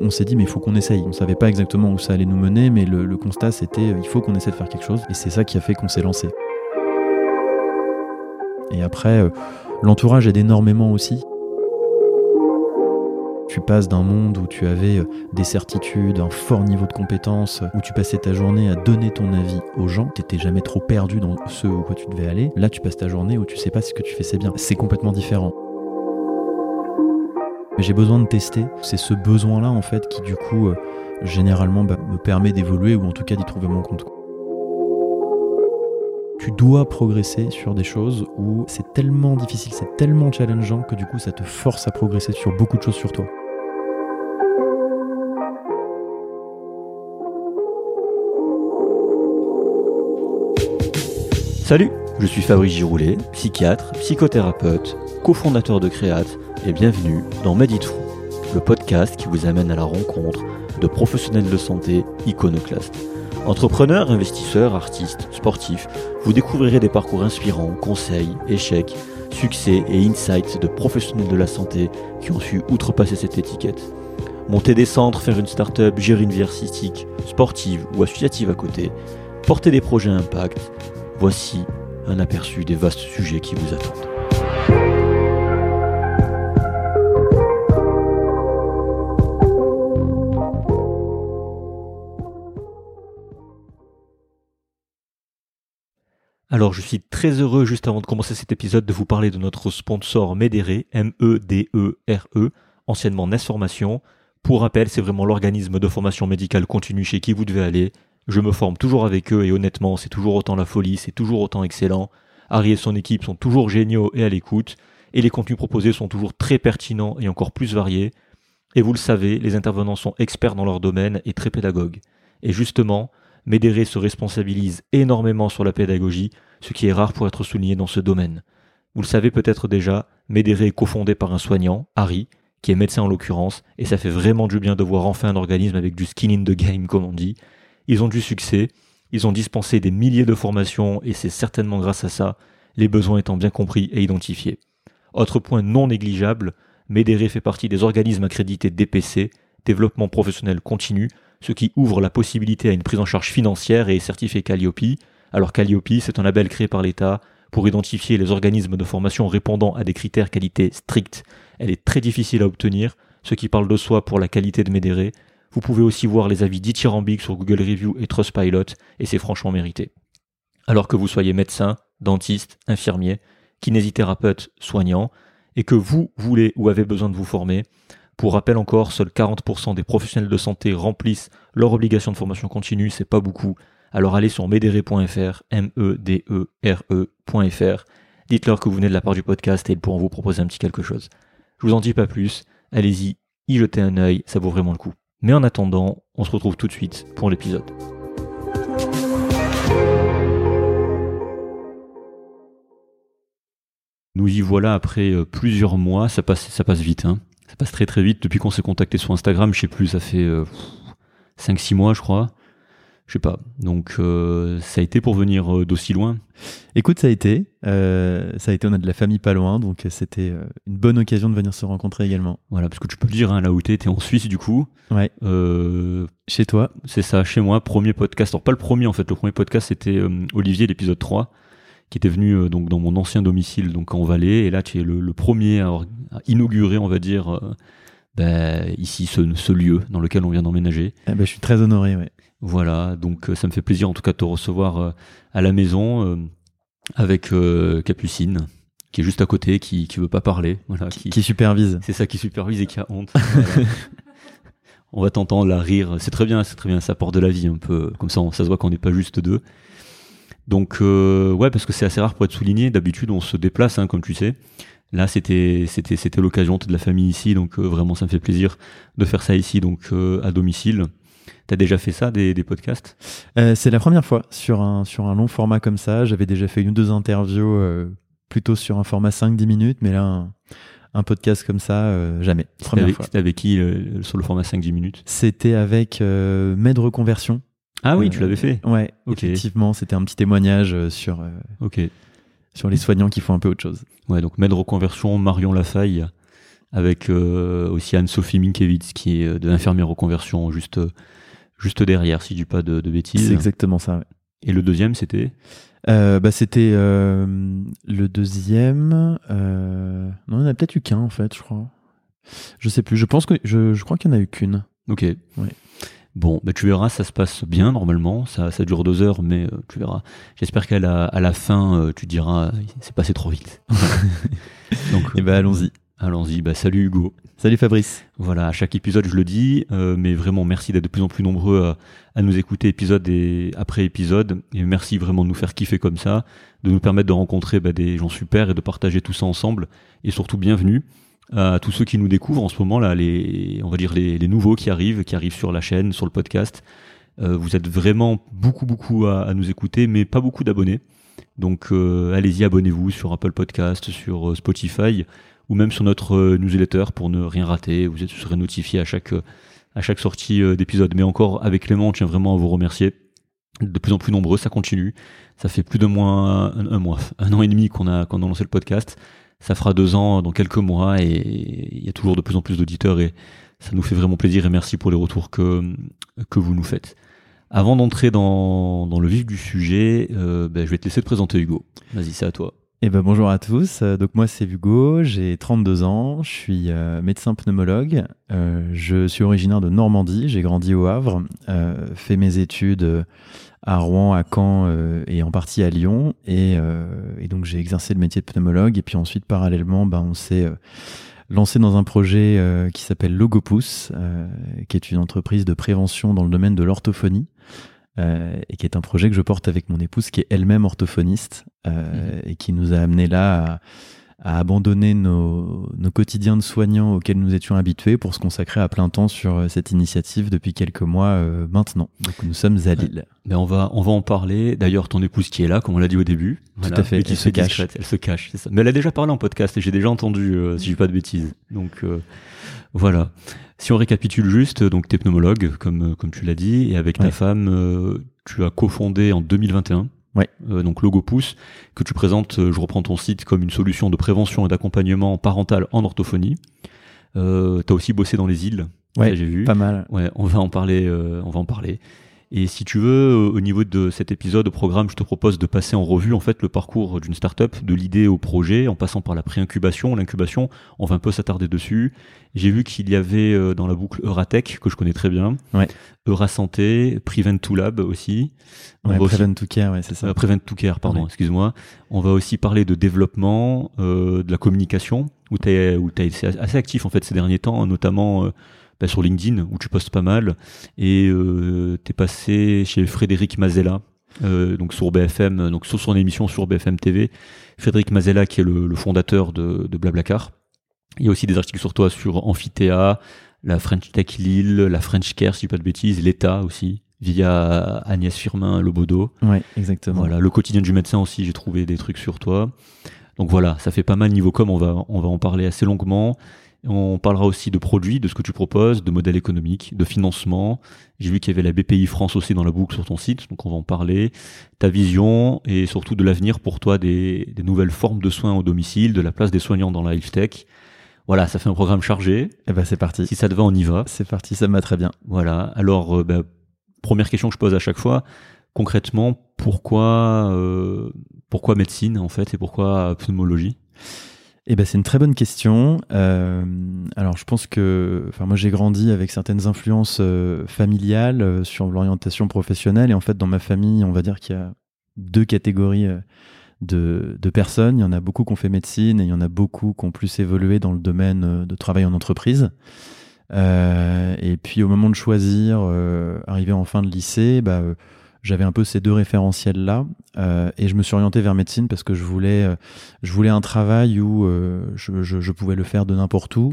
On s'est dit mais il faut qu'on essaye. On savait pas exactement où ça allait nous mener, mais le, constat c'était il faut qu'on essaie de faire quelque chose. Et c'est ça qui a fait qu'on s'est lancé. Et après, euh, l'entourage aide énormément aussi. Tu passes d'un monde où tu avais euh, des certitudes, un fort niveau de compétences, où tu passais ta journée à donner ton avis aux gens, t'étais jamais trop perdu dans ce où tu devais aller. Là, tu passes ta journée où tu sais pas si ce que tu fais c'est bien. C'est complètement différent. Mais j'ai besoin de tester. C'est ce besoin-là, en fait, qui du coup, euh, généralement, bah, me permet d'évoluer ou en tout cas d'y trouver mon compte. Tu dois progresser sur des choses où c'est tellement difficile, c'est tellement challengeant que du coup, ça te force à progresser sur beaucoup de choses sur toi. Salut, je suis Fabrice Giroulet, psychiatre, psychothérapeute, cofondateur de Créate et bienvenue dans Medit le podcast qui vous amène à la rencontre de professionnels de santé iconoclastes. Entrepreneurs, investisseurs, artistes, sportifs, vous découvrirez des parcours inspirants, conseils, échecs, succès et insights de professionnels de la santé qui ont su outrepasser cette étiquette. Monter des centres, faire une start-up, gérer une vie artistique, sportive ou associative à côté, porter des projets impact, voici un aperçu des vastes sujets qui vous attendent. Alors je suis très heureux juste avant de commencer cet épisode de vous parler de notre sponsor Medere, M-E-D-E-R-E, e, anciennement NES Formation. Pour rappel, c'est vraiment l'organisme de formation médicale continue chez qui vous devez aller. Je me forme toujours avec eux et honnêtement, c'est toujours autant la folie, c'est toujours autant excellent. Harry et son équipe sont toujours géniaux et à l'écoute, et les contenus proposés sont toujours très pertinents et encore plus variés. Et vous le savez, les intervenants sont experts dans leur domaine et très pédagogues. Et justement, Médéré se responsabilise énormément sur la pédagogie, ce qui est rare pour être souligné dans ce domaine. Vous le savez peut-être déjà, Médéré est cofondé par un soignant, Harry, qui est médecin en l'occurrence, et ça fait vraiment du bien de voir enfin un organisme avec du skin in the game, comme on dit. Ils ont du succès, ils ont dispensé des milliers de formations, et c'est certainement grâce à ça, les besoins étant bien compris et identifiés. Autre point non négligeable, Médéré fait partie des organismes accrédités DPC, développement professionnel continu, ce qui ouvre la possibilité à une prise en charge financière et est certifié Calliope. Alors Calliope, c'est un label créé par l'État pour identifier les organismes de formation répondant à des critères qualité stricts. Elle est très difficile à obtenir, ce qui parle de soi pour la qualité de Médéré. Vous pouvez aussi voir les avis dithyrambiques sur Google Review et Trustpilot, et c'est franchement mérité. Alors que vous soyez médecin, dentiste, infirmier, kinésithérapeute, soignant, et que vous voulez ou avez besoin de vous former, pour rappel encore, seuls 40% des professionnels de santé remplissent leur obligation de formation continue, c'est pas beaucoup. Alors allez sur medere.fr, M-E-D-E-R-E.fr. Dites-leur que vous venez de la part du podcast et ils pourront vous proposer un petit quelque chose. Je vous en dis pas plus, allez-y, y jetez un œil, ça vaut vraiment le coup. Mais en attendant, on se retrouve tout de suite pour l'épisode. Nous y voilà après euh, plusieurs mois, ça passe, ça passe vite. Hein. Ça passe très très vite. Depuis qu'on s'est contacté sur Instagram, je sais plus, ça fait 5-6 euh, mois, je crois. Je sais pas. Donc, euh, ça a été pour venir euh, d'aussi loin Écoute, ça a été. ça a été, on a de la famille pas loin, donc c'était une bonne occasion de venir se rencontrer également. Voilà, parce que tu peux le dire, hein, là où tu es en Suisse du coup. Ouais. chez toi. C'est ça, chez moi. Premier podcast. Alors, pas le premier en fait. Le premier podcast, c'était Olivier, l'épisode 3 qui était venu euh, donc dans mon ancien domicile donc en Valais et là tu es le, premier à, inaugurer on va dire euh, ben, ici ce, lieu dans lequel on vient d'emménager. Eh ben, je suis très honoré ouais. Voilà donc euh, ça me fait plaisir en tout cas de te recevoir à la maison avec Capucine qui est juste à côté qui qui veut pas parler voilà qui, supervise. C'est ça qui supervise et qui a honte. on va t'entendre la rire c'est très bien c'est très bien ça apporte de la vie un peu comme ça ça se voit qu'on n'est pas juste deux. Donc euh, ouais, parce que c'est assez rare pour être souligné. D'habitude, on se déplace, hein, comme tu sais. Là, c'était c'était c'était l'occasion de la famille ici, donc euh, vraiment, ça me fait plaisir de faire ça ici, donc euh, à domicile. T'as déjà fait ça, des, des podcasts? C'est la première fois sur un sur un long format comme ça. J'avais déjà fait une ou deux interviews plutôt sur un format 5-10 minutes, mais là. Un, podcast comme ça, jamais. Première fois. C'était avec qui sur le format 5-10 minutes? C'était avec Med Reconversion, ah oui, tu l'avais fait. Ouais, effectivement, c'était un petit témoignage euh, sur, euh, sur les soignants qui font un peu autre chose. Ouais, donc Med Reconversion, Marion Lafaille, avec aussi Anne-Sophie Minkiewicz qui est de l'infirmière reconversion juste, juste derrière, si je dis pas de, bêtises. C'est exactement ça. Et le deuxième, c'était? Bah, C'était le deuxième. non, il n'y en a peut-être eu qu'un en fait, je crois. Je sais plus. Je pense que je, je crois qu'il n'y en a eu qu'une. Ok. Bon, bah, tu verras, ça se passe bien normalement. Ça, ça dure deux heures, mais euh, tu verras. J'espère qu'à la, à la fin, euh, tu diras, c'est passé trop vite. Donc, et eh ben, allons-y. Allons-y. Bah, salut Hugo. Salut Fabrice. Voilà, à chaque épisode, je le dis, euh, mais vraiment merci d'être de plus en plus nombreux à, à nous écouter épisode et après épisode. Et merci vraiment de nous faire kiffer comme ça, de nous permettre de rencontrer bah, des gens super et de partager tout ça ensemble. Et surtout, bienvenue à tous ceux qui nous découvrent en ce moment là, les, on va dire les, les nouveaux qui arrivent, qui arrivent sur la chaîne, sur le podcast. Euh, vous êtes vraiment beaucoup beaucoup à, à, nous écouter, mais pas beaucoup d'abonnés. Donc euh, allez-y, abonnez-vous sur Apple Podcast, sur euh, Spotify ou même sur notre euh, newsletter pour ne rien rater. Vous êtes, serez notifié à chaque à chaque sortie d'épisode. Mais encore avec Clément, on tient vraiment à vous remercier. De plus en plus nombreux, ça continue. Ça fait plus de moins un, un mois, un an et demi qu'on a qu'on a lancé le podcast ça fera deux ans dans quelques mois et il y a toujours de plus en plus d'auditeurs et ça nous fait vraiment plaisir et merci pour les retours que, que vous nous faites. Avant d'entrer dans, dans le vif du sujet, euh, ben, je vais te laisser te présenter Hugo. Vas-y, c'est à toi. Eh ben, bonjour à tous. Euh, donc moi c'est Hugo, j'ai 32 ans, je suis euh, médecin pneumologue. Je suis originaire de Normandie, j'ai grandi au Havre, fait mes études à Rouen, à Caen euh, et en partie à Lyon. Et, euh, et donc j'ai exercé le métier de pneumologue. Et puis ensuite, parallèlement, ben, on s'est euh, lancé dans un projet qui s'appelle Logopousse, qui est une entreprise de prévention dans le domaine de l'orthophonie. et qui est un projet que je porte avec mon épouse qui est elle-même orthophoniste mmh. et qui nous a amené là à à abandonner nos, nos, quotidiens de soignants auxquels nous étions habitués pour se consacrer à plein temps sur euh, cette initiative depuis quelques mois euh, maintenant. Donc nous sommes à Lille. Mais on va on va en parler. D'ailleurs, ton épouse qui est là, comme on l'a dit au début, tout à fait, qui se cache. Elle se cache, c'est ça. Mais elle a déjà parlé en podcast et j'ai déjà entendu, euh, si je dis pas de bêtises. Donc voilà. Si on récapitule juste, donc t'es pneumologue, comme comme tu l'as dit, et avec ta femme, tu as cofondé en 2021 Ouais. Euh, donc Logo Pouce, que tu présentes, euh, je reprends ton site, comme une solution de prévention et d'accompagnement parental en orthophonie. Euh, tu as aussi bossé dans les îles. Ouais, j'ai vu. Pas mal. Ouais, on va en parler. Euh, on va en parler. Et si tu veux, au niveau de cet épisode de programme, je te propose de passer en revue en fait le parcours d'une startup, de l'idée au projet, en passant par la pré-incubation, l'incubation. On va un peu s'attarder dessus. J'ai vu qu'il y avait euh, dans la boucle Euratech, que je connais très bien, ouais. Santé, Prevent to Lab aussi. Ouais, Prevent to Care, ouais, c'est ça. Euh, Prevent to Care, pardon, excuse-moi. On va aussi parler de développement, euh, de la communication, où tu es, été assez actif en fait ces derniers temps, notamment euh, bah, sur LinkedIn où tu postes pas mal et euh, tu es passé chez Frédéric Mazella euh, donc sur BFM donc sur son émission sur BFM TV Frédéric Mazella qui est le, fondateur de, de, Blablacar il y a aussi des articles sur toi sur Amphithéa la French Tech Lille la French Care si je dis pas de bêtises l'État aussi via Agnès Firmin Lobodo ouais exactement voilà le quotidien du médecin aussi j'ai trouvé des trucs sur toi donc voilà ça fait pas mal niveau com on va on va en parler assez longuement on parlera aussi de produits, de ce que tu proposes, de modèles économiques, de financement. J'ai vu qu'il y avait la BPI France aussi dans la boucle sur ton site, donc on va en parler. Ta vision et surtout de l'avenir pour toi des, nouvelles formes de soins au domicile, de la place des soignants dans la health tech. Voilà, ça fait un programme chargé. Et eh ben c'est parti. Si ça te va, on y va. C'est parti, ça me va très bien. Voilà. Alors, euh, ben, première question que je pose à chaque fois. Concrètement, pourquoi, euh, pourquoi médecine en fait et pourquoi pneumologie? Eh ben, c'est une très bonne question. Euh, alors, je pense que, enfin, moi, j'ai grandi avec certaines influences euh, familiales euh, sur l'orientation professionnelle, et en fait, dans ma famille, on va dire qu'il y a deux catégories de, de, personnes. Il y en a beaucoup qui ont fait médecine, et il y en a beaucoup qui ont plus évolué dans le domaine de travail en entreprise. et puis, au moment de choisir, arrivé en fin de lycée, bah j'avais un peu ces deux référentiels là euh, et je me suis orienté vers médecine parce que je voulais euh, je voulais un travail où euh, je, je, je, pouvais le faire de n'importe où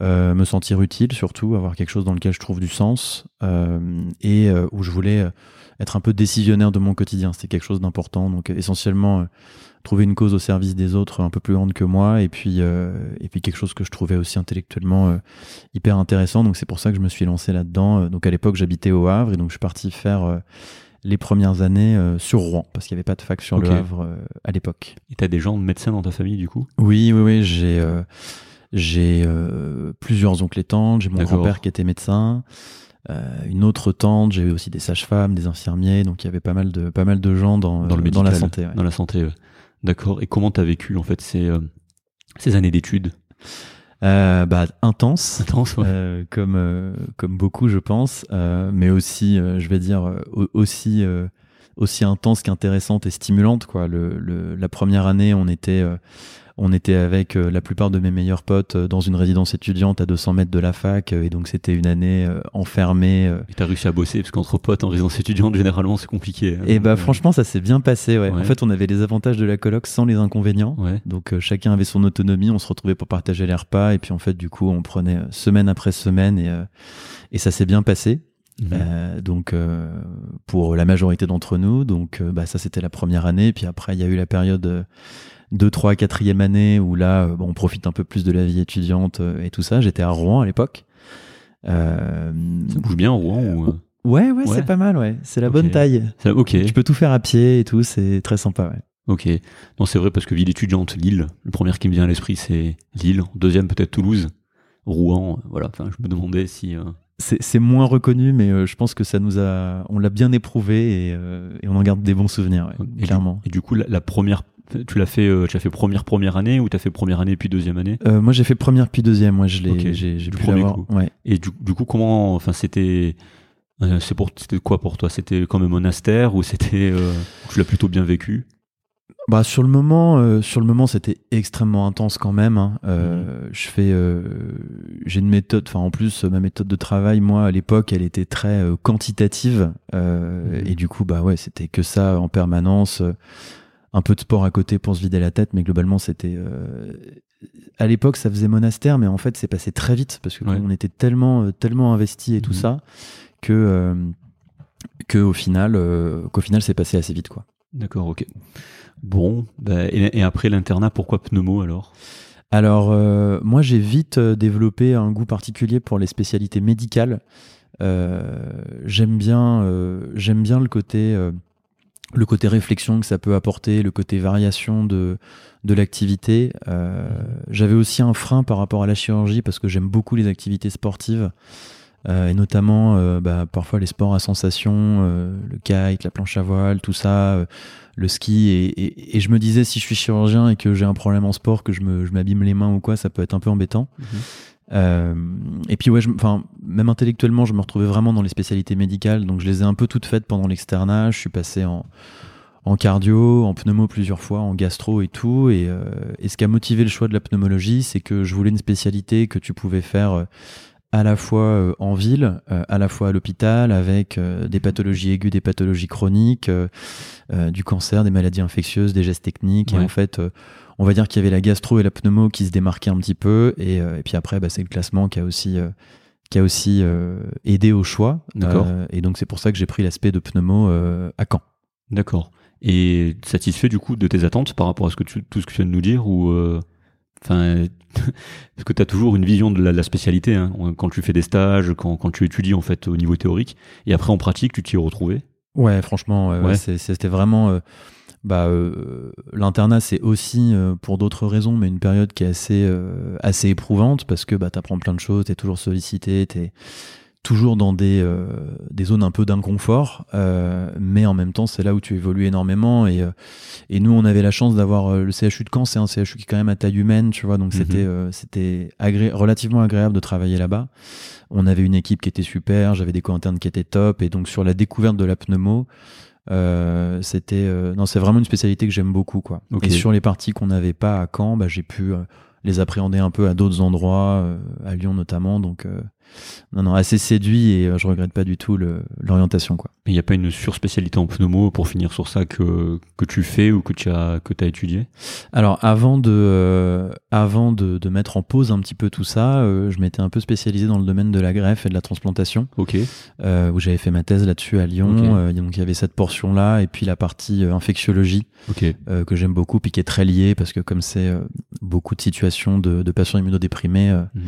euh, me sentir utile surtout avoir quelque chose dans lequel je trouve du sens euh, et où je voulais être un peu décisionnaire de mon quotidien. C'était quelque chose d'important. Donc essentiellement trouver une cause au service des autres un peu plus grande que moi. Et puis et puis quelque chose que je trouvais aussi intellectuellement hyper intéressant. Donc c'est pour ça que je me suis lancé là dedans donc à l'époque j'habitais au Havre et donc je suis parti faire les premières années euh, sur Rouen, parce qu'il n'y avait pas de fac sur le Havre euh, à l'époque. Et tu as des gens de médecins dans ta famille du coup? Oui, oui, oui. J'ai, euh, J'ai plusieurs oncles et tantes, j'ai mon grand-père qui était médecin. Une autre tante, j'ai eu aussi des sages-femmes, des infirmiers, donc il y avait pas mal de pas mal de gens dans, dans, le dans la santé. Dans la santé, d'accord. Et comment t'as vécu en fait ces ces années d'études? Euh, bah, intense, intense euh, comme euh, comme beaucoup je pense, euh, mais aussi je vais dire aussi aussi intense qu'intéressante et stimulante quoi. Le, le, la première année on était on était avec euh, la plupart de mes meilleurs potes euh, dans une résidence étudiante à 200 mètres de la fac, euh, et donc c'était une année enfermée. Et t'as réussi à bosser, parce qu'entre potes en résidence étudiante, généralement, c'est compliqué. Hein. Et bah franchement, ça s'est bien passé. Ouais. En fait, on avait les avantages de la coloc sans les inconvénients. Donc chacun avait son autonomie, on se retrouvait pour partager les repas, et puis en fait, du coup, on prenait semaine après semaine, et, et ça s'est bien passé. Mhm. donc pour la majorité d'entre nous, donc bah ça c'était la première année. Puis après il y a eu la période 2, 3, 4e année où là, euh, bon, on profite un peu plus de la vie étudiante euh, et tout ça. J'étais à Rouen à l'époque. Euh, ça bouge bien Rouen ou... Ouais, ouais, c'est pas mal, ouais. C'est la bonne taille. Ok. Tu peux tout faire à pied et tout, c'est très sympa, ouais. Ok. Non, c'est vrai parce que ville étudiante, Lille, le premier qui me vient à l'esprit, c'est Lille. Deuxième, peut-être Toulouse. Rouen, voilà. Enfin, je me demandais si. C'est moins reconnu, mais je pense que ça nous a. On l'a bien éprouvé et, et, on en garde des bons souvenirs, clairement. et du coup, la première tu l'as fait, euh, tu as fait première première année ou tu as fait première année puis deuxième année euh, Moi j'ai fait première puis deuxième. Moi je l'ai, j'ai, pu l'avoir. Ouais. Et du, du, coup comment, enfin c'était, euh, c'est pour, c'était quoi pour toi? C'était comme un monastère ou c'était, tu l'as plutôt bien vécu? Bah sur le moment, sur le moment, c'était extrêmement intense quand même. Hein. Mhm. Je fais, j'ai une méthode. Enfin, en plus, ma méthode de travail, moi, à l'époque, elle était très quantitative. Mhm. Et du coup, bah ouais, c'était que ça en permanence un peu de sport à côté pour se vider la tête, mais globalement, c'était. Euh, à l'époque, ça faisait monastère, mais en fait, c'est passé très vite parce que on était tellement, euh, tellement investi et tout mhm. ça que, euh, que au final, qu'au final, c'est passé assez vite, quoi. D'accord, ok. Bon, bah, et, après l'internat, pourquoi pneumo alors? Alors, moi, j'ai vite développé un goût particulier pour les spécialités médicales. j'aime bien, j'aime bien le côté le côté réflexion que ça peut apporter, le côté variation de, de l'activité. Euh, j'avais aussi un frein par rapport à la chirurgie parce que j'aime beaucoup les activités sportives. Euh, et notamment euh, bah, parfois les sports à sensation, le kite, la planche à voile, tout ça, le ski. Et, et, je me disais, si je suis chirurgien et que j'ai un problème en sport, que je m'abîme je les mains ou quoi, ça peut être un peu embêtant. Mhm. Euh, et puis ouais, enfin même intellectuellement, je me retrouvais vraiment dans les spécialités médicales, donc je les ai un peu toutes faites pendant l'externat. Je suis passé en, en cardio, en pneumo plusieurs fois, en gastro et tout. Et, euh, et ce qui a motivé le choix de la pneumologie, c'est que je voulais une spécialité que tu pouvais faire euh, à la fois en ville, à la fois à l'hôpital, avec des pathologies aiguës, des pathologies chroniques, du cancer, des maladies infectieuses, des gestes techniques. Et en fait, on va dire qu'il y avait la gastro et la pneumo qui se démarquaient un petit peu. Et, euh, puis après, bah, c'est le classement qui a aussi, euh, qui a aussi euh, aidé au choix. D'accord. et donc, c'est pour ça que j'ai pris l'aspect de pneumo à Caen. D'accord. Et satisfait du coup de tes attentes par rapport à ce que tu, tout ce que tu viens de nous dire ou Enfin, parce que tu as toujours une vision de la, spécialité hein, quand tu fais des stages, quand, quand, tu étudies en fait au niveau théorique, et après en pratique, tu t'y es retrouvé. Ouais, franchement, ouais. c'était vraiment bah, euh, l'internat c'est aussi euh, pour d'autres raisons, mais une période qui est assez euh, assez éprouvante parce que bah t'apprends plein de choses, t'es toujours sollicité, t'es toujours dans des des zones un peu d'inconfort, mais en même temps c'est là où tu évolues énormément et et nous on avait la chance d'avoir le CHU de Caen, c'est un CHU qui est quand même à taille humaine, tu vois, donc mhm. c'était c'était agré relativement agréable de travailler là-bas. On avait une équipe qui était super, j'avais des co-internes qui étaient top et donc sur la découverte de la pneumo euh, c'était euh, non, c'est vraiment une spécialité que j'aime beaucoup quoi. Et sur les parties qu'on n'avait pas à Caen, bah, j'ai pu euh, les appréhender un peu à d'autres endroits, à Lyon notamment. Donc non, non, assez séduit et euh, je regrette pas du tout l'orientation. quoi. Il n'y a pas une surspécialité en pneumo pour finir sur ça que, que tu fais ou que tu as, que as étudié? Alors, avant, de, euh, avant de, de, mettre en pause un petit peu tout ça, euh, je m'étais un peu spécialisé dans le domaine de la greffe et de la transplantation. Ok. où j'avais fait ma thèse là-dessus à Lyon. donc, il y avait cette portion-là et puis la partie infectiologie que j'aime beaucoup puis qui est très liée parce que comme c'est beaucoup de situations de, de patients immunodéprimés, mmh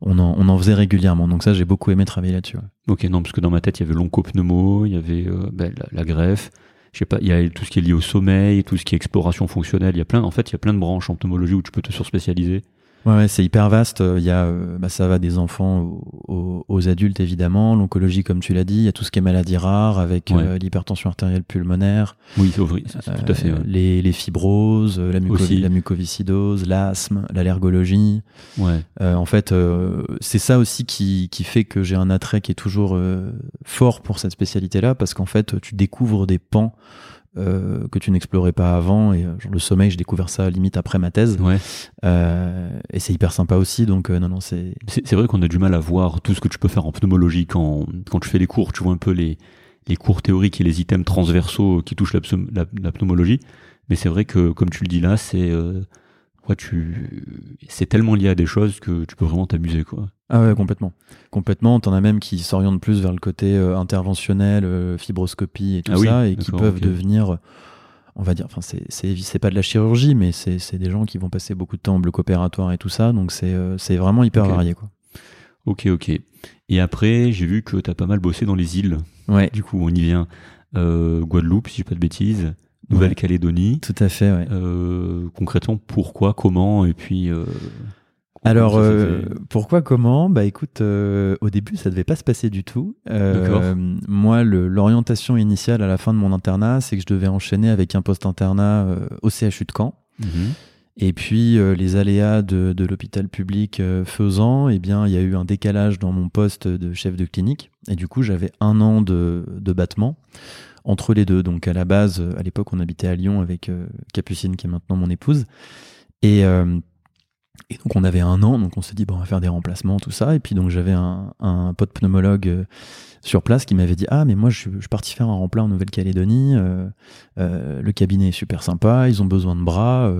on en, on en faisait régulièrement. Donc ça, j'ai beaucoup aimé travailler là-dessus. Ok, non, parce que dans ma tête, il y avait l'oncopneumo, il y avait euh, ben, la, greffe, je sais pas, il y a tout ce qui est lié au sommeil, tout ce qui est exploration fonctionnelle. Il y a plein, en fait, il y a plein de branches en pneumologie où tu peux te surspécialiser. Ouais, c'est hyper vaste. Il y a, euh, bah, ça va des enfants aux, aux adultes évidemment. L'oncologie, comme tu l'as dit, il y a tout ce qui est maladie rare avec Ouais. euh, l'hypertension artérielle pulmonaire, Oui, c'est vrai, c'est- c'est tout à fait. euh, ouais. les, les fibroses, euh, la, mucovi- Aussi. la mucoviscidose, l'asthme, l'allergologie. Ouais. Euh, en fait, euh, c'est ça aussi qui, qui fait que j'ai un attrait qui est toujours euh, fort pour cette spécialité-là, parce qu'en fait, tu découvres des pans euh, que tu n'explorais pas avant. Et euh, genre, le sommeil, j'ai découvert ça limite après ma thèse. Ouais. Euh, et c'est hyper sympa aussi. Donc, euh, non, non, c'est. C'est vrai qu'on a du mal à voir tout ce que tu peux faire en pneumologie quand, quand tu fais les cours. Tu vois un peu les, les cours théoriques et les items transversaux qui touchent la- la pneumologie. Mais c'est vrai que, comme tu le dis là, c'est euh, ouais, tu c'est tellement lié à des choses que tu peux vraiment t'amuser. quoi. Ah ouais, complètement. Complètement. T'en as même qui s'orientent plus vers le côté euh, interventionnel, euh, fibroscopie et tout Ah oui, ça, et qui peuvent devenir, on va dire, enfin, c'est, c'est, c'est pas de la chirurgie, mais c'est, c'est des gens qui vont passer beaucoup de temps en bloc opératoire et tout ça, donc c'est, euh, c'est vraiment hyper varié, quoi. Ok, ok. Et après, j'ai vu que tu as pas mal bossé dans les îles. Ouais, Du coup, on y vient. Euh, Guadeloupe, si je dis pas de bêtises. Nouvelle-Calédonie. tout à fait, ouais. Euh, concrètement, pourquoi, comment, et puis. euh, Alors, euh, pourquoi, comment? Bah écoute, euh, au début, ça devait pas se passer du tout. Euh, moi, l'orientation initiale à la fin de mon internat, c'est que je devais enchaîner avec un post-internat euh, au CHU de Caen. Mhm. Et puis les aléas de, de l'hôpital public faisant, eh bien il y a eu un décalage dans mon poste de chef de clinique. Et du coup j'avais un an de, de battement entre les deux. Donc à la base, euh, à l'époque on habitait à Lyon avec euh, Capucine qui est maintenant mon épouse. Et, euh, et donc on avait un an, donc on s'est dit bon on va faire des remplacements, tout ça. Et puis donc j'avais un, un pote pneumologue sur place qui m'avait dit ah mais moi je, suis- je parti faire un remplat en Nouvelle-Calédonie. euh, euh, le cabinet est super sympa, ils ont besoin de bras,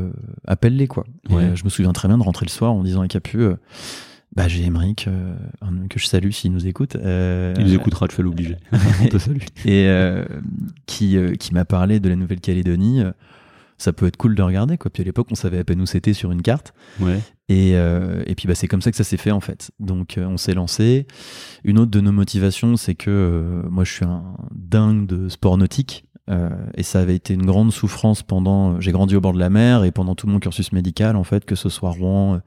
appelle-les quoi. Ouais. je me souviens très bien de rentrer le soir en disant à Capu, bah j'ai Émeric, euh, que je salue s'il nous écoute. euh, Il nous écoutera, tu fais l'obliger. on te salue. et euh, qui, euh, qui m'a parlé de la Nouvelle-Calédonie. euh, ça peut être cool de regarder quoi. Puis à l'époque on savait à peine où c'était sur une carte. Ouais. Et, euh, et puis bah, c'est comme ça que ça s'est fait en fait. Donc on s'est lancé. Une autre de nos motivations, c'est que euh, moi je suis un dingue de sport nautique. Euh, et ça avait été une grande souffrance pendant. J'ai grandi au bord de la mer et pendant tout mon cursus médical, en fait, que ce soit Rouen,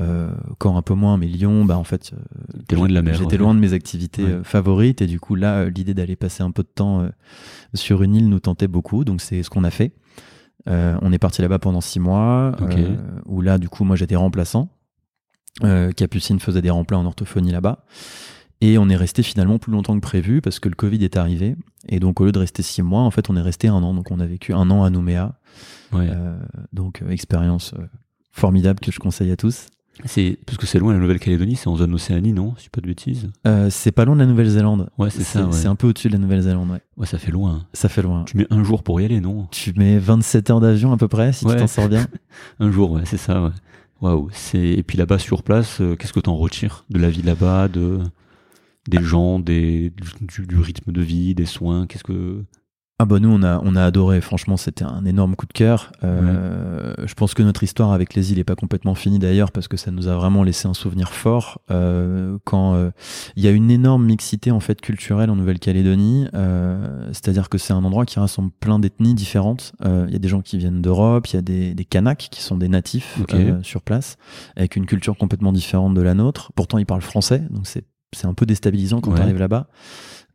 euh, Caen un peu moins, mais Lyon, bah en fait, euh, loin de la mer. J'étais loin de mes activités Ouais. euh, favorites et du coup là, euh, l'idée d'aller passer un peu de temps euh, sur une île nous tentait beaucoup. Donc c'est ce qu'on a fait. Euh, on est parti là-bas pendant six mois, euh, où là du coup moi j'étais remplaçant. Euh, Capucine faisait des remplats en orthophonie là-bas. Et on est resté finalement plus longtemps que prévu parce que le Covid est arrivé. Et donc au lieu de rester six mois, en fait on est resté un an. Donc on a vécu un an à Nouméa. Ouais. Euh, donc euh, expérience euh, formidable que je conseille à tous. C'est parce que c'est loin la Nouvelle-Calédonie, c'est en zone Océanie, non? Si je dis pas de bêtises. C'est pas loin de la Nouvelle-Zélande. Ouais, c'est ça. Ouais. C'est un peu au-dessus de la Nouvelle-Zélande, ouais. Ouais, ça fait loin. Ça fait loin. Tu mets un jour pour y aller, non? Tu mets 27 heures d'avion à peu près, si Ouais. tu t'en sors bien. Un jour, ouais, c'est ça. Ouais. Waouh. C'est et puis là-bas sur place, euh, qu'est-ce que t'en retires de la vie là-bas, de des gens, des du, du rythme de vie, des soins Qu'est-ce que Ah bah nous on a on a adoré. Franchement c'était un énorme coup de cœur. Euh, Je pense que notre histoire avec les îles est pas complètement finie d'ailleurs parce que ça nous a vraiment laissé un souvenir fort. Euh, quand euh, il y a une énorme mixité en fait culturelle en Nouvelle-Calédonie, c'est-à-dire que c'est un endroit qui rassemble plein d'ethnies différentes. Il y a des gens qui viennent d'Europe, il y a des, des Kanaks qui sont des natifs sur place avec une culture complètement différente de la nôtre. Pourtant ils parlent français, donc c'est c'est un peu déstabilisant quand Ouais. tu arrives là-bas.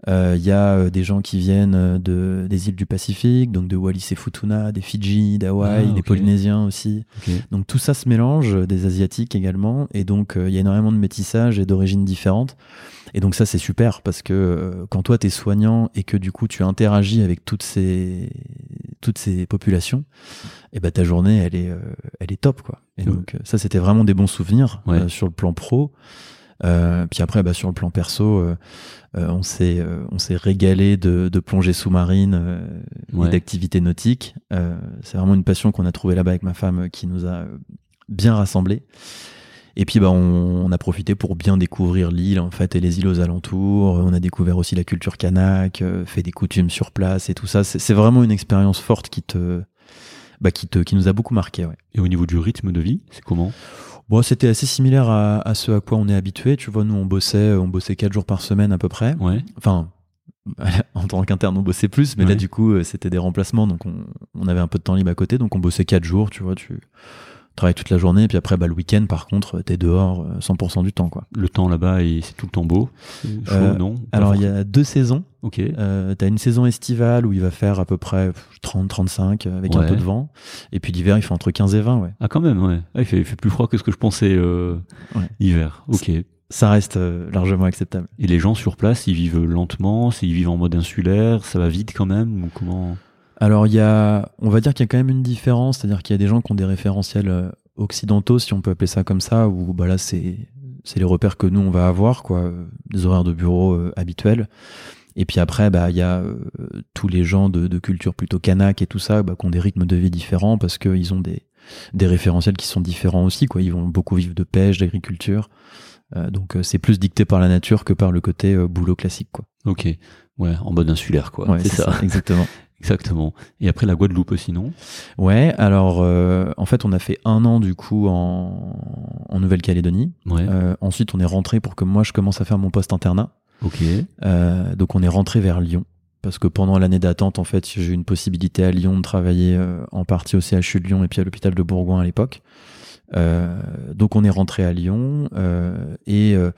Euh, Il y a euh, des gens qui viennent euh, de, des îles du Pacifique, donc de Wallis et Futuna, des Fidji, d'Hawaï, Ah, des. Polynésiens aussi. Donc tout ça se mélange, euh, des Asiatiques également, et donc euh, il y a énormément de métissage et d'origines différentes. Et donc ça c'est super parce que euh, quand toi t'es soignant et que du coup tu interagis avec toutes ces toutes ces populations, et ben ta journée elle est euh, elle est top quoi. Et donc euh, ça c'était vraiment des bons souvenirs Ouais. euh, sur le plan pro. Euh, puis après, bah, sur le plan perso, euh, euh, on s'est euh, on s'est régalé de, de plongée sous-marine euh, Ouais. et d'activités nautiques. Euh, c'est vraiment une passion qu'on a trouvée là-bas avec ma femme qui nous a bien rassemblés. Et puis bah on, on a profité pour bien découvrir l'île en fait et les îles aux alentours. On a découvert aussi la culture kanak, euh, fait des coutumes sur place et tout ça. C'est c'est vraiment une expérience forte qui te bah, qui te qui nous a beaucoup marqué. Ouais. Et au niveau du rythme de vie, c'est comment? Bon, c'était assez similaire à, à ce à quoi on est habitué. Tu vois, nous, on bossait, on bossait quatre jours par semaine à peu près. Ouais. Enfin, en tant qu'interne, on bossait plus, mais là, du coup, euh, c'était des remplacements, donc on, on avait un peu de temps libre à côté, donc on bossait quatre jours. Tu vois, tu travailles toute la journée, puis après, bah, le week-end, par contre, t'es dehors euh, 100% du temps, quoi. Le temps là-bas, il- c'est tout le temps beau. Chaud, Euh, non? Alors, il y a deux saisons. Ok. Euh, t'as une saison estivale où il va faire à peu près 30-35 avec un peu de vent. Et puis l'hiver, il fait entre 15 et 20, ouais. Ah, quand même, ouais. Ah, il, fait, il fait plus froid que ce que je pensais euh, Ouais. hiver. Ok. Et Ça reste euh, largement acceptable. les gens sur place, ils vivent lentement, ils vivent en mode insulaire, ça va vite quand même ou comment? Alors, il y a, on va dire qu'il y a quand même une différence, c'est-à-dire qu'il y a des gens qui ont des référentiels euh, occidentaux, si on peut appeler ça comme ça, où bah là, c'est, c'est les repères que nous, on va avoir, quoi, euh, des horaires de bureau euh, habituels. Et puis après, bah, il y a euh, tous les gens de, de culture plutôt kanak et tout ça, bah, qui ont des rythmes de vie différents parce qu'ils ont des, des référentiels qui sont différents aussi, quoi. Ils vont beaucoup vivre de pêche, d'agriculture. Euh, donc, c'est plus dicté par la nature que par le côté boulot classique, quoi. Ok. Ouais, en mode insulaire, quoi. Ouais, c'est ça. exactement. Exactement. Et après la Guadeloupe aussi, non? Ouais, alors euh, en fait on a fait un an du coup en, en Nouvelle-Calédonie. Ouais. Euh, ensuite on est rentré pour que moi je commence à faire mon poste internat. ok. Euh, donc on est rentré vers Lyon. Parce que pendant l'année d'attente, en fait, j'ai eu une possibilité à Lyon de travailler en partie au CHU de Lyon et puis à l'hôpital de Bourgoin à l'époque. Euh, donc on est rentré à Lyon euh, et, euh,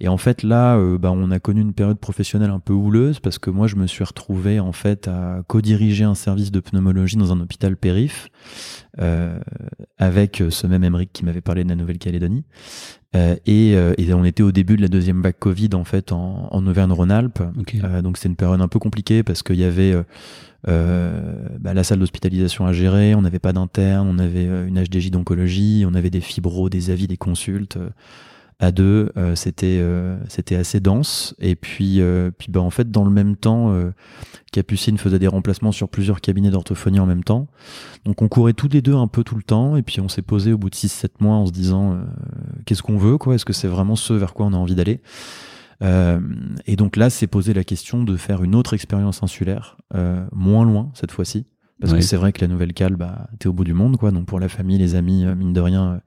et en fait là bah, on a connu une période professionnelle un peu houleuse parce que moi je me suis retrouvé en fait à co-diriger un service de pneumologie dans un hôpital périph euh, avec ce même Emeric qui m'avait parlé de la Nouvelle-Calédonie. Euh, et, euh, et on était au début de la deuxième vague Covid en fait en, en Auvergne-Rhône-Alpes. Euh, donc c'est une période un peu compliquée parce qu'il y avait bah, la salle d'hospitalisation à gérer, on n'avait pas d'interne, on avait euh, une HDJ d'oncologie, on avait des fibros, des avis, des consultes. euh, à deux, euh, c'était euh, c'était assez dense. Et puis euh, puis bah en fait dans le même temps, euh, Capucine faisait des remplacements sur plusieurs cabinets d'orthophonie en même temps. Donc on courait tous les deux un peu tout le temps. Et puis on s'est posé au bout de 6-7 mois en se disant euh, qu'est-ce qu'on veut quoi? Est-ce que c'est vraiment ce vers quoi on a envie d'aller? Euh, et donc là, c'est posé la question de faire une autre expérience insulaire, euh, moins loin cette fois-ci. Parce que c'est vrai que la Nouvelle-Cale, bah, t'es au bout du monde, quoi. Donc pour la famille, les amis, euh, mine de rien,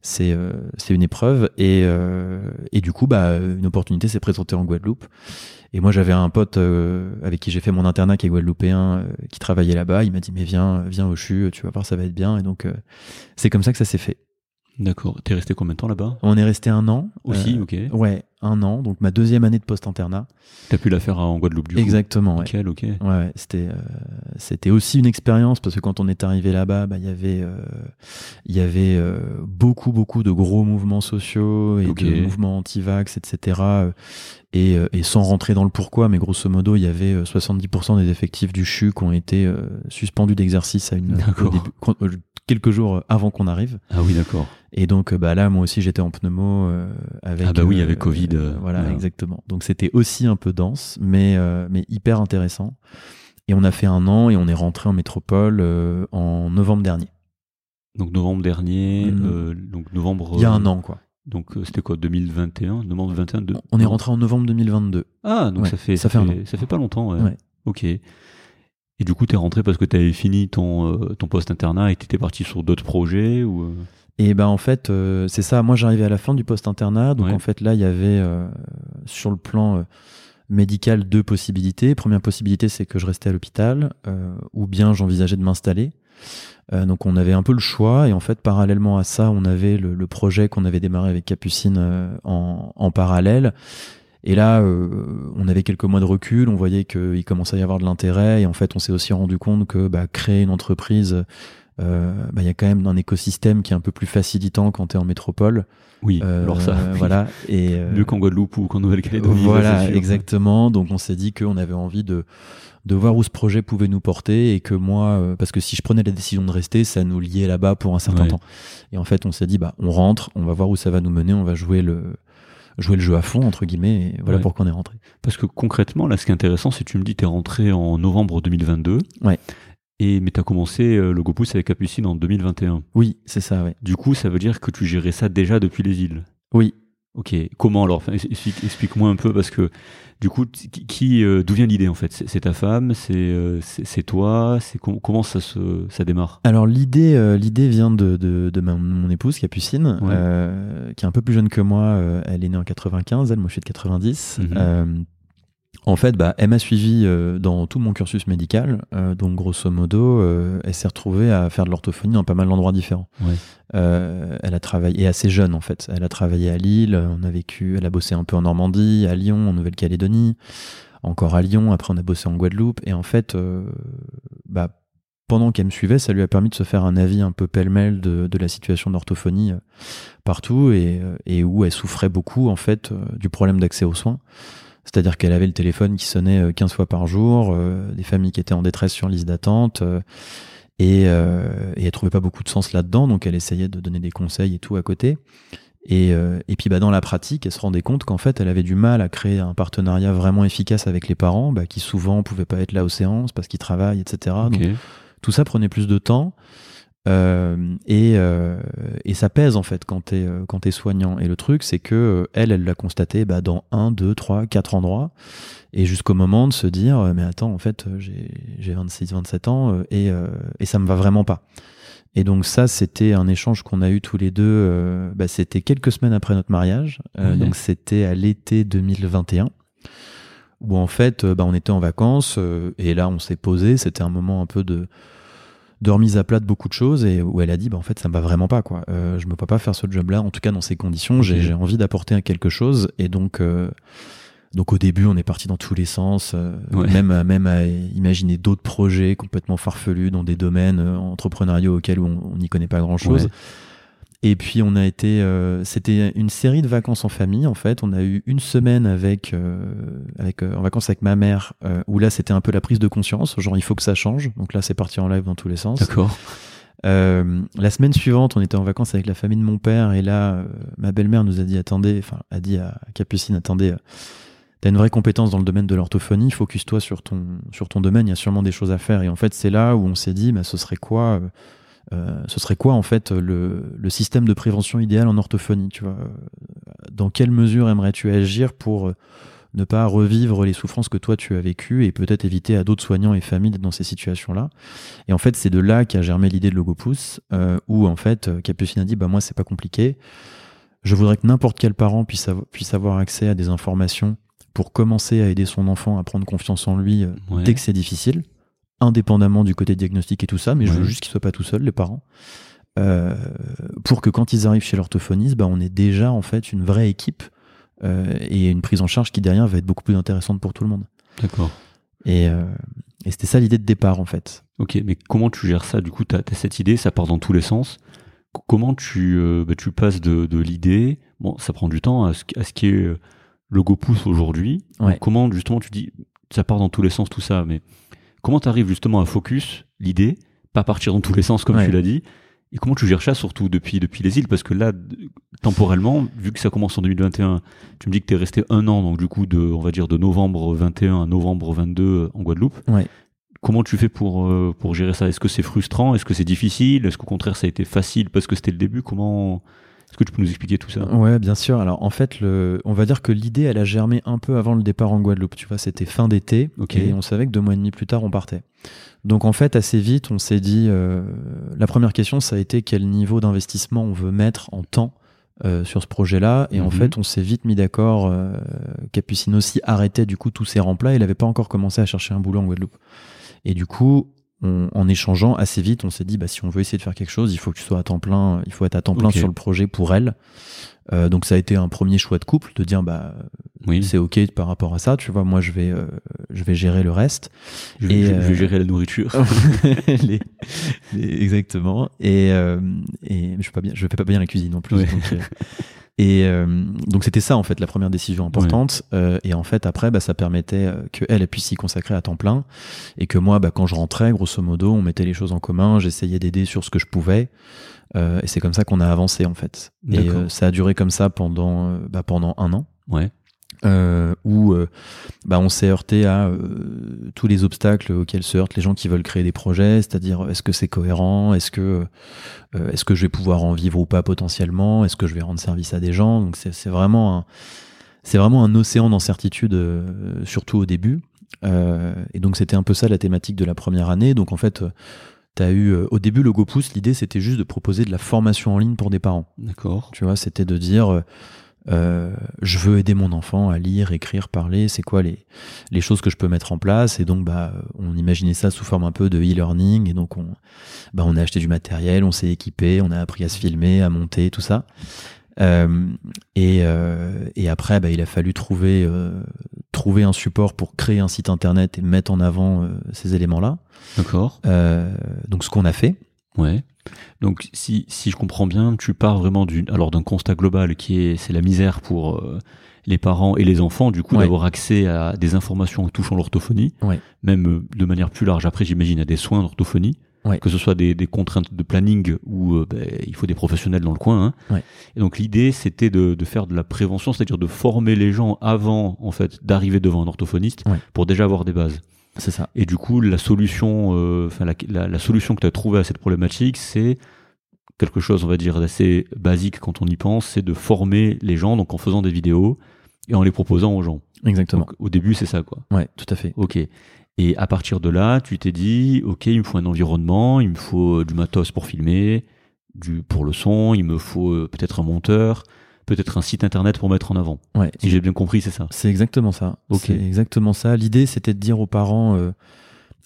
c'est euh, c'est une épreuve. Et, euh, et du coup, bah, une opportunité s'est présentée en Guadeloupe. Et moi, j'avais un pote euh, avec qui j'ai fait mon internat, qui est guadeloupéen, qui travaillait là-bas. Il m'a dit, mais viens, viens au CHU, tu vas voir, ça va être bien. Et donc, euh, c'est comme ça que ça s'est fait. D'accord. T'es resté combien de temps là-bas? On est resté un an. Aussi, Euh, ok. Ouais, un an. Donc ma deuxième année de post-internat. T'as pu la faire en Guadeloupe du coup? Exactement, ouais. Ok. Ouais, ouais, c'était euh, c'était aussi une expérience parce que quand on est arrivé là-bas, bah il y avait euh, y avait beaucoup beaucoup de gros mouvements sociaux et de mouvements anti-vax, etc. euh, Et, euh, et sans rentrer dans le pourquoi, mais grosso modo, il y avait euh, 70% des effectifs du CHU qui ont été euh, suspendus d'exercice à une début- euh, quelques jours avant qu'on arrive. Ah oui, d'accord. Et donc, euh, bah là, moi aussi, j'étais en pneumo euh, avec. Ah bah oui, avec Covid, euh, voilà, exactement. Donc c'était aussi un peu dense, mais euh, mais hyper intéressant. Et on a fait un an et on est rentré en métropole euh, en novembre dernier. Donc novembre dernier, euh, donc novembre. Il y a euh, un an, quoi. Donc euh, c'était quoi 2021 Novembre 21 de- On est rentré en novembre 2022. Ah, donc Ouais, ça fait ça fait un an. ça fait pas longtemps. Ouais. Ouais. Ok. Et du coup, t'es rentré parce que t'avais fini ton euh, ton poste internat et t'étais parti sur d'autres projets ou euh, Et ben en fait, euh, c'est ça. Moi, j'arrivais à la fin du post internat, donc en fait là, il y avait euh, sur le plan euh, médical deux possibilités. Première possibilité, c'est que je restais à l'hôpital, ou bien j'envisageais de m'installer. Euh, donc on avait un peu le choix, et en fait parallèlement à ça, on avait le, projet qu'on avait démarré avec Capucine euh, en, en parallèle. Et là, euh, on avait quelques mois de recul, on voyait qu'il commençait à y avoir de l'intérêt, et en fait, on s'est aussi rendu compte que bah, créer une entreprise, euh, bah, il y a quand même un écosystème qui est un peu plus facilitant quand tu es en métropole. Oui, Euh, alors ça. oui. voilà. Et, Mieux qu'en Guadeloupe ou qu'en Nouvelle-Calédonie. voilà, exactement. Donc on s'est dit qu'on avait envie de de voir où ce projet pouvait nous porter et que moi, euh, parce que si je prenais la décision de rester, ça nous liait là-bas pour un certain Ouais. temps. Et en fait, on s'est dit, bah, on rentre, on va voir où ça va nous mener, on va jouer le jouer le jeu à fond entre guillemets. Et voilà Ouais. pourquoi on est rentré. Parce que concrètement, là, ce qui est intéressant, c'est que tu me dis t'es rentré en novembre 2022. Ouais. Et mais t'as commencé euh, le GoPousse avec Capucine en 2021. Oui, c'est ça, ouais. Du coup, ça veut dire que tu gérais ça déjà depuis les îles. Oui. Ok. Comment alors? Enfin, explique- Explique-moi un peu parce que du coup, qui, euh, d'où vient l'idée en fait? C'est ta femme? C'est euh, c'est toi? C'est com- comment ça se ça démarre? Alors l'idée, euh, l'idée vient de, de, de ma- mon épouse Capucine, Ouais. qui est un peu plus jeune que moi. elle est née en 95, elle, moi je suis de 90. Mhm. Euh, En fait, bah, elle m'a suivi euh, dans tout mon cursus médical. Euh, donc, grosso modo, euh, elle s'est retrouvée à faire de l'orthophonie dans pas mal d'endroits différents. Ouais. Elle a travaillé, et assez jeune en fait. Elle a travaillé à Lille, on a vécu, elle a bossé un peu en Normandie, à Lyon, en Nouvelle-Calédonie, encore à Lyon. Après, on a bossé en Guadeloupe. Et en fait, bah, pendant qu'elle me suivait, ça lui a permis de se faire un avis un peu pêle-mêle de, de la situation d'orthophonie partout et, et où elle souffrait beaucoup en fait du problème d'accès aux soins. C'est-à-dire qu'elle avait le téléphone qui sonnait euh, 15 fois par jour, euh, des familles qui étaient en détresse sur liste d'attente, euh, et, euh, et elle trouvait pas beaucoup de sens là-dedans, donc elle essayait de donner des conseils et tout à côté. Et, euh, et puis bah, dans la pratique, elle se rendait compte qu'en fait, elle avait du mal à créer un partenariat vraiment efficace avec les parents, bah, qui souvent pouvaient pas être là aux séances parce qu'ils travaillent, etc. Donc, tout ça prenait plus de temps. Euh, et, euh, et ça pèse en fait quand t'es euh, quand t'es soignant. Et le truc, c'est que elle, elle l'a constaté bah, dans un, deux, trois, quatre endroits, et jusqu'au moment de se dire, mais attends, en fait, j'ai j'ai 26, 27 ans et euh, et ça me va vraiment pas. Et donc ça, c'était un échange qu'on a eu tous les deux. bah, c'était quelques semaines après notre mariage, donc c'était à l'été 2021 où en fait, bah, on était en vacances et là, on s'est posé. C'était un moment un peu de de remise à plat de beaucoup de choses et où elle a dit bah en fait ça me va vraiment pas quoi euh, je me peux pas faire ce job là en tout cas dans ces conditions j'ai envie d'apporter quelque chose et donc euh, donc au début on est parti dans tous les sens euh, Ouais. même à, même à imaginer d'autres projets complètement farfelus dans des domaines entrepreneuriaux auxquels on on n'y connaît pas grand chose Ouais. Et puis on a été, euh, c'était une série de vacances en famille en fait. On a eu une semaine avec, euh, avec euh, en vacances avec ma mère, euh, où là c'était un peu la prise de conscience, genre il faut que ça change. Donc là c'est parti en live dans tous les sens. D'accord. Euh, la semaine suivante, on était en vacances avec la famille de mon père et là euh, ma belle-mère nous a dit attendez, enfin a dit à Capucine attendez. T'as une vraie compétence dans le domaine de l'orthophonie, focus-toi sur ton, sur ton domaine, il y a sûrement des choses à faire. Et en fait, c'est là où on s'est dit, bah, ce serait quoi euh, ce serait quoi en fait le, le système de prévention idéal en orthophonie tu vois? Dans quelle mesure aimerais-tu agir pour euh, ne pas revivre les souffrances que toi tu as vécues et peut-être éviter à d'autres soignants et familles d'être dans ces situations-là? Et en fait, c'est de là qu'a germé l'idée de Logopousse, euh, où en fait euh, Capucine a dit bah moi c'est pas compliqué, je voudrais que n'importe quel parent puisse, avo- puisse avoir accès à des informations pour commencer à aider son enfant à prendre confiance en lui Ouais. dès que c'est difficile, indépendamment du côté diagnostic et tout ça, mais je veux juste qu'ils soient pas tout seuls, les parents, euh, pour que quand ils arrivent chez l'orthophoniste, bah, on ait déjà en fait une vraie équipe euh, et une prise en charge qui derrière va être beaucoup plus intéressante pour tout le monde. D'accord. Et, euh, et c'était ça l'idée de départ en fait. Ok, mais comment tu gères ça Du coup, tu as, cette idée, ça part dans tous les sens. Comment tu, bah, tu passes de, de l'idée, bon, ça prend du temps, à ce, à ce qui est euh, logo pouce aujourd'hui. Ouais. Comment justement tu dis, ça part dans tous les sens tout ça, mais comment tu arrives justement à focus l'idée, pas partir dans tous les sens comme Ouais. tu l'as dit et comment tu gères ça surtout depuis, depuis les îles? Parce que là, temporellement, vu que ça commence en 2021, tu me dis que tu es resté un an, donc du coup, de, on va dire de novembre 21 à novembre 22 euh, en Guadeloupe. Ouais. Comment tu fais pour, euh, pour gérer ça? Est-ce que c'est frustrant? Est-ce que c'est difficile? Est-ce qu'au contraire ça a été facile parce que c'était le début? Comment Est-ce que tu peux nous expliquer tout ça? Ouais, bien sûr. Alors en fait, le, on va dire que l'idée, elle a germé un peu avant le départ en Guadeloupe. Tu vois, c'était fin d'été Ok. et on savait que deux mois et demi plus tard, on partait. Donc en fait, assez vite, on s'est dit, euh, la première question, ça a été quel niveau d'investissement on veut mettre en temps euh, sur ce projet-là. Et en Mhm. fait, on s'est vite mis d'accord. Euh, Capucine aussi arrêtait du coup tous ses remplats. Il n'avait pas encore commencé à chercher un boulot en Guadeloupe. Et du coup, on- en échangeant assez vite, on s'est dit, bah, si on veut essayer de faire quelque chose, il faut que tu sois à temps plein, il faut être à temps plein sur le projet pour elle. Euh, donc ça a été un premier choix de couple de dire bah Oui, c'est ok par rapport à ça tu vois moi je vais euh, je vais gérer le reste je, vais- et, je- je vais euh, gérer la nourriture. Les- les- exactement et euh, et je fais pas bien je fais pas bien la cuisine en plus Ouais. donc, euh, et euh, donc c'était ça en fait la première décision importante. Euh, et en fait après bah, ça permettait euh, que elle puisse s'y consacrer à temps plein. Et que moi bah, quand je rentrais grosso modo on mettait les choses en commun j'essayais d'aider sur ce que je pouvais. Euh, et c'est comme ça qu'on a avancé en fait. Et euh, ça a duré comme ça pendant euh, bah, pendant un an. Ouais. Euh, où euh, bah, on s'est heurté à euh, tous les obstacles auxquels se heurtent les gens qui veulent créer des projets, c'est-à-dire est-ce que c'est cohérent, est-ce que euh, est-ce que je vais pouvoir en vivre ou pas potentiellement, est-ce que je vais rendre service à des gens, donc c'est vraiment un c'est vraiment un océan d'incertitude, euh, surtout au début. Euh, et donc c'était un peu ça la thématique de la première année. Donc en fait, as eu euh, au début le GoPouce, l'idée c'était juste de proposer de la formation en ligne pour des parents. D'accord. Tu vois, c'était de dire, euh, euh, je veux aider mon enfant à lire, écrire, parler, c'est quoi les, les choses que je peux mettre en place? Et donc bah on imaginait ça sous forme un peu de e-learning et donc on bah on a acheté du matériel, on s'est équipé, on a appris à se filmer, à monter, tout ça. Euh, et, euh, et après bah, il a fallu trouver euh, trouver un support pour créer un site internet et mettre en avant ces éléments là. D'accord. Donc ce qu'on a fait. Ouais. Donc si, si je comprends bien, tu pars vraiment d'une alors d'un constat global qui est c'est la misère pour euh, les parents et les enfants du coup Ouais. d'avoir accès à des informations touchant l'orthophonie, Ouais. même euh, de manière plus large. Après j'imagine à des soins d'orthophonie, Ouais. que ce soit des, des contraintes de planning où euh, ben, il faut des professionnels dans le coin. hein. Ouais. Et donc l'idée c'était de, de faire de la prévention, c'est-à-dire de former les gens avant en fait d'arriver devant un orthophoniste Ouais. pour déjà avoir des bases. C'est ça. Et du coup, la solution, euh, enfin la, la, la solution que tu as trouvée à cette problématique, c'est quelque chose, on va dire, d'assez basique quand on y pense, c'est de former les gens, donc en faisant des vidéos et en les proposant aux gens. Exactement. Donc, au début, c'est ça, quoi. ouais, tout à fait. Ok. Et à partir de là, tu t'es dit, ok, il me faut un environnement, il me faut euh, du matos pour filmer, du pour le son, il me faut euh, peut-être un monteur, peut-être un site internet pour mettre en avant. Ouais. Si j'ai bien compris, c'est ça. C'est exactement ça. C'est exactement ça. L'idée, c'était de dire aux parents, euh,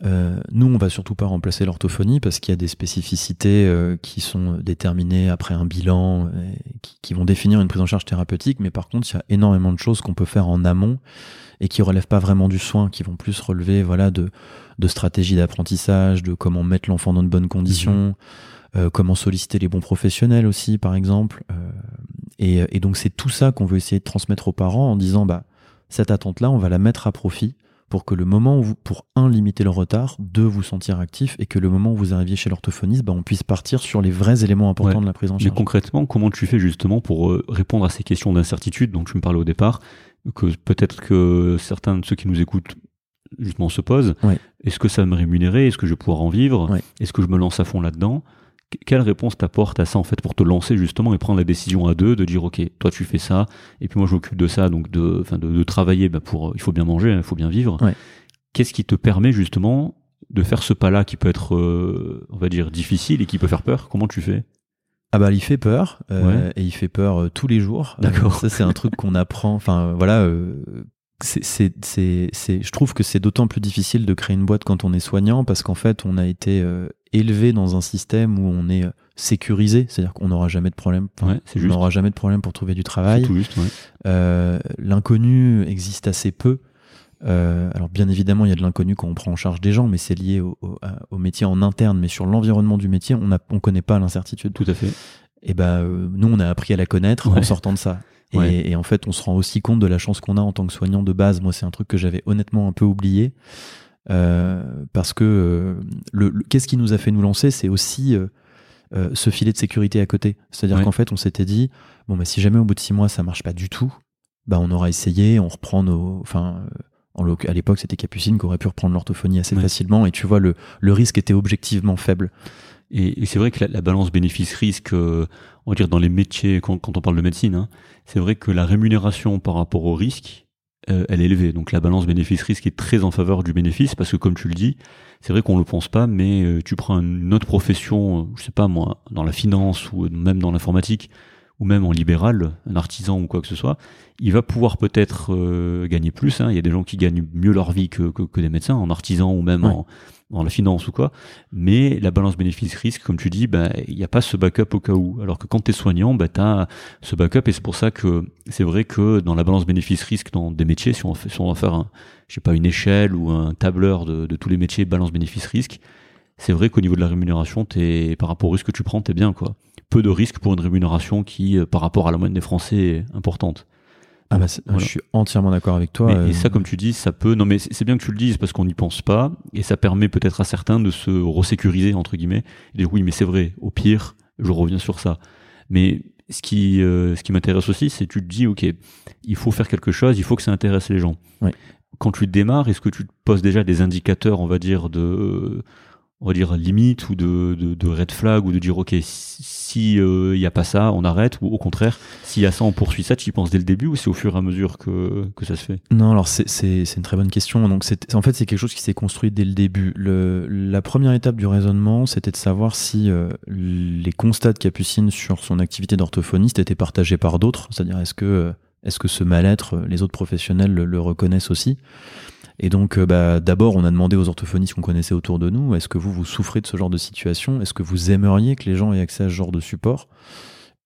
euh, nous, on va surtout pas remplacer l'orthophonie parce qu'il y a des spécificités euh, qui sont déterminées après un bilan, euh, qui, qui vont définir une prise en charge thérapeutique. Mais par contre, il y a énormément de choses qu'on peut faire en amont et qui relèvent pas vraiment du soin, qui vont plus relever, voilà, de, de stratégies d'apprentissage, de comment mettre l'enfant dans de bonnes conditions. euh, comment solliciter les bons professionnels aussi, par exemple. Euh, et, et donc c'est tout ça qu'on veut essayer de transmettre aux parents en disant bah cette attente-là, on va la mettre à profit pour que le moment où vous, pour un, limiter le retard, deux, vous sentir actif, et que le moment où vous arriviez chez l'orthophoniste, bah, on puisse partir sur les vrais éléments importants Ouais. de la prise en Mais charge. concrètement, comment tu fais justement pour euh, répondre à ces questions d'incertitude dont tu me parlais au départ, que peut-être que certains de ceux qui nous écoutent justement se posent? Ouais. Est-ce que ça va me rémunérer? Est-ce que je vais pouvoir en vivre? Ouais. Est-ce que je me lance à fond là-dedans? Quelle réponse t'apporte à ça en fait pour te lancer justement et prendre la décision à deux de dire ok toi tu fais ça et puis moi je m'occupe de ça donc de enfin de, de travailler bah, pour il faut bien manger hein, il faut bien vivre Ouais. qu'est-ce qui te permet justement de faire ce pas là qui peut être euh, on va dire difficile et qui peut faire peur? Comment tu fais? Ah bah il fait peur euh, et il fait peur euh, tous les jours. D'accord. Ça c'est un truc qu'on apprend. Enfin voilà. C'est, je trouve que c'est d'autant plus difficile de créer une boîte quand on est soignant parce qu'en fait on a été euh, élevé dans un système où on est euh, sécurisé, c'est-à-dire qu'on n'aura jamais de problème. Ouais, on n'aura jamais de problème pour trouver du travail. tout juste ouais. Euh, l'inconnu existe assez peu. Euh, alors bien évidemment, il y a de l'inconnu quand on prend en charge des gens, mais c'est lié au, au- à- au métier en interne. Mais sur l'environnement du métier, on ne on connaît pas l'incertitude. tout à fait Et ben euh, nous, on a appris à la connaître en sortant de ça. Et, Ouais. et en fait, on se rend aussi compte de la chance qu'on a en tant que soignant de base. Moi, c'est un truc que j'avais honnêtement un peu oublié. Euh, parce que euh, le, le- qu'est-ce qui nous a fait nous lancer, c'est aussi euh, ce filet de sécurité à côté. C'est-à-dire Ouais. qu'en fait, on s'était dit bon, bah, si jamais au bout de six mois ça marche pas du tout, bah on aura essayé, on reprend nos, enfin. en à l'époque, c'était Capucine qui aurait pu reprendre l'orthophonie assez Ouais. facilement, et tu vois, le, le risque était objectivement faible. Et, et c'est vrai que la, la balance bénéfice-risque, euh, on va dire dans les métiers, quand, quand on parle de médecine, hein, c'est vrai que la rémunération par rapport au risque, euh, elle est élevée. Donc la balance bénéfice-risque est très en faveur du bénéfice parce que comme tu le dis, c'est vrai qu'on le pense pas, mais euh, tu prends une autre profession, je sais pas moi, dans la finance ou même dans l'informatique ou même en libéral, un artisan ou quoi que ce soit, il va pouvoir peut-être euh, gagner plus. hein. Il y a des gens qui gagnent mieux leur vie que, que, que des médecins, en artisan ou même Ouais. en, dans la finance ou quoi. Mais la balance bénéfice-risque, comme tu dis, bah, il n'y a pas ce backup au cas où. Alors que quand tu es soignant, bah, tu as ce backup et c'est pour ça que c'est vrai que dans la balance bénéfice-risque dans des métiers, si on, fait, si on va faire pas, une échelle ou un tableur de, tous les métiers balance bénéfice-risque, c'est vrai qu'au niveau de la rémunération, par rapport au risque que tu prends, t'es bien, quoi. Peu de risque pour une rémunération qui, euh, par rapport à la moyenne des Français, est importante. Ah bah, Voilà. Je suis entièrement d'accord avec toi. Mais- euh, et ça, comme tu dis, ça peut. Non, mais c'est bien que tu le dises parce qu'on n'y pense pas et ça permet peut-être à certains de se resécuriser entre guillemets et dire oui, mais c'est vrai. Au pire, je reviens sur ça. Mais ce qui, euh, ce qui m'intéresse aussi, c'est que tu te dis ok, il faut faire quelque chose, il faut que ça intéresse les gens. Quand tu démarres, est-ce que tu te poses déjà des indicateurs, on va dire de on va dire, limite ou de, de, de red flag ou de dire, ok, si il n'y a pas ça, on arrête ou au contraire, s'il y a ça, on poursuit ça, tu y penses dès le début ou c'est au fur et à mesure que, que ça se fait? Non, alors c'est une très bonne question. Donc en fait, c'est quelque chose qui s'est construit dès le début. La première étape du raisonnement, c'était de savoir si les constats de Capucine sur son activité d'orthophoniste étaient partagés par d'autres, c'est-à-dire est-ce que, est-ce que ce mal-être, les autres professionnels le reconnaissent aussi? Et donc, euh, bah, d'abord, on a demandé aux orthophonistes qu'on connaissait autour de nous, est-ce que vous, vous souffrez de ce genre de situation? Est-ce que vous aimeriez que les gens aient accès à ce genre de support?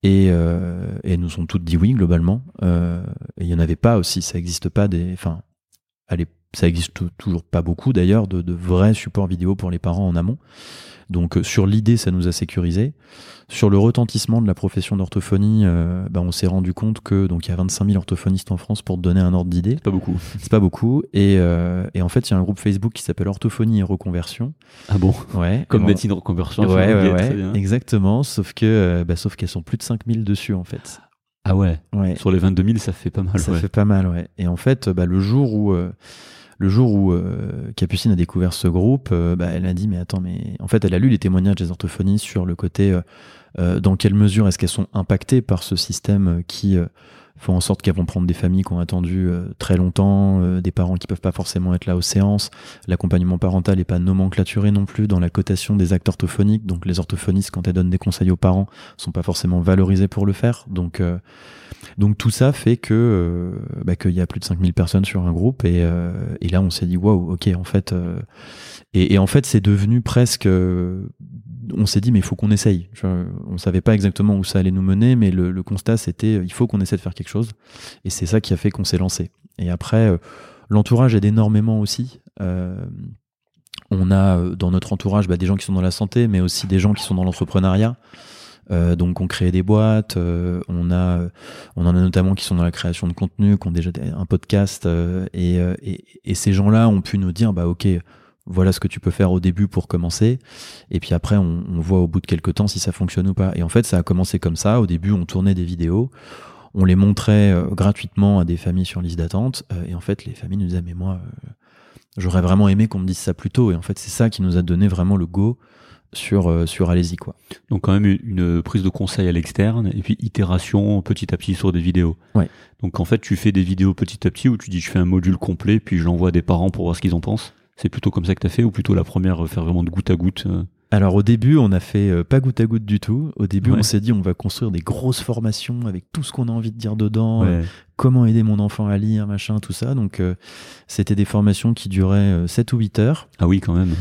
Et, euh, et nous ont toutes dit oui, globalement. Euh, et il n'y en avait pas aussi, ça n'existe pas des... Enfin, allez, ça existe toujours pas beaucoup d'ailleurs, de, de vrais supports vidéo pour les parents en amont. Donc euh, sur l'idée, ça nous a sécurisé. Sur le retentissement de la profession d'orthophonie, euh, bah, on s'est rendu compte que donc il y a 25 000 orthophonistes en France pour te donner un ordre d'idée. Pas beaucoup. C'est pas beaucoup. Et, euh, et en fait, il y a un groupe Facebook qui s'appelle Orthophonie et Reconversion. Ah bon? Ouais. Comme médecine de reconversion. Ouais, ouais, ouais. Exactement. Sauf que, bah, sauf qu'elles sont plus de 5 000 dessus en fait. Ah ouais? Ouais. Sur les 22 000, ça fait pas mal. Ça ouais. fait pas mal, ouais. Et en fait, bah, le jour où le jour où euh, Capucine a découvert ce groupe, euh, bah, elle a dit mais attends mais en fait elle a lu les témoignages des orthophonistes sur le côté euh, dans quelle mesure est-ce qu'elles sont impactées par ce système qui font en sorte qu'elles vont prendre des familles qui ont attendu très longtemps, des parents qui peuvent pas forcément être là aux séances, l'accompagnement parental n'est pas nomenclaturé non plus dans la cotation des actes orthophoniques, donc les orthophonistes quand elles donnent des conseils aux parents sont pas forcément valorisés pour le faire, donc donc tout ça fait que euh, bah, qu'il y a plus de 5000 personnes sur un groupe et, euh, et là on s'est dit waouh ok en fait euh, et, et, en fait c'est devenu presque on s'est dit mais il faut qu'on essaye. On savait pas exactement où ça allait nous mener mais le, constat c'était il faut qu'on essaie de faire quelque chose. Et c'est ça qui a fait qu'on s'est lancé. Et après l'entourage aide énormément aussi. On a dans notre entourage bah, des gens qui sont dans la santé mais aussi des gens qui sont dans l'entrepreneuriat. Euh, donc on crée des boîtes, euh, on a, on en a notamment qui sont dans la création de contenu, qui ont déjà un podcast, euh, et, et, et, ces gens-là ont pu nous dire bah ok, voilà ce que tu peux faire au début pour commencer, et puis après on, on, voit au bout de quelques temps si ça fonctionne ou pas. Et en fait ça a commencé comme ça. Au début on tournait des vidéos. On les montrait gratuitement à des familles sur liste d'attente, et en fait les familles nous disaient mais moi j'aurais vraiment aimé qu'on me dise ça plus tôt, et en fait c'est ça qui nous a donné vraiment le go sur, euh, sur Allez-y. Quoi. Donc quand même une prise de conseil à l'externe et puis itération petit à petit sur des vidéos. Ouais. Donc en fait tu fais des vidéos petit à petit où tu dis je fais un module complet puis je l'envoie à des parents pour voir ce qu'ils en pensent. C'est plutôt comme ça que tu as fait ou plutôt la première faire vraiment de goutte à goutte euh alors au début, on a fait euh, pas goutte à goutte du tout. Au début, on s'est dit on va construire des grosses formations avec tout ce qu'on a envie de dire dedans, ouais. comment aider mon enfant à lire, machin, tout ça. Donc euh, c'était des formations qui duraient 7 ou 8 heures. Ah oui, quand même.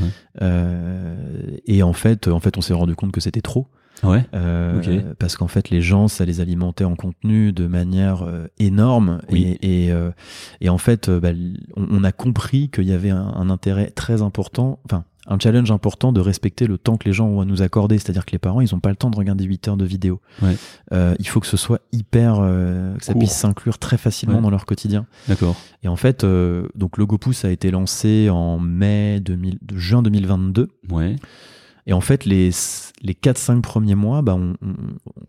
et en fait, en fait, on s'est rendu compte que c'était trop. Ouais. Euh, okay. Parce qu'en fait, les gens, ça les alimentait en contenu de manière euh, énorme. Oui. Et, et, euh, et, en fait, bah, on, on, a compris qu'il y avait un, un, intérêt très important, enfin, un challenge important de respecter le temps que les gens ont à nous accorder. C'est-à-dire que les parents, ils n'ont pas le temps de regarder 8 heures de vidéo. Ouais. il faut que ce soit hyper, que ça puisse s'inclure très facilement Ouais. dans leur quotidien. D'accord. Et en fait, donc le GoPouce a été lancé en mai 2000, de juin 2022. Ouais. Et en fait, les, les 4-5 premiers mois, bah, on, on,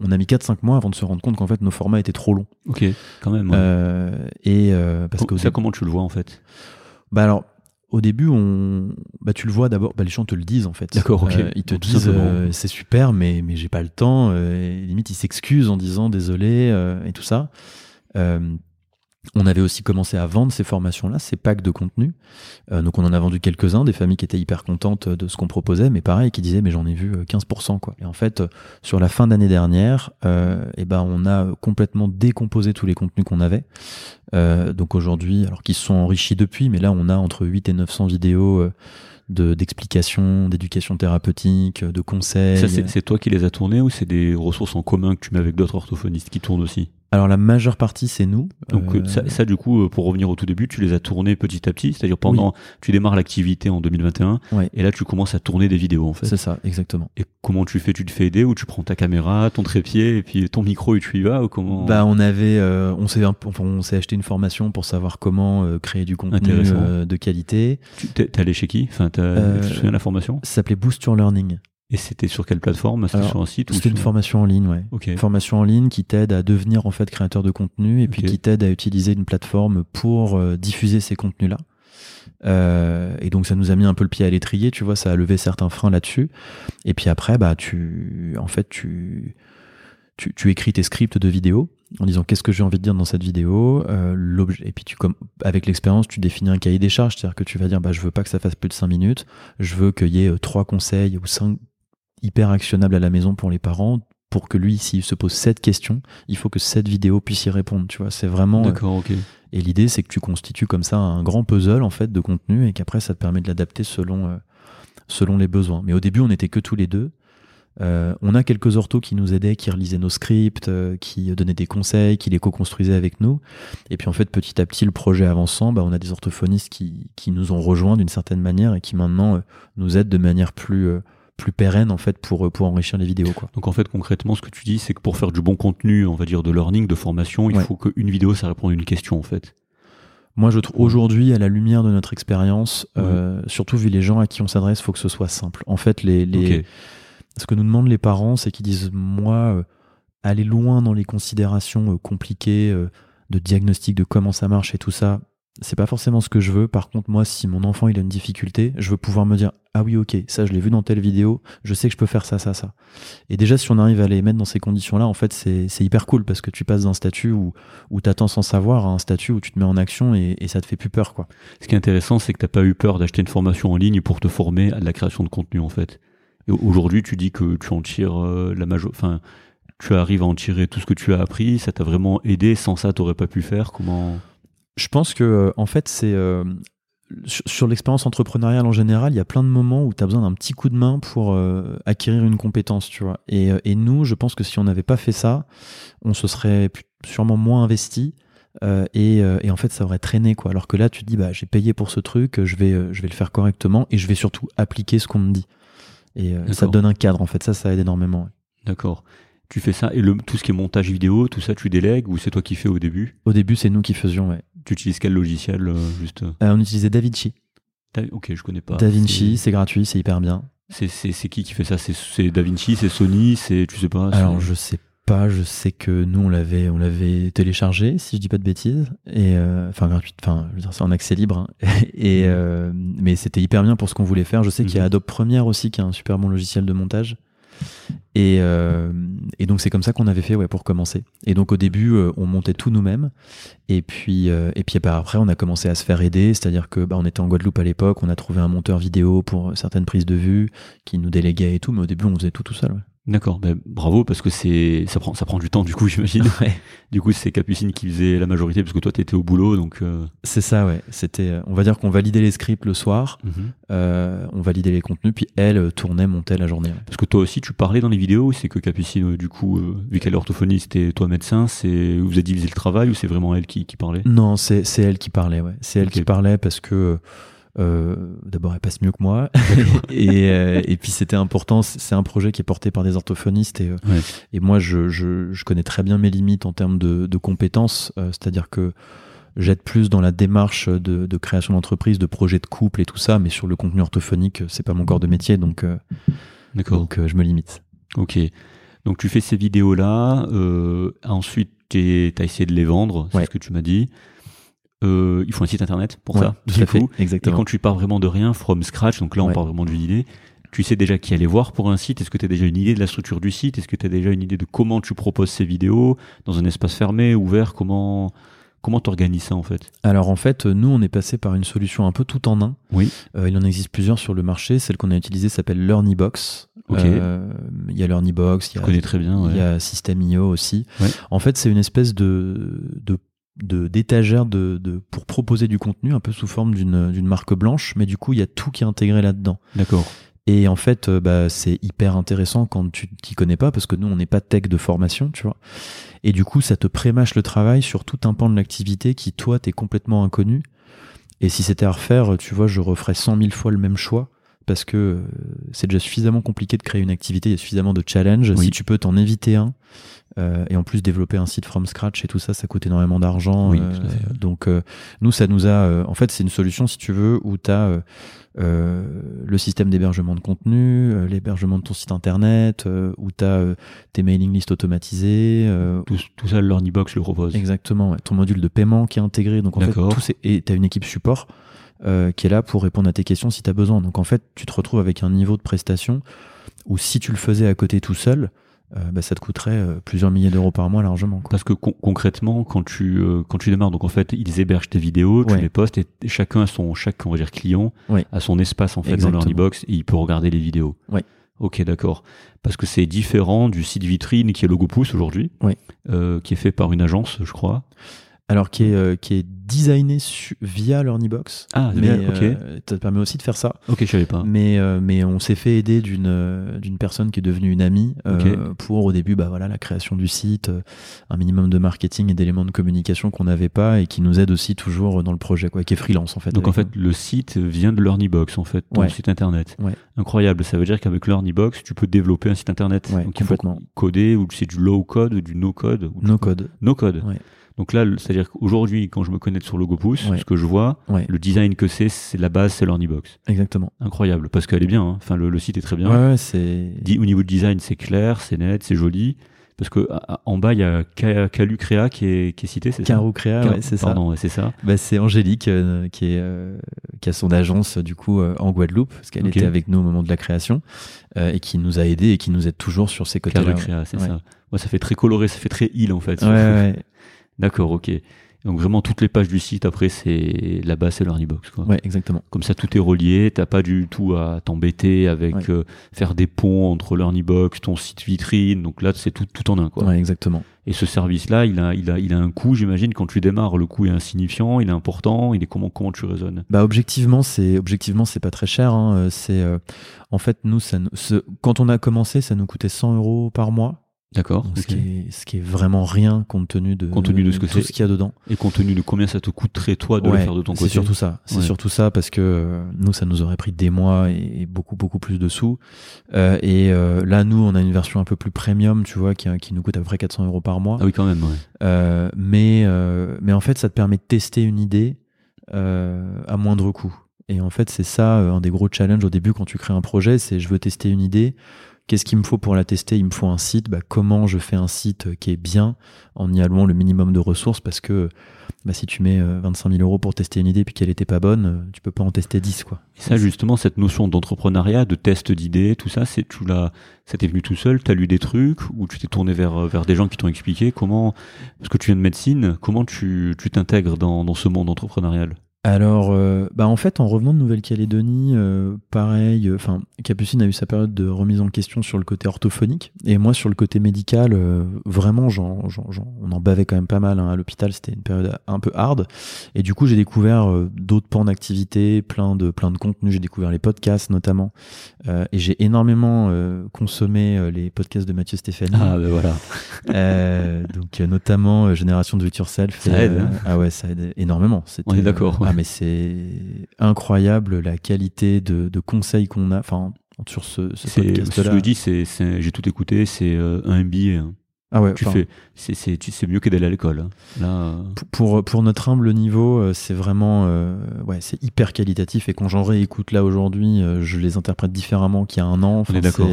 on, a mis 4-5 mois avant de se rendre compte qu'en fait, nos formats étaient trop longs. Ok, quand même. Ouais. Euh, et euh, parce que ça, comment tu le vois en fait? Bah alors, au début, on, bah tu le vois d'abord, bah les gens te le disent en fait. D'accord, ok. Euh, ils te Donc, disent euh, c'est super, mais mais j'ai pas le temps. Euh, limite, ils s'excusent en disant désolé euh, et tout ça. On avait aussi commencé à vendre ces formations-là, ces packs de contenu. Euh, donc on en a vendu quelques-uns, des familles qui étaient hyper contentes de ce qu'on proposait, mais pareil, qui disaient mais j'en ai vu 15%. Quoi. Et en fait, sur la fin d'année dernière, euh, et ben on a complètement décomposé tous les contenus qu'on avait. Euh, donc aujourd'hui, alors qu'ils se sont enrichis depuis, mais là on a entre 8 et 900 vidéos euh, de d'explications, d'éducation thérapeutique, de conseils. Ça, c'est toi qui les as tournés ou c'est des ressources en commun que tu mets avec d'autres orthophonistes qui tournent aussi? Alors la majeure partie c'est nous. Donc euh... ça, ça, du coup pour revenir au tout début, tu les as tournés petit à petit, c'est-à-dire pendant oui. tu démarres l'activité en 2021 ouais. et là tu commences à tourner des vidéos en fait. C'est ça, exactement. Et comment tu fais? Tu te fais aider ou tu prends ta caméra, ton trépied et puis ton micro et tu y vas ou comment? Bah on avait euh, on s'est enfin, on s'est acheté une formation pour savoir comment euh, créer du contenu euh, de qualité. Tu t'es allé chez qui? Enfin tu te souviens de la formation? Ça s'appelait Boost Your Learning. Et c'était sur quelle plateforme? C'était sur un site C'était une sur... formation en ligne, ouais. Okay. Formation en ligne qui t'aide à devenir en fait créateur de contenu et puis qui t'aide à utiliser une plateforme pour euh, diffuser ces contenus-là. Euh, et donc ça nous a mis un peu le pied à l'étrier, tu vois, ça a levé certains freins là-dessus. Et puis après, bah tu, en fait, tu, tu, tu écris tes scripts de vidéo en disant qu'est-ce que j'ai envie de dire dans cette vidéo. Euh, et puis tu, comme, avec l'expérience, tu définis un cahier des charges, c'est-à-dire que tu vas dire, bah je veux pas que ça fasse plus de 5 minutes, je veux qu'il y ait euh, trois conseils ou cinq hyper actionnables à la maison pour les parents pour que lui, s'il se pose cette question, il faut que cette vidéo puisse y répondre. Tu vois, c'est vraiment. Euh, D'accord, ok. Et l'idée, c'est que tu constitues comme ça un grand puzzle en fait de contenu et qu'après, ça te permet de l'adapter selon euh, selon les besoins. Mais au début, on n'était que tous les deux. Euh, on a quelques orthos qui nous aidaient, qui relisaient nos scripts, qui donnaient des conseils, qui les co-construisaient avec nous. Et puis en fait, petit à petit, le projet avançant, bah, on a des orthophonistes qui, qui nous ont rejoints d'une certaine manière et qui maintenant nous aident de manière plus plus pérenne en fait pour, euh, pour enrichir les vidéos. Quoi. Donc en fait concrètement ce que tu dis c'est que pour faire du bon contenu, on va dire de learning, de formation, il faut qu'une vidéo ça réponde à une question en fait. Moi je trouve aujourd'hui à la lumière de notre expérience, euh, surtout vu les gens à qui on s'adresse, il faut que ce soit simple. En fait les, les... ce que nous demandent les parents c'est qu'ils disent moi euh, aller loin dans les considérations compliquées de diagnostic de comment ça marche et tout ça, c'est pas forcément ce que je veux. Par contre, moi, si mon enfant il a une difficulté, je veux pouvoir me dire ah oui, ok, ça je l'ai vu dans telle vidéo, je sais que je peux faire ça, ça, ça. Et déjà, si on arrive à les mettre dans ces conditions-là, en fait, c'est hyper cool parce que tu passes d'un statut où, où t'attends sans savoir à un statut où tu te mets en action et, ça te fait plus peur, quoi. Ce qui est intéressant, c'est que t'as pas eu peur d'acheter une formation en ligne pour te former à la création de contenu, en fait. Et aujourd'hui, tu dis que tu en tires euh, la major, enfin, tu arrives à en tirer tout ce que tu as appris, ça t'a vraiment aidé. Sans ça, t'aurais pas pu faire. Comment je pense que, euh, en fait, c'est. Euh, sur, l'expérience entrepreneuriale en général, il y a plein de moments où tu as besoin d'un petit coup de main pour euh, acquérir une compétence, tu vois. Et, et, nous, je pense que si on n'avait pas fait ça, on se serait sûrement moins investi. et, et, en fait, ça aurait traîné, quoi. Alors que là, tu te dis, bah, j'ai payé pour ce truc, je vais, je vais le faire correctement et je vais surtout appliquer ce qu'on me dit. Et ça te donne un cadre, en fait. Ça, ça aide énormément. D'accord tu fais ça et le, tout ce qui est montage vidéo, tout ça, tu délègues ou c'est toi qui fais au début? Au début, c'est nous qui faisions, ouais. Tu utilises quel logiciel euh, juste euh On utilisait DaVinci. ok, je connais pas. DaVinci, c'est gratuit, c'est hyper bien. C'est qui qui fait ça? C'est DaVinci, c'est Sony, c'est tu sais pas Alors je sais pas, je sais que nous on l'avait on l'avait téléchargé, si je dis pas de bêtises, et euh, enfin gratuit, enfin je veux dire c'est en accès libre, hein. et mmh. mais c'était hyper bien pour ce qu'on voulait faire. Je sais qu'il y a mmh. Adobe Premiere aussi qui est un super bon logiciel de montage. Et, euh, et, donc c'est comme ça qu'on avait fait pour commencer. Et donc au début, euh, on montait tout nous-mêmes. Et puis, euh, et puis bah, après, on a commencé à se faire aider. C'est-à-dire que bah, on était en Guadeloupe à l'époque, on a trouvé un monteur vidéo pour certaines prises de vue qui nous déléguait et tout. Mais au début, on faisait tout tout seul. D'accord, ben, bravo parce que c'est ça prend ça prend du temps du coup j'imagine. Du coup c'est Capucine qui faisait la majorité parce que toi t'étais au boulot donc. Euh. C'est ça ouais. C'était on va dire qu'on validait les scripts le soir, mhm. euh, on validait les contenus puis elle tournait montait la journée. Parce que toi aussi tu parlais dans les vidéos c'est que Capucine euh, du coup vu qu'elle est orthophoniste et toi médecin c'est vous avez divisé le travail ou c'est vraiment elle qui, qui parlait? Non c'est c'est elle qui parlait ouais c'est elle qui parlait parce que euh, D'abord, elle passe mieux que moi. et, euh, et, puis, c'était important. C'est un projet qui est porté par des orthophonistes. Et, euh, et moi, je, je, je, connais très bien mes limites en termes de, de compétences. Euh, c'est-à-dire que j'aide plus dans la démarche de, de création d'entreprise, de projet de couple et tout ça. Mais sur le contenu orthophonique, c'est pas mon corps de métier. Donc, donc je me limite. Ok. Donc, tu fais ces vidéos-là. ensuite, tu as essayé de les vendre. C'est ce que tu m'as dit. Euh, il faut un site internet pour ça. Tout à fait, exactement. Et quand tu pars vraiment de rien, from scratch, donc là on part vraiment d'une idée, tu sais déjà qui aller voir pour un site. Est-ce que tu as déjà une idée de la structure du site? Est-ce que tu as déjà une idée de comment tu proposes ces vidéos dans un espace fermé, ouvert? Comment Comment t'organises ça en fait? Alors en fait, nous on est passé par une solution un peu tout en un. Oui. Euh, il en existe plusieurs sur le marché. Celle qu'on a utilisée s'appelle LearnyBox. Ok. Euh, il y a LearnyBox, il y a, très bien, il y a System.io aussi. En fait, c'est une espèce de, de de d'étagère de, de, pour proposer du contenu un peu sous forme d'une d'une marque blanche mais du coup il y a tout qui est intégré là-dedans. D'accord. Et en fait euh, bah, c'est hyper intéressant quand tu t'y connais pas parce que nous on n'est pas tech de formation tu vois. Et du coup ça te prémâche le travail sur tout un pan de l'activité qui toi t'es complètement inconnu. Et si c'était à refaire tu vois je referais cent mille fois le même choix parce que euh, c'est déjà suffisamment compliqué de créer une activité, il y a suffisamment de challenges. Si tu peux t'en éviter un, euh, et en plus développer un site from scratch et tout ça, ça coûte énormément d'argent. Oui, euh, donc nous, ça nous a... en fait, c'est une solution, si tu veux, où tu as le système d'hébergement de contenu, l'hébergement de ton site internet, où tu as tes mailing lists automatisés. Tout, tout, ça, le le propose. Exactement. Ton module de paiement qui est intégré. Donc en fait, tout et tu as une équipe support euh, qui est là pour répondre à tes questions si tu as besoin. Donc en fait, tu te retrouves avec un niveau de prestation où si tu le faisais à côté tout seul, euh, bah, ça te coûterait euh, plusieurs milliers d'euros par mois largement. Quoi. Parce que con- concrètement, quand tu euh, quand tu démarres, donc en fait, ils hébergent tes vidéos, tu Ouais. les postes et, chacun a son chaque on va dire client Ouais. a son espace en fait Exactement. dans l'Ornibox et il peut regarder les vidéos. Ouais. Ok, d'accord. Parce que c'est différent du site vitrine qui est Logo Pouce aujourd'hui, euh, qui est fait par une agence, je crois. Alors qui est, euh, qui est designé su- via l'Ornibox. Ah, mais bien, ok. euh, ça te permet aussi de faire ça. Ok, je savais pas. Mais, euh, mais on s'est fait aider d'une d'une personne qui est devenue une amie pour au début bah voilà la création du site, un minimum de marketing et d'éléments de communication qu'on n'avait pas et qui nous aide aussi toujours dans le projet quoi, qui est freelance en fait. Donc en fait, le site vient de l'Ornibox, en fait, ton Ouais. site internet. Ouais. Incroyable. Ça veut dire qu'avec l'Ornibox, tu peux développer un site internet. Ouais, Donc il faut complètement. coder ou c'est du low code ou du no code. ou. No code. No code. Ouais. Donc là, c'est-à-dire qu'aujourd'hui, quand je me connecte sur Logo Pouce, Ouais. ce que je vois, Ouais, le design que c'est, c'est la base, c'est l'Ornibox. exactement. Incroyable, parce qu'elle est bien. hein. Enfin, le, le site est très bien. Ouais, ouais, c'est. Au niveau de design, c'est clair, c'est net, c'est joli. Parce que à- en bas, il y a Ca- Calu Créa qui est, qui est cité, c'est ça? Caro Créa, Car- ouais, c'est ça. Pardon, ouais, c'est ça. Bah, c'est Angélique euh, qui, est, euh, qui a son agence du coup euh, en Guadeloupe parce qu'elle était avec nous au moment de la création et qui nous a aidés et qui nous aide toujours sur ces côtés-là. Ouais. Créa, c'est Ouais. ça. Moi, ça fait très coloré, ça fait très île en fait. Ouais, ouais, D'accord, ok. Donc vraiment, toutes les pages du site, après, c'est la base, c'est l'Ornibox. Quoi. ouais, exactement. Comme ça, tout est relié. T'as pas du tout à t'embêter avec Ouais. euh, faire des ponts entre l'Ornibox, ton site vitrine. Donc là, c'est tout, tout en un. Quoi. Ouais, exactement. Et ce service-là, il a, il, a, il a un coût, j'imagine, quand tu démarres. Le coût est insignifiant, il est important. Il est comment, comment tu raisonnes? Bah objectivement, c'est objectivement c'est pas très cher. hein. Euh, C'est euh, en fait nous ça nous- quand on a commencé, ça nous coûtait 100 euros par mois, D'accord ce, ok. qui est, ce qui est vraiment rien compte tenu de Compte tenu de ce que tout c'est. ce qu'il y a dedans. Et compte tenu de combien ça te coûterait, toi, de le faire de ton C'est côté surtout ça. C'est Ouais. surtout ça parce que euh, nous, ça nous aurait pris des mois et, et beaucoup, beaucoup plus de sous. Euh, et euh, là, nous, on a une version un peu plus premium, tu vois, qui, qui nous coûte à peu près 400 euros par mois. Ah oui, quand même, ouais. Mais, mais en fait, ça te permet de tester une idée à moindre coût. Et en fait, c'est ça un des gros challenges au début quand tu crées un projet, c'est je veux tester une idée. Qu'est-ce qu'il me faut pour la tester? Il me faut un site. Bah, comment je fais un site qui est bien en y allouant le minimum de ressources? Parce que bah, si tu mets euh, 25 000 euros pour tester une idée puis qu'elle était pas bonne, euh, tu peux pas en tester 10 quoi. Et ça, justement, cette notion d'entrepreneuriat, de test d'idées, tout ça, c'est tu l'as, ça t'est venu tout seul, t'as lu des trucs, ou tu t'es tourné vers, des gens qui t'ont expliqué? Comment, parce que tu viens de médecine, comment tu, tu t'intègres dans ce monde entrepreneurial? Alors, euh, bah en fait, en revenant de Nouvelle-Calédonie, euh, pareil, enfin, Capucine a eu sa période de remise en question sur le côté orthophonique, et moi sur le côté médical, euh, vraiment, j'en, j'en- j'en- on en bavait quand même pas mal hein, à l'hôpital. C'était une période un peu hard, et du coup, j'ai découvert euh, d'autres pans d'activité, plein de plein de contenus. J'ai découvert les podcasts notamment, euh, et j'ai énormément euh, consommé euh, les podcasts de Mathieu Stéphanie. Ah, ben voilà. Euh, donc euh, notamment euh, Génération Do It Yourself. Ça aide, euh, hein. ah ouais, ça aide énormément. On est d'accord, euh, ouais. Ah mais c'est incroyable la qualité de, de conseils qu'on a. Enfin sur ce, ce C'est, ce que podcast-là. je dis, c'est, j'ai tout écouté, c'est euh, un MBA. hein. Ah ouais. Tu enfin, fais, c'est, mieux que d'aller à l'école. hein. Là, euh, Pour, pour notre humble niveau, euh, c'est vraiment euh, ouais, c'est hyper qualitatif et quand j'en réécoute là aujourd'hui, je les interprète différemment qu'il y a un an. Enfin, est d'accord.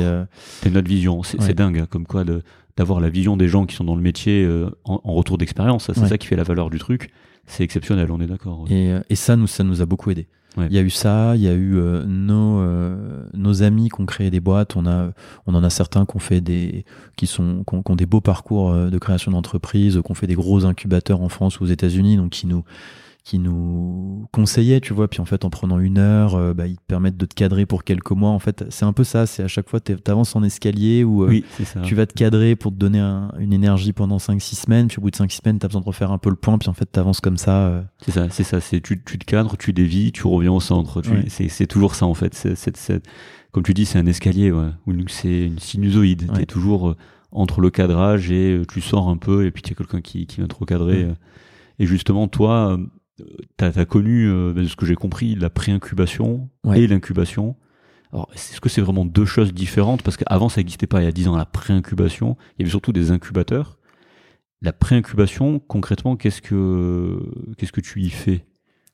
c'est, notre vision. C'est, Ouais. dingue, hein, comme quoi d'avoir la vision des gens qui sont dans le métier euh, en, en retour d'expérience. C'est Ouais. ça qui fait la valeur du truc. C'est exceptionnel, on est d'accord. ouais. Et, euh, et ça, nous, ça nous a beaucoup aidé. Ouais. Il y a eu ça, il y a eu euh, nos, euh, nos amis qui ont créé des boîtes. On, a, on en a certains qui ont fait des, qui sont, qui ont, qui ont des beaux parcours de création d'entreprise, qui ont fait des gros incubateurs en France ou aux États-Unis, donc qui nous, qui nous conseillaient, tu vois. Puis en fait, en prenant une heure, euh, bah, ils te permettent de te cadrer pour quelques mois. En fait, c'est un peu ça. C'est à chaque fois, tu avances en escalier ou euh, Oui, tu vas te cadrer pour te donner un- une énergie pendant 5-6 semaines. Puis au bout de 5-6 semaines, tu as besoin de refaire un peu le point. Puis en fait, tu avances comme ça. euh, C'est ça, c'est ça. C'est tu, tu te cadres, tu dévis, tu reviens au centre. Tu- Ouais. C'est, c'est toujours ça en fait. C'est, c'est- c'est- comme tu dis, c'est un escalier, ouais. Ou c'est une sinusoïde. Ouais. T'es toujours euh, entre le cadrage et tu sors un peu et puis il y a quelqu'un qui, qui vient te recadrer. Et justement, toi, euh, t'as, as connu, euh, de ce que j'ai compris, la pré-incubation Ouais. et l'incubation. Alors, est-ce que c'est vraiment deux choses différentes? Parce qu'avant, ça n'existait pas. Il y a 10 ans, la pré-incubation, il y avait surtout des incubateurs. La pré-incubation, concrètement, qu'est-ce que, qu'est-ce que tu y fais?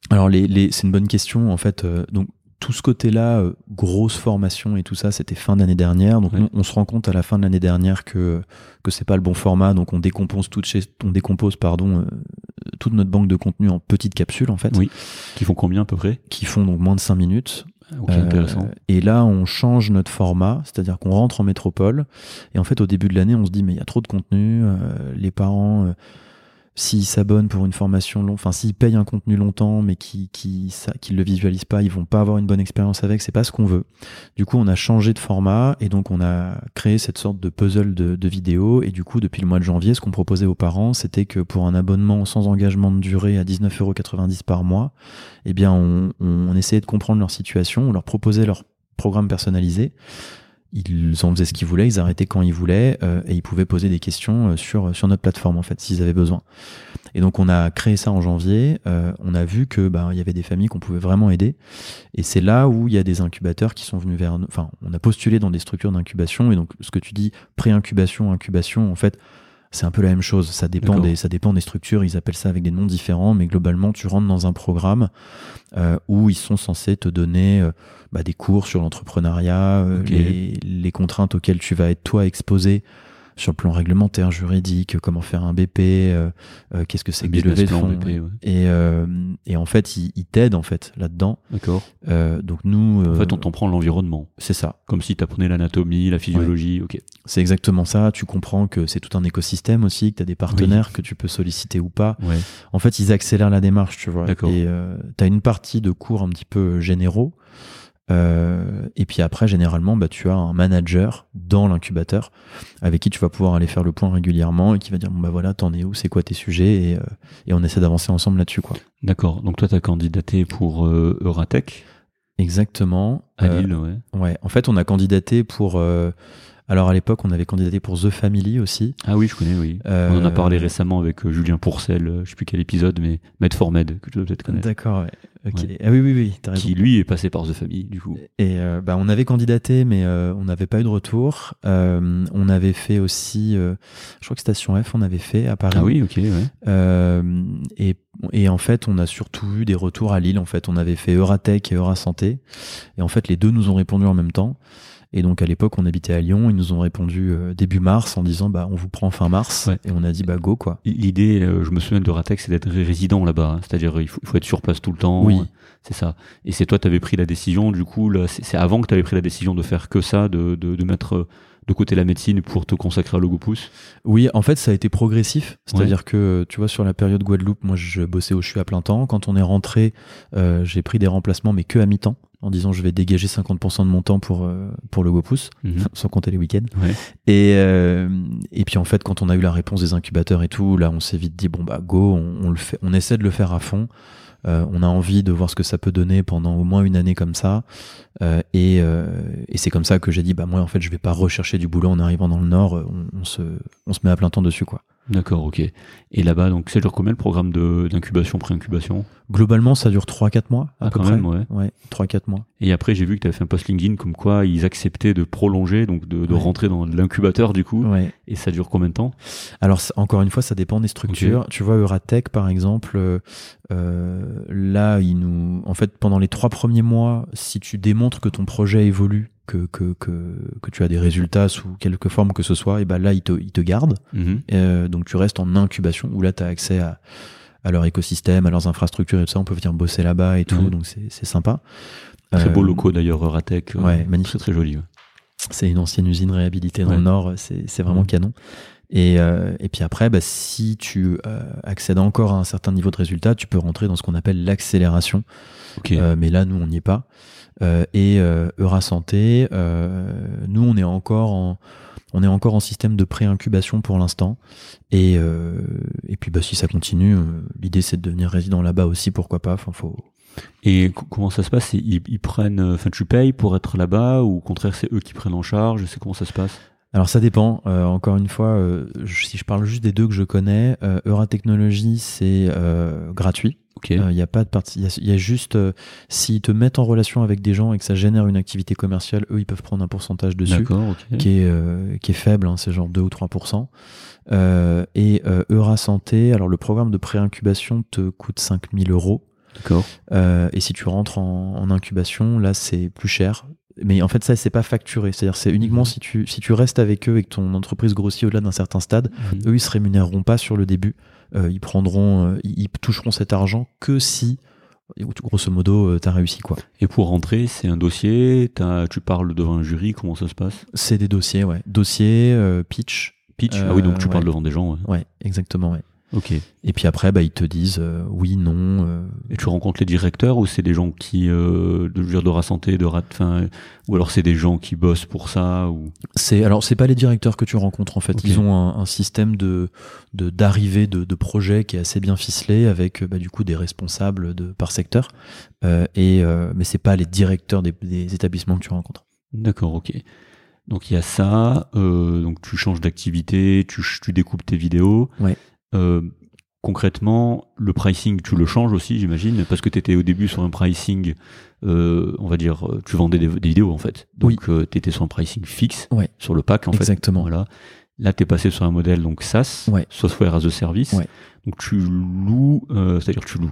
Alors, les, les, c'est une bonne question. En fait, euh, donc, tout ce côté-là, euh, grosse formation et tout ça, c'était fin d'année dernière. Donc Ouais. nous, on se rend compte à la fin de l'année dernière que que c'est pas le bon format. Donc on décompose toute chez, on décompose pardon euh, toute notre banque de contenu en petites capsules en fait, Oui. Qui font combien à peu près? Qui font donc moins de 5 minutes. Ok, Euh, intéressant. et là, on change notre format, c'est-à-dire qu'on rentre en métropole. Et en fait, au début de l'année, on se dit mais il y a trop de contenu. euh, les parents, euh, s'ils s'abonnent pour une formation longue, enfin s'ils payent un contenu longtemps, mais qui qui qu'ils le visualisent pas, ils vont pas avoir une bonne expérience avec. C'est pas ce qu'on veut. Du coup, on a changé de format et donc on a créé cette sorte de puzzle de, vidéos. Et du coup, depuis le mois de janvier, ce qu'on proposait aux parents, c'était que pour un abonnement sans engagement de durée à 19,90€ par mois, eh bien, on essayait de comprendre leur situation, on leur proposait leur programme personnalisé. Ils en faisaient ce qu'ils voulaient, ils arrêtaient quand ils voulaient euh, et ils pouvaient poser des questions euh, sur, sur notre plateforme en fait, s'ils avaient besoin. Et donc on a créé ça en janvier. euh, on a vu que bah, il y avait des familles qu'on pouvait vraiment aider. Et c'est là où il y a des incubateurs qui sont venus vers nous. Enfin, on a postulé dans des structures d'incubation et donc ce que tu dis pré-incubation, incubation, en fait, c'est un peu la même chose. Ça dépend des ça dépend des structures. Ils appellent ça avec des noms différents, mais globalement, tu rentres dans un programme euh, où ils sont censés te donner euh, bah, des cours sur l'entrepreneuriat, euh, les, les contraintes auxquelles tu vas être toi exposé sur le plan réglementaire, juridique, comment faire un BP, euh, euh, qu'est-ce que c'est que des Business levées de plan, fonds. BP, ouais. Et, euh, et en fait, ils, t'aident en fait là-dedans. D'accord. Donc nous, En fait, on t'en prend l'environnement. c'est ça. Comme si tu apprenais l'anatomie, la physiologie. Ok. C'est exactement ça. Tu comprends que c'est tout un écosystème aussi, que tu as des partenaires que tu peux solliciter ou pas. Ouais. En fait, ils accélèrent la démarche, tu vois. D'accord. Et tu as une partie de cours un petit peu généraux. Euh, et puis après, généralement, bah, tu as un manager dans l'incubateur avec qui tu vas pouvoir aller faire le point régulièrement et qui va dire bon bah voilà, t'en es où, c'est quoi tes sujets et, euh, et on essaie d'avancer ensemble là-dessus quoi. D'accord. Donc toi, tu as candidaté pour euh, Euratech? Exactement. à Lille, ouais. ouais. En fait, on a candidaté pour. Euh, alors à l'époque, on avait candidaté pour The Family aussi. Ah oui, je connais, oui. Euh, On en a parlé récemment avec euh, Julien Pourcel, euh, je sais plus quel épisode, mais Med for Med, que tu dois peut-être connaître. D'accord. Ouais. Ah oui oui oui. Raison. Qui lui est passé par The Family, du coup. Et euh, bah, on avait candidaté, mais euh, on n'avait pas eu de retour. Euh, on avait fait aussi, euh, je crois que Station F, on avait fait à Paris. Ah oui, ok, ouais. Euh, et, et en fait, on a surtout eu des retours à Lille. En fait, on avait fait Euratech et Eurasanté. Et en fait, les deux nous ont répondu en même temps. Et donc, à l'époque, on habitait à Lyon. Ils nous ont répondu euh, début mars en disant, bah, on vous prend fin mars. Ouais. Et on a dit, bah, go, quoi. L'idée, euh, je me souviens de Euratech, c'est d'être résident là-bas. hein. C'est-à-dire, il faut, il faut être sur place tout le temps. Oui. C'est ça. Et c'est toi, tu avais pris la décision, du coup, là, c'est avant que tu avais pris la décision de faire que ça, de, de, de mettre euh, de côté la médecine pour te consacrer à Logopousse? Oui, en fait, ça a été progressif. C'est-à-dire que, tu vois, sur la période Guadeloupe, moi, je bossais au CHU à plein temps. Quand on est rentré, euh, j'ai pris des remplacements, mais que à mi-temps, en disant je vais dégager 50% de mon temps pour, euh, pour le GoPousse, Mhm. sans compter les week-ends. Ouais. Et, euh, et puis, en fait, quand on a eu la réponse des incubateurs et tout, là, on s'est vite dit, bon, bah, go, on, on le fait, on essaie de le faire à fond. Euh, on a envie de voir ce que ça peut donner pendant au moins une année comme ça. Euh, et euh, et c'est comme ça que j'ai dit, bah, moi, en fait, je vais pas rechercher du boulot en arrivant dans le Nord. On, on se, on se met à plein temps dessus, quoi. D'accord, ok. Et là-bas, donc, ça dure combien le programme de- d'incubation, pré-incubation? Globalement, ça dure 3-4 mois, à Ah, peu quand près. même, ouais. Ouais, 3-4 mois. Et après, j'ai vu que tu avais fait un post LinkedIn comme quoi ils acceptaient de prolonger, donc de, de Ouais. rentrer dans l'incubateur du coup. Ouais. Et ça dure combien de temps? Alors, encore une fois, ça dépend des structures. Tu vois, Euratech, par exemple, euh, euh, là, il nous, en fait, pendant les trois premiers mois, si tu démontres que ton projet évolue, que, que, que, que tu as des résultats sous quelque forme que ce soit, et ben là, ils te, ils te gardent. Mhm. Euh, donc, tu restes en incubation, où là, tu as accès à, à leur écosystème, à leurs infrastructures et tout ça. On peut venir bosser là-bas et tout, Ouais. donc c'est sympa. Très beau Euh, locaux d'ailleurs, Euratech. euh, ouais, magnifique. Très très joli. ouais. C'est une ancienne usine réhabilitée dans Ouais. le Nord, c'est vraiment Mhm. canon. Et, euh, et puis après, bah, si tu euh, accèdes encore à un certain niveau de résultat, tu peux rentrer dans ce qu'on appelle l'accélération. Euh, mais là, nous, on n'y est pas. Euh, et euh, Eurasanté, euh, nous, on est encore en, on est encore en système de pré-incubation pour l'instant. Et, euh, et puis, bah, si ça continue, euh, l'idée, c'est de devenir résident là-bas aussi, pourquoi pas. Enfin, faut, Et co- comment ça se passe? Ils, ils prennent, enfin tu payes pour être là-bas ou au contraire c'est eux qui prennent en charge? C'est comment ça se passe Alors ça dépend. Euh, encore une fois, euh, je- si je parle juste des deux que je connais, euh, Euratechnologie c'est euh, gratuit. Il n'y a pas de partie. Il y a- il y, a juste euh, s'ils te mettent en relation avec des gens et que ça génère une activité commerciale, eux ils peuvent prendre un pourcentage dessus qui est euh, qui est faible. hein, c'est genre 2 ou 3% euh, Et euh, Eurasanté, alors le programme de pré-incubation te coûte 5000 euros. D'accord. Euh, et si tu rentres en, en incubation, là, c'est plus cher. Mais en fait, ça, c'est pas facturé. C'est-à-dire, c'est uniquement Mhm. si tu, si tu restes avec eux et que ton entreprise grossit au-delà d'un certain stade, eux, ils se rémunéreront pas sur le début. Euh, ils prendront, euh, ils ils toucheront cet argent que si, grosso modo, tu as réussi, quoi. Et pour rentrer, c'est un dossier, t'as- tu parles devant un jury, comment ça se passe? C'est des dossiers, ouais. Dossier, euh, pitch. Pitch Euh, Ah oui, donc tu parles devant des gens. ouais. Ouais, exactement, ouais. Ok. Et puis après, bah, ils te disent euh, oui, non. euh, Et tu rencontres les directeurs ou c'est des gens qui, euh, de, je veux dire, de Rasanté, de Rat, enfin, ou alors c'est des gens qui bossent pour ça ou? C'est alors c'est pas les directeurs que tu rencontres en fait. Ils ont un, un système de d'arrivée de, de projet qui est assez bien ficelé avec bah, du coup des responsables de par secteur. Euh, et euh, mais c'est pas les directeurs des, des établissements que tu rencontres. D'accord, ok. Donc il y a ça, euh, donc tu changes d'activité, tu, tu découpes tes vidéos. Ouais. Euh, concrètement, le pricing, tu le changes aussi, j'imagine, parce que tu étais au début sur un pricing, euh, on va dire, euh, tu vendais des, des vidéos en fait. Donc tu étais sur un pricing fixe, Ouais. sur le pack en fait. Exactement. Voilà. Là, tu es passé sur un modèle donc SaaS, Ouais. Software as a Service. Ouais. Donc tu loues, euh, c'est-à-dire tu loues,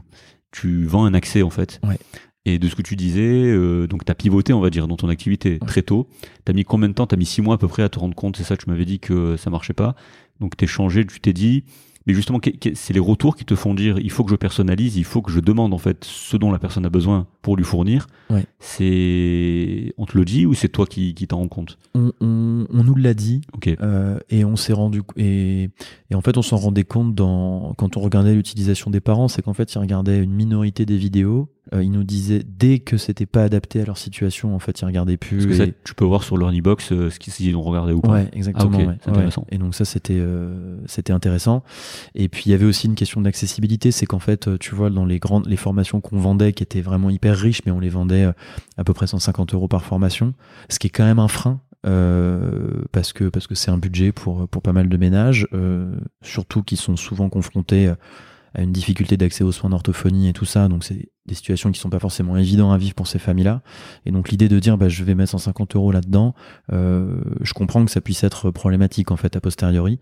tu vends un accès en fait. Ouais. Et de ce que tu disais, euh, donc tu as pivoté, on va dire, dans ton activité très tôt. Tu as mis combien de temps? Tu as mis six mois à peu près à te rendre compte, c'est ça, tu m'avais dit que ça marchait pas. Donc tu changé, tu t'es dit, mais justement, c'est les retours qui te font dire, il faut que je personnalise, il faut que je demande en fait ce dont la personne a besoin pour lui fournir. Ouais. C'est, on te le dit ou c'est toi qui, qui t'en rends compte? On, on, on nous l'a dit euh, et on s'est rendu et, et en fait on s'en rendait compte dans quand on regardait l'utilisation des parents, c'est qu'en fait ils regardaient une minorité des vidéos. Euh, ils nous disaient dès que c'était pas adapté à leur situation, en fait ils regardaient plus. Parce que ça, et- tu peux voir sur leur e-box euh, ce qu'ils ont regardé ou pas. Ouais, exactement. Ah, ok, ouais, c'est ouais. intéressant. Et donc ça, c'était euh, c'était intéressant. Et puis il y avait aussi une question d'accessibilité, c'est qu'en fait, tu vois, dans les grandes les formations qu'on vendait, qui étaient vraiment hyper riches, mais on les vendait à peu près 150 euros par formation, ce qui est quand même un frein. euh, parce que parce que c'est un budget pour pour pas mal de ménages, euh, surtout qui sont souvent confrontés à une difficulté d'accès aux soins d'orthophonie et tout ça. Donc c'est des situations qui sont pas forcément évidentes à vivre pour ces familles-là. Et donc l'idée de dire bah, je vais mettre 150 euros là-dedans, euh, je comprends que ça puisse être problématique en fait a posteriori.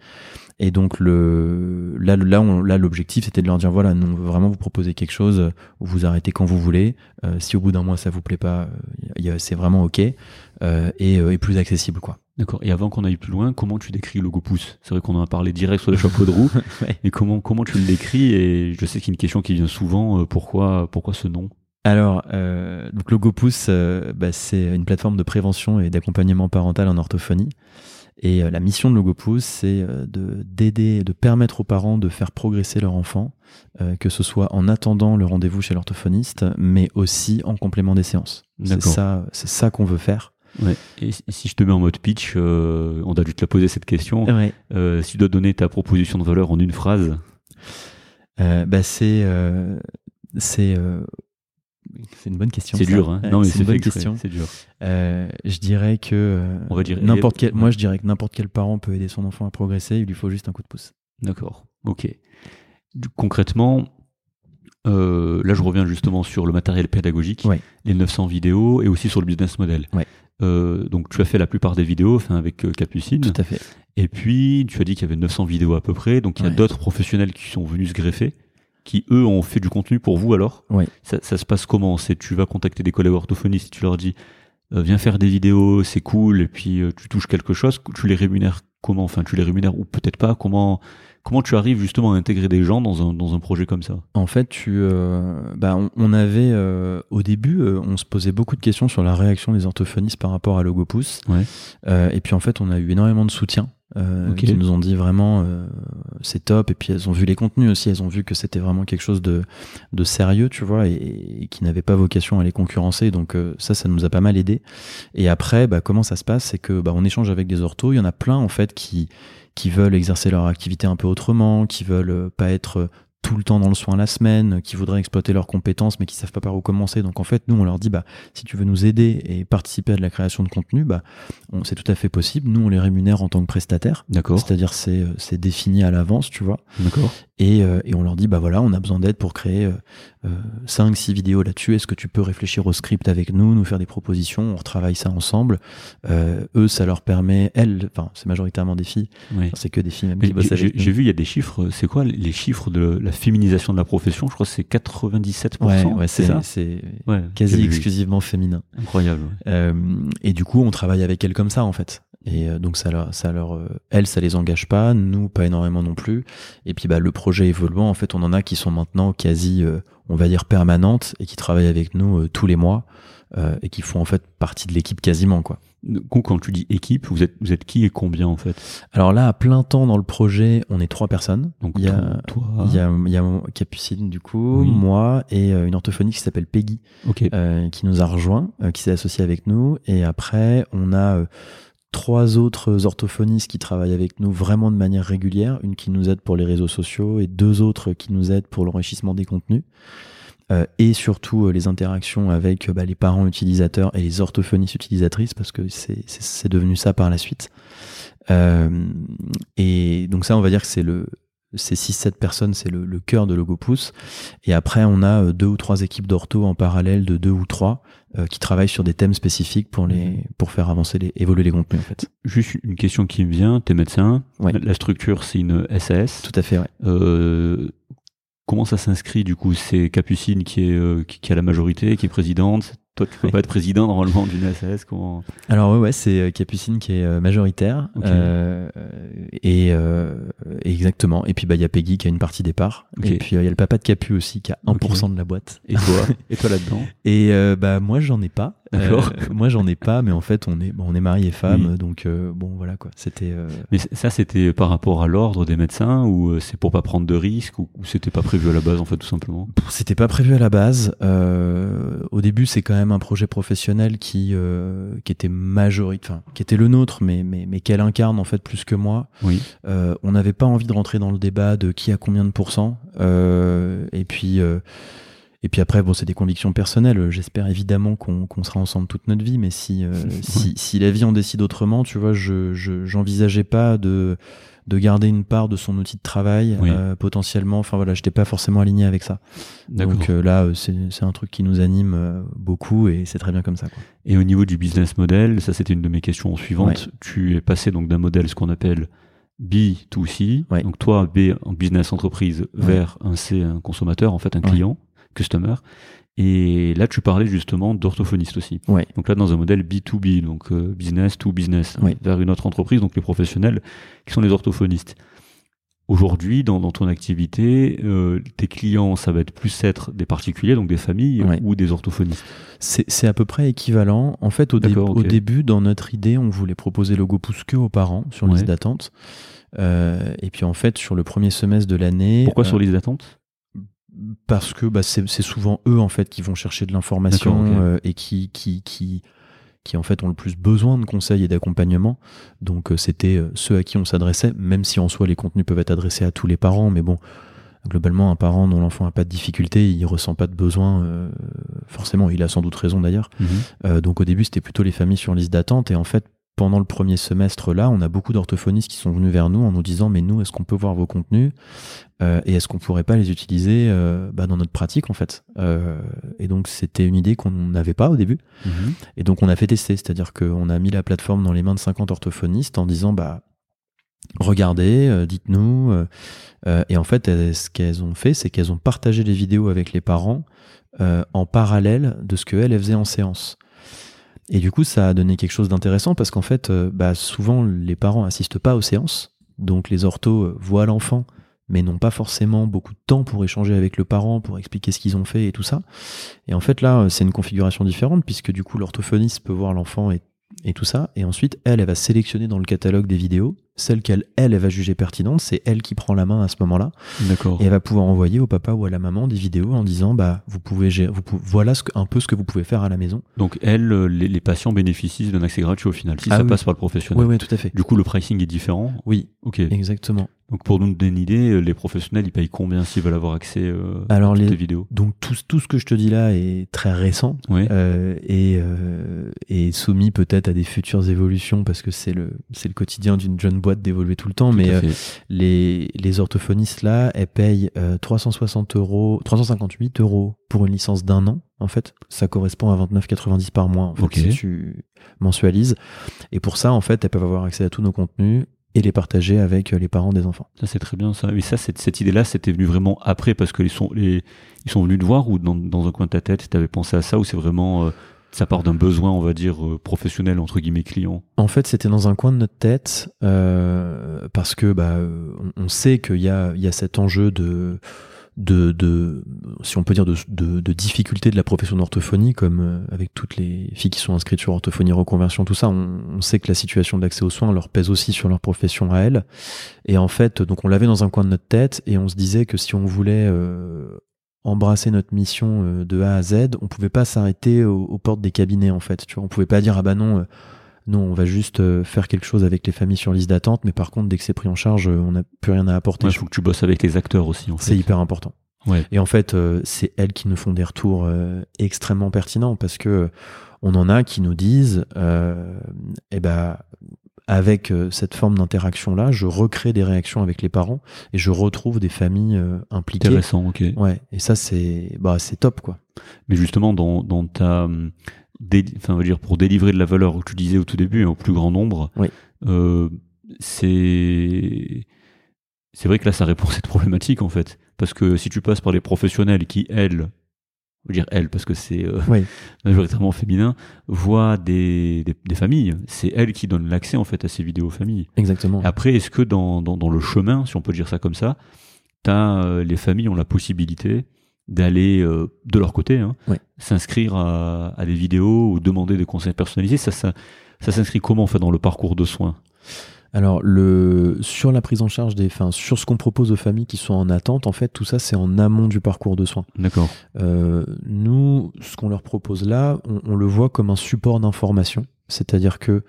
Et donc le là là là l'objectif c'était de leur dire voilà nous vraiment vous proposer quelque chose vous arrêtez quand vous voulez. Euh, si au bout d'un mois ça vous plaît pas, euh, c'est vraiment ok euh, et, euh, et plus accessible quoi. D'accord. Et avant qu'on aille plus loin, comment tu décris le C'est vrai qu'on en a parlé direct sur les chapeaux de roue. Ouais. Et comment comment tu le décris? Et je sais qu'il y a une question qui vient souvent. euh, pourquoi pourquoi ce nom? Alors, euh, donc euh, bah, c'est une plateforme de prévention et d'accompagnement parental en orthophonie. Et euh, la mission de Logopousse, c'est de d'aider, de permettre aux parents de faire progresser leur enfant, que ce soit en attendant le rendez-vous chez l'orthophoniste, mais aussi en complément des séances. C'est ça, c'est ça qu'on veut faire. Ouais. Et si- je te mets en mode pitch, euh, on a dû te la poser cette question. Ouais. Euh, si tu dois donner ta proposition de valeur en une phrase, Euh, bah, c'est une bonne question. c'est dur. Hein non, mais c'est une bonne question. C'est dur. Je dirais que On va dire- n'importe quel. ouais. Moi, je dirais que n'importe quel parent peut aider son enfant à progresser. Il lui faut juste un coup de pouce. D'accord. Ok. Concrètement, euh, là, je reviens justement sur le matériel pédagogique, Ouais. les 900 vidéos et aussi sur le business model. Ouais. Euh, donc, tu as fait la plupart des vidéos, enfin avec euh, Capucine. Tout à fait. Et puis, tu as dit qu'il y avait 900 vidéos à peu près. Donc, il y a Ouais. d'autres professionnels qui sont venus se greffer, qui eux ont fait du contenu pour vous alors. Ouais. Ça, ça se passe comment? C'est tu vas contacter des collègues orthophonistes, tu leur dis euh, viens faire des vidéos, c'est cool, et puis euh, tu touches quelque chose. Tu les rémunères comment? Enfin, tu les rémunères ou peut-être pas? Comment comment tu arrives justement à intégrer des gens dans un dans un projet comme ça? En fait, tu, euh, bah, on, on avait euh, au début, euh, on se posait beaucoup de questions sur la réaction des orthophonistes par rapport à Logopousse. Ouais. Et puis en fait, on a eu énormément de soutien. Euh, Ok. qui nous ont dit vraiment c'est top et puis elles ont vu les contenus aussi elles ont vu que c'était vraiment quelque chose de, de sérieux tu vois et, et qui n'avait pas vocation à les concurrencer donc ça ça nous a pas mal aidé et après bah, comment ça se passe? C'est que bah, on échange avec des orthos il y en a plein en fait qui qui veulent exercer leur activité un peu autrement qui veulent euh, pas être euh, tout le temps dans le soin la semaine, qui voudraient exploiter leurs compétences mais qui savent pas par où commencer. Donc en fait, nous on leur dit bah si tu veux nous aider et participer à de la création de contenu, bah c'est tout à fait possible. Nous on les rémunère en tant que prestataires. D'accord. C'est-à-dire c'est euh, c'est défini à l'avance, tu vois. D'accord. Et, euh, et on leur dit bah voilà, on a besoin d'aide pour créer 5 6 vidéos là-dessus. Est-ce que tu peux réfléchir au script avec nous, nous faire des propositions, on retravaille ça ensemble. Euh, eux ça leur permet elles enfin c'est majoritairement des filles, Ouais. c'est que des filles même Mais qui bossent J'ai avec j'ai nous. vu, il y a des chiffres. C'est quoi les chiffres de la féminisation de la profession? Je crois que c'est 97%. Ouais, ouais, c'est ça? c'est Ouais, quasi exclusivement féminin. Incroyable. Euh, et du coup, on travaille avec elles comme ça, en fait. Et euh, donc, ça leur, ça leur, euh, elles, ça les engage pas, nous, pas énormément non plus. Et puis, bah, le projet évoluant, en fait, on en a qui sont maintenant quasi, euh, on va dire, permanentes et qui travaillent avec nous euh, tous les mois euh, et qui font en fait partie de l'équipe quasiment, quoi. Du coup, quand tu dis équipe, vous êtes, vous êtes qui et combien en fait? Alors là, à plein temps dans le projet, on est trois personnes. Donc Il y a- toi, Il y a, il y a Capucine, du coup, Oui. moi et une orthophoniste qui s'appelle Peggy. ok, euh, qui nous a rejoint, qui s'est associé avec nous. Et après, on a euh, trois autres orthophonistes qui travaillent avec nous vraiment de manière régulière. Une qui nous aide pour les réseaux sociaux et deux autres qui nous aident pour l'enrichissement des contenus. Euh, et surtout euh, les interactions avec euh, bah, les parents utilisateurs et les orthophonistes utilisatrices parce que c'est devenu ça par la suite. Euh, et donc ça, on va dire que c'est le ces 6-7 personnes, c'est le, le cœur de Logopousse. Et après, on a euh, deux ou trois équipes d'ortho en parallèle de deux ou trois euh, qui travaillent sur des thèmes spécifiques pour les pour faire avancer les évoluer les contenus en fait. juste une question qui me vient. T'es médecin. Ouais. La, la structure, c'est une SAS. Tout à fait, ouais. Euh, comment ça s'inscrit du coup? C'est Capucine qui est euh, qui, qui a la majorité, qui est présidente. Toi, tu peux pas être président normalement d'une SAS. Comment Alors ouais, ouais c'est euh, Capucine qui est euh, majoritaire. Euh, et euh, exactement. Et puis bah il y a Peggy qui a une partie des parts. Et puis il y a le papa de Capu aussi qui a 1% de la boîte. Et toi Et toi là-dedans Et euh, bah moi j'en ai pas. D'accord. Euh, moi j'en ai pas, mais en fait on est on est marié et femme, Oui. donc euh, bon voilà quoi. C'était euh, Mais ça, c'était par rapport à l'ordre des médecins ou c'est pour pas prendre de risques ou, ou c'était pas prévu à la base en fait tout simplement? C'était pas prévu à la base. Au début, c'est quand même un projet professionnel qui qui était majoritaire, enfin qui était le nôtre, mais mais mais qu'elle incarne en fait plus que moi. Oui. On n'avait pas envie de rentrer dans le débat de qui a combien de pourcents. Et puis et puis après, bon, c'est des convictions personnelles. J'espère évidemment qu'on sera ensemble toute notre vie, mais si euh, si, si la vie en décide autrement, tu vois, je je- j'envisageais pas de de garder une part de son outil de travail Oui. euh, potentiellement. Enfin voilà, j'étais pas forcément aligné avec ça. Donc euh, là, euh, c'est un truc qui nous anime beaucoup et c'est très bien comme ça. Quoi. Et au niveau du business model, ça c'était une de mes questions suivantes. Tu es passé donc d'un modèle ce qu'on appelle B2C, Ouais. donc toi B en business entreprise vers un C un consommateur en fait un client, customer. Et là tu parlais justement d'orthophoniste aussi. Ouais. Donc là dans un modèle B2B, donc euh, business to business, Ouais. vers une autre entreprise, donc les professionnels qui sont les orthophonistes. Aujourd'hui, dans, dans ton activité, euh, tes clients, ça va être plus être des particuliers, donc des familles, Ouais. ou des orthophonistes. C'est à peu près équivalent. En fait, au, dé- au début, dans notre idée, on voulait proposer Logo Pouce que aux parents sur liste d'attente. Euh, et puis en fait, sur le premier semestre de l'année, Pourquoi sur liste d'attente? Parce que bah, c'est souvent eux en fait qui vont chercher de l'information euh, et qui, qui, qui, qui en fait ont le plus besoin de conseils et d'accompagnement. Donc euh, c'était euh, ceux à qui on s'adressait, même si en soi les contenus peuvent être adressés à tous les parents, mais bon, globalement un parent dont l'enfant n'a pas de difficulté, il ressent pas de besoin euh, forcément, il a sans doute raison d'ailleurs. Euh, donc au début, c'était plutôt les familles sur liste d'attente. Et en fait, pendant le premier semestre là, on a beaucoup d'orthophonistes qui sont venus vers nous en nous disant mais nous, est-ce qu'on peut voir vos contenus Euh, et est-ce qu'on pourrait pas les utiliser euh, bah, dans notre pratique en fait? Euh, Et donc c'était une idée qu'on n'avait pas au début. Mhm. Et donc on a fait tester, c'est-à-dire qu'on a mis la plateforme dans les mains de 50 orthophonistes en disant bah regardez, dites-nous. et en fait, ce qu'elles ont fait, c'est qu'elles ont partagé les vidéos avec les parents en parallèle de ce qu'elles elles faisaient en séance. Et du coup, ça a donné quelque chose d'intéressant parce qu'en fait, euh, bah, souvent les parents assistent pas aux séances, donc les orthos euh, voient l'enfant mais n'ont pas forcément beaucoup de temps pour échanger avec le parent, pour expliquer ce qu'ils ont fait et tout ça. Et en fait, là, c'est une configuration différente, puisque du coup, l'orthophoniste peut voir l'enfant et, et tout ça. Et ensuite, elle, elle va sélectionner dans le catalogue des vidéos, celle qu'elle, elle, elle va juger pertinente, c'est elle qui prend la main à ce moment-là. D'accord. Et elle va pouvoir envoyer au papa ou à la maman des vidéos en disant, bah, vous pouvez gérer, vous pouvez- voilà ce que- un peu ce que vous pouvez faire à la maison. Donc, elle, euh, les, les patients bénéficient d'un accès gratuit au final, si Ah ça oui. passe par le professionnel. Oui, oui, tout à fait. Du coup, le pricing est différent? Oui, Ok. exactement. Donc, pour nous donner une idée, euh, les professionnels, ils payent combien s'ils veulent avoir accès euh, Alors, à toutes les- tes vidéos? Donc, tout, tout ce que je te dis là est très récent. Oui. euh, et, euh, et soumis peut-être à des futures évolutions parce que c'est le c'est le quotidien d'une jeune boîte d'évoluer tout le temps mais euh, les les orthophonistes là elles payent euh, 360 euros 358 euros pour une licence d'un an en fait ça correspond à 29,90 par mois en fait, Ok. si tu mensualises et pour ça en fait elles peuvent avoir accès à tous nos contenus et les partager avec les parents des enfants. Ça c'est très bien ça. Ça, cette, cette idée-là, c'était venu vraiment après parce que ils sont, les, ils sont venus te voir ou dans, dans un coin de ta tête, tu avais pensé à ça ou c'est vraiment ça part d'un besoin, on va dire, professionnel entre guillemets client? En fait, c'était dans un coin de notre tête euh, parce que bah, on, on sait qu'il y a, il y a cet enjeu de de, de, si on peut dire, de, de, de difficulté de la profession d'orthophonie, comme euh, avec toutes les filles qui sont inscrites sur orthophonie reconversion, tout ça, on, on sait que la situation d'accès aux soins leur pèse aussi sur leur profession à elles. Et en fait, donc on l'avait dans un coin de notre tête et on se disait que si on voulait euh, embrasser notre mission euh, de A à Z, on pouvait pas s'arrêter aux, aux, portes des cabinets en fait. Tu vois, on pouvait pas dire ah bah non. Euh, non, on va juste euh, faire quelque chose avec les familles sur liste d'attente, mais par contre, dès que c'est pris en charge, on n'a plus rien à apporter. Il faut que tu bosses avec les acteurs aussi. En c'est hyper important. Ouais. Et en fait, euh, c'est elles qui nous font des retours euh, extrêmement pertinents parce que on en a qui nous disent, euh, eh ben, avec cette forme d'interaction là, je recrée des réactions avec les parents et je retrouve des familles impliquées. Intéressant, ok. Ouais. Et ça, c'est, bah, c'est top, quoi. Mais justement, dans, dans ta enfin, on va dire pour délivrer de la valeur, que tu disais au tout début, hein, au plus grand nombre, oui. euh, c'est c'est vrai que là, ça répond à cette problématique en fait, parce que si tu passes par des professionnels qui elles dire elles parce que c'est euh, oui. majoritairement féminin, voient des, des, des familles. C'est elles qui donnent l'accès en fait à ces vidéos familles. Exactement. Après, est-ce que dans, dans, dans, le chemin, si on peut dire ça comme ça, as, euh, les familles ont la possibilité d'aller euh, de leur côté hein, ouais. s'inscrire à, à, des vidéos ou demander des conseils personnalisés. Ça ça, ça s'inscrit comment en fait dans le parcours de soins? Alors le sur la prise en charge des enfin sur ce qu'on propose aux familles qui sont en attente en fait tout ça c'est en amont du parcours de soins. D'accord. Euh, nous ce qu'on leur propose là on, on, le voit comme un support d'information. C'est-à-dire que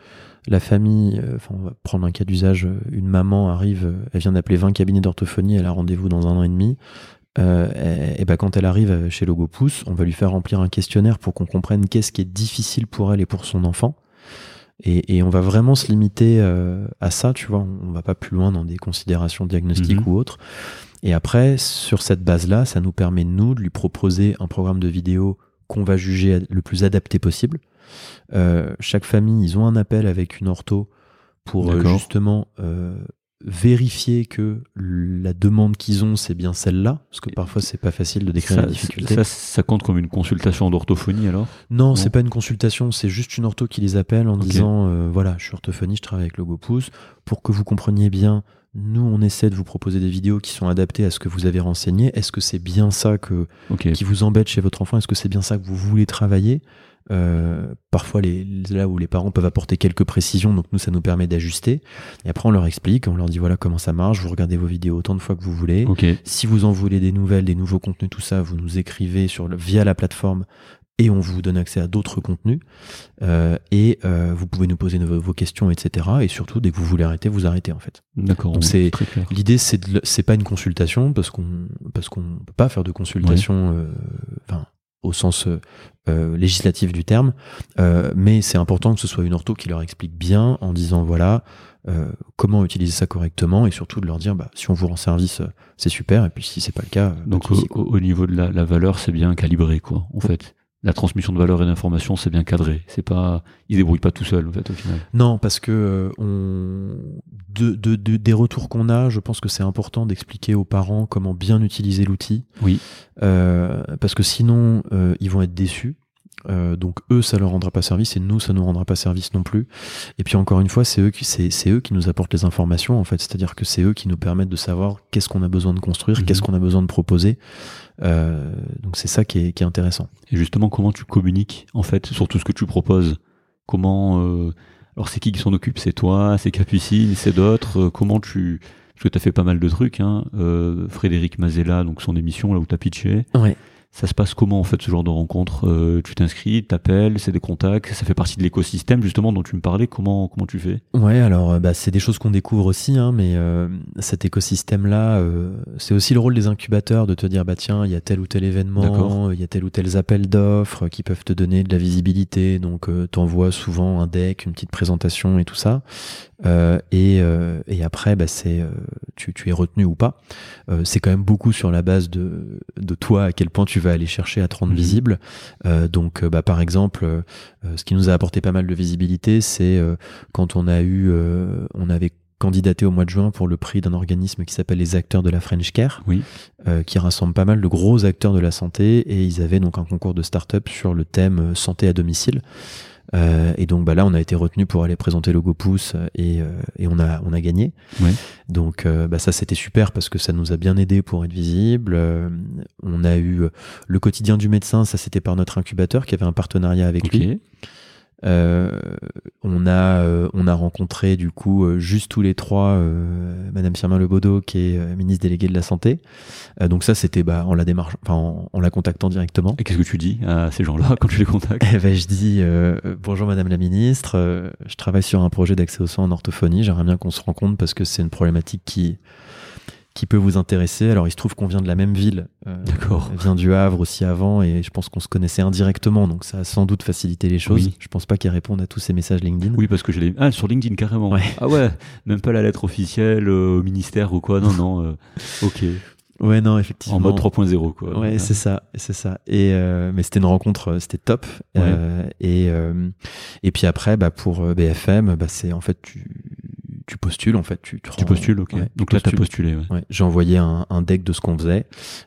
la famille, euh, enfin, on va prendre un cas d'usage, une maman arrive, elle vient d'appeler 20 cabinets d'orthophonie, elle a rendez-vous dans un an et demi, euh, et, et ben quand elle arrive chez Logopousse, on va lui faire remplir un questionnaire pour qu'on comprenne qu'est-ce qui est difficile pour elle et pour son enfant. Et, et on va vraiment se limiter euh, à ça, tu vois. On va pas plus loin dans des considérations diagnostiques Mhm. ou autres. Et après, sur cette base-là, ça nous permet nous de lui proposer un programme de vidéo qu'on va juger le plus adapté possible. Euh, chaque famille, ils ont un appel avec une ortho pour euh, justement euh, vérifier que la demande qu'ils ont, c'est bien celle-là, parce que parfois c'est pas facile de décrire ça, la difficulté. ça, ça compte comme une consultation d'orthophonie alors? Non, non. c'est pas une consultation, c'est juste une ortho qui les appelle en disant euh, voilà, je suis orthophoniste, je travaille avec Logopousse, pour que vous compreniez bien. Nous, on essaie de vous proposer des vidéos qui sont adaptées à ce que vous avez renseigné. Est-ce que c'est bien ça que qui vous embête chez votre enfant? Est-ce que c'est bien ça que vous voulez travailler? Euh, Parfois, les, là où les parents peuvent apporter quelques précisions, donc nous, ça nous permet d'ajuster. Et après, on leur explique, on leur dit voilà comment ça marche. Vous regardez vos vidéos autant de fois que vous voulez. Ok. Si vous en voulez des nouvelles, des nouveaux contenus, tout ça, vous nous écrivez sur le, via la plateforme et on vous donne accès à d'autres contenus. Euh, et euh, vous pouvez nous poser vos, vos questions, etc. Et surtout, dès que vous voulez arrêter, vous arrêtez en fait. D'accord. Donc c'est-. L'idée, c'est c'est pas une consultation parce qu'on parce qu'on peut pas faire de consultation, euh, enfin au sens euh, euh, législatif du terme, euh, mais c'est important que ce soit une ortho qui leur explique bien en disant voilà euh, comment utiliser ça correctement et surtout de leur dire bah si on vous rend service, c'est super et puis si c'est pas le cas, Donc souci, au, niveau de la, la valeur, c'est bien calibré quoi. En fait, la transmission de valeur et d'information, c'est bien cadré. C'est pas, ils se débrouillent pas tout seuls en fait au final. Non, parce que euh, on... de, de, de- des retours qu'on a, je pense que c'est important d'expliquer aux parents comment bien utiliser l'outil. Oui. Euh, parce que sinon, euh, ils vont être déçus. Euh, donc eux, ça leur rendra pas service et nous, ça nous rendra pas service non plus. Et puis encore une fois, c'est eux qui c'est c'est eux qui nous apportent les informations en fait. C'est-à-dire que c'est eux qui nous permettent de savoir qu'est-ce qu'on a besoin de construire, Mhm. qu'est-ce qu'on a besoin de proposer. Euh, donc c'est ça qui est, qui est intéressant. Et justement, comment tu communiques en fait sur tout ce que tu proposes? Comment euh, Alors c'est qui qui s'en occupe? C'est toi? C'est Capucine? C'est d'autres? Euh, Comment tu Parce que tu as fait pas mal de trucs. Hein. Euh, Frédéric Mazella, donc son émission là où tu as pitché. Ouais. Ça se passe comment en fait ce genre de rencontre Euh, Tu t'inscris, t'appelles, c'est des contacts, ça fait partie de l'écosystème justement dont tu me parlais. Comment comment tu fais? Ouais, alors euh, bah, c'est des choses qu'on découvre aussi, hein, mais euh, cet écosystème-là, euh, c'est aussi le rôle des incubateurs de te dire bah tiens, il y a tel ou tel événement, D'accord. il y a tel ou tel appel d'offres qui peuvent te donner de la visibilité, donc euh, t'envoies souvent un deck, une petite présentation et tout ça, Euh, et, euh, et après bah c'est euh, tu, tu es retenu ou pas. Euh, c'est quand même beaucoup sur la base de de toi à quel point tu vas aller chercher à te rendre Mhm. visible. Euh, donc bah par exemple, euh, ce qui nous a apporté pas mal de visibilité, c'est euh, quand on a eu, euh, on avait candidaté au mois de juin pour le prix d'un organisme qui s'appelle les acteurs de la French Care, Oui. euh, qui rassemble pas mal de gros acteurs de la santé. Et ils avaient donc un concours de start-up sur le thème santé à domicile. Euh, et donc bah là, on a été retenu pour aller présenter le GoPouce et, euh, et on a on a gagné. Ouais. Donc euh, bah ça c'était super parce que ça nous a bien aidé pour être visible. Euh, on a eu euh, le quotidien du médecin, ça c'était par notre incubateur qui avait un partenariat avec lui. Euh, on a euh, on a rencontré du coup euh, juste tous les trois euh, Madame Firmin Lebaudot qui est euh, ministre déléguée de la santé. Euh, donc ça c'était bah en la démarche, enfin en, en la contactant directement. Et qu'est-ce que tu dis à ces gens-là quand tu les contactes? Eh ben, je dis euh, bonjour Madame la ministre, euh, je travaille sur un projet d'accès aux soins en orthophonie. J'aimerais bien qu'on se rencontre parce que c'est une problématique qui qui peut vous intéresser. Alors il se trouve qu'on vient de la même ville, euh, D'accord. on vient du Havre aussi avant et je pense qu'on se connaissait indirectement, donc ça a sans doute facilité les choses. Oui. Je pense pas qu'elle réponde à tous ces messages LinkedIn. Oui, parce que je l'ai. Ah, sur LinkedIn carrément. Ouais. Ah ouais, même pas la lettre officielle euh, au ministère ou quoi. Non, non. euh, ok. Ouais, non, effectivement. En mode 3.0 quoi. Ouais, c'est ça, c'est ça. Et euh, mais c'était une rencontre, c'était top. Ouais. Euh, et euh, et puis après, bah pour BFM, bah c'est en fait tu tu postules en fait, tu tu, Tu postules, ok. ouais, tu Donc là, t'as postules. postulé. Ouais. Ouais, j'ai envoyé un, un deck de ce qu'on faisait.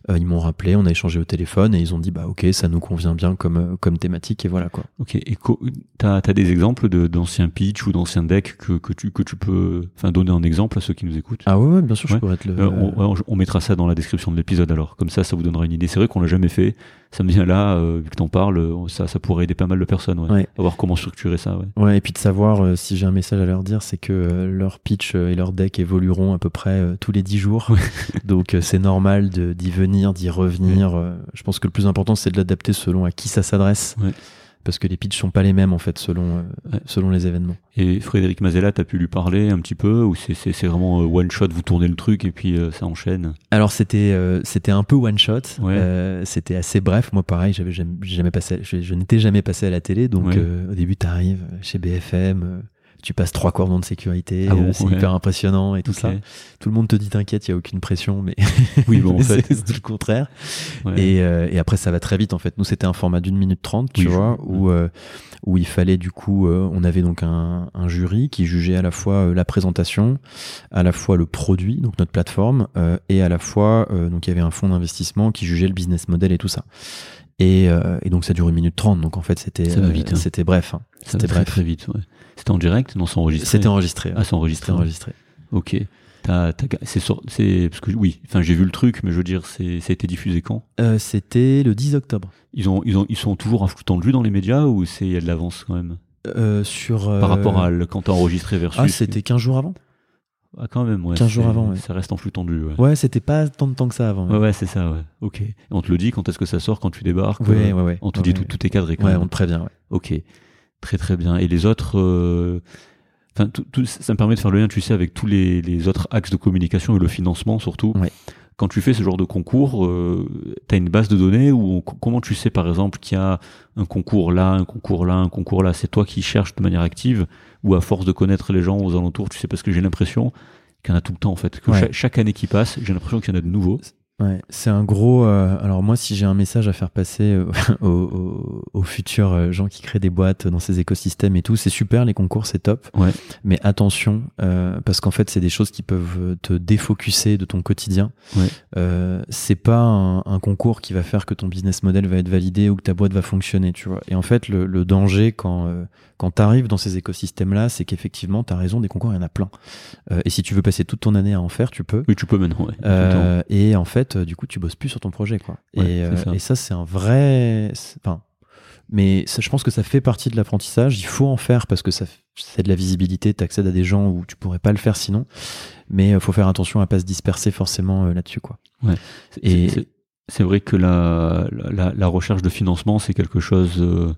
Euh, ils m'ont rappelé, on a échangé au téléphone et ils ont dit bah ok, ça nous convient bien comme euh, comme thématique et voilà quoi. Ok. Et co- t'as as des exemples de d'anciens pitch ou d'anciens decks que, que tu que tu peux, enfin, donner un exemple à ceux qui nous écoutent? Ah ouais, ouais bien sûr, je pourrais te le. Euh, on, on mettra ça dans la description de l'épisode alors. Comme ça, ça vous donnera une idée. C'est vrai qu'on l'a jamais fait. Ça me vient là, euh, vu que t'en parles, euh, ça, ça pourrait aider pas mal de personnes. Ouais. Ouais. À voir comment structurer ça. Ouais. Ouais, et puis de savoir euh, si j'ai un message à leur dire, c'est que euh, leur pitch et leur deck évolueront à peu près tous les 10 jours. Donc c'est normal d'y venir, d'y revenir. Je pense que le plus important, c'est de l'adapter selon à qui ça s'adresse. Parce que les pitchs sont pas les mêmes en fait selon, euh, Ouais. selon les événements. Et Frédéric Mazella, t'as pu lui parler un petit peu ou c'est vraiment euh, one shot, vous tournez le truc et puis euh, ça enchaîne? Alors c'était euh, c'était un peu one shot. Ouais. Euh, c'était assez bref. Moi pareil, j'avais jamais, jamais passé, je, je n'étais jamais passé à la télé. Donc Ouais. au début, tu arrives chez BFM. Tu passes trois cordons de sécurité, Ah bon, euh, c'est ouais. hyper impressionnant et tout ça. Tout le monde te dit t'inquiète, il y a aucune pression, mais Oui, bon, c'est tout le contraire. Ouais. Et, euh, et après, ça va très vite en fait. Nous, c'était un format d'une minute trente, tu Oui, je- vois, où, euh, où il fallait du coup, euh, on avait donc un, un jury qui jugeait à la fois la présentation, à la fois le produit, donc notre plateforme, et à la fois, donc il y avait un fonds d'investissement qui jugeait le business model et tout ça. Et, et donc ça dure une minute trente, donc en fait c'était hein. c'était bref. hein. C'était très, très vite. Ouais. C'était en direct, non, c'est enregistré. C'était enregistré. Ah, c'est enregistré. Enregistré. Ok. T'as, t'as, c'est, parce que oui, enfin j'ai vu le truc, mais je veux dire, c'est, ça a été diffusé quand? Euh, c'était le 10 octobre. Ils ont, ils ont, ils sont toujours à flux tendu dans les médias ou c'est il y a de l'avance quand même? Euh, sur par euh, rapport à le- quand t'as enregistré versus. ah c'était 15 jours avant? Ah, quand même, ouais. 15 jours avant, ouais. Ça reste en flux tendu. Ouais. Ouais, c'était pas tant de temps que ça avant. Ouais, ouais, c'est ça, ouais. Ok. Et on te le dit quand est-ce que ça sort, quand tu débarques Ouais, ouais, ouais. On te dit tout, tout est cadré quand Ouais, même. on te prévient. Ouais. Ok. Très très bien. Et les autres. euh, Enfin, tout, tout- ça me permet de faire le lien, tu sais, avec tous les, les autres axes de communication et le financement surtout. Ouais. Quand tu fais ce genre de concours, euh, tu as une base de données ou comment tu sais par exemple qu'il y a un concours là, un concours là, un concours là C'est toi qui cherches de manière active ou à force de connaître les gens aux alentours, tu sais, parce que j'ai l'impression qu'il y en a tout le temps en fait. Que Ouais. chaque année qui passe, j'ai l'impression qu'il y en a de nouveaux. Ouais, c'est un gros. euh, alors moi, si j'ai un message à faire passer euh, aux, aux- aux futurs euh, gens qui créent des boîtes dans ces écosystèmes et tout, c'est super les concours, c'est top. Ouais. Mais attention, euh, parce qu'en fait, c'est des choses qui peuvent te défocuser de ton quotidien. Ouais. C'est pas un, un concours qui va faire que ton business model va être validé ou que ta boîte va fonctionner, tu vois. Et en fait, le, le danger quand quand t'arrives dans ces écosystèmes-là, c'est qu'effectivement, t'as raison, des concours, il y en a plein. Et si tu veux passer toute ton année à en faire, tu peux. Oui, tu peux maintenant. Ouais, et en fait, euh, du coup, tu bosses plus sur ton projet, quoi. Ouais, et, euh, ça. et ça, c'est un vrai. Enfin, mais ça, je pense que ça fait partie de l'apprentissage. Il faut en faire parce que ça, c'est de la visibilité. Tu accèdes à des gens où tu pourrais pas le faire sinon. Mais il faut faire attention à pas se disperser forcément euh, là-dessus, quoi. C'est- Et- c'est- vrai que la, la, la recherche de financement, c'est quelque chose euh,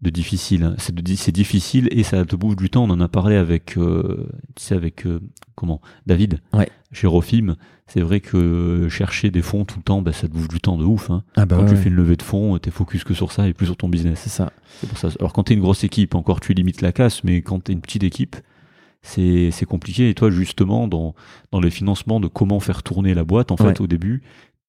de difficile. hein. C'est difficile et ça te bouffe du temps. On en a parlé avec, euh, tu sais, avec euh, comment David, Ouais. chez Rofim. C'est vrai que chercher des fonds tout le temps, bah, ça te bouffe du temps de ouf. hein. Ah bah quand ouais, tu fais une levée de fonds, t'es focus que sur ça et plus sur ton business. c'est ça. C'est pour ça. Alors quand t'es une grosse équipe, encore tu limites la casse, mais quand t'es une petite équipe, c'est c'est compliqué. Et toi, justement, dans, dans les financements de comment faire tourner la boîte, en fait, au début,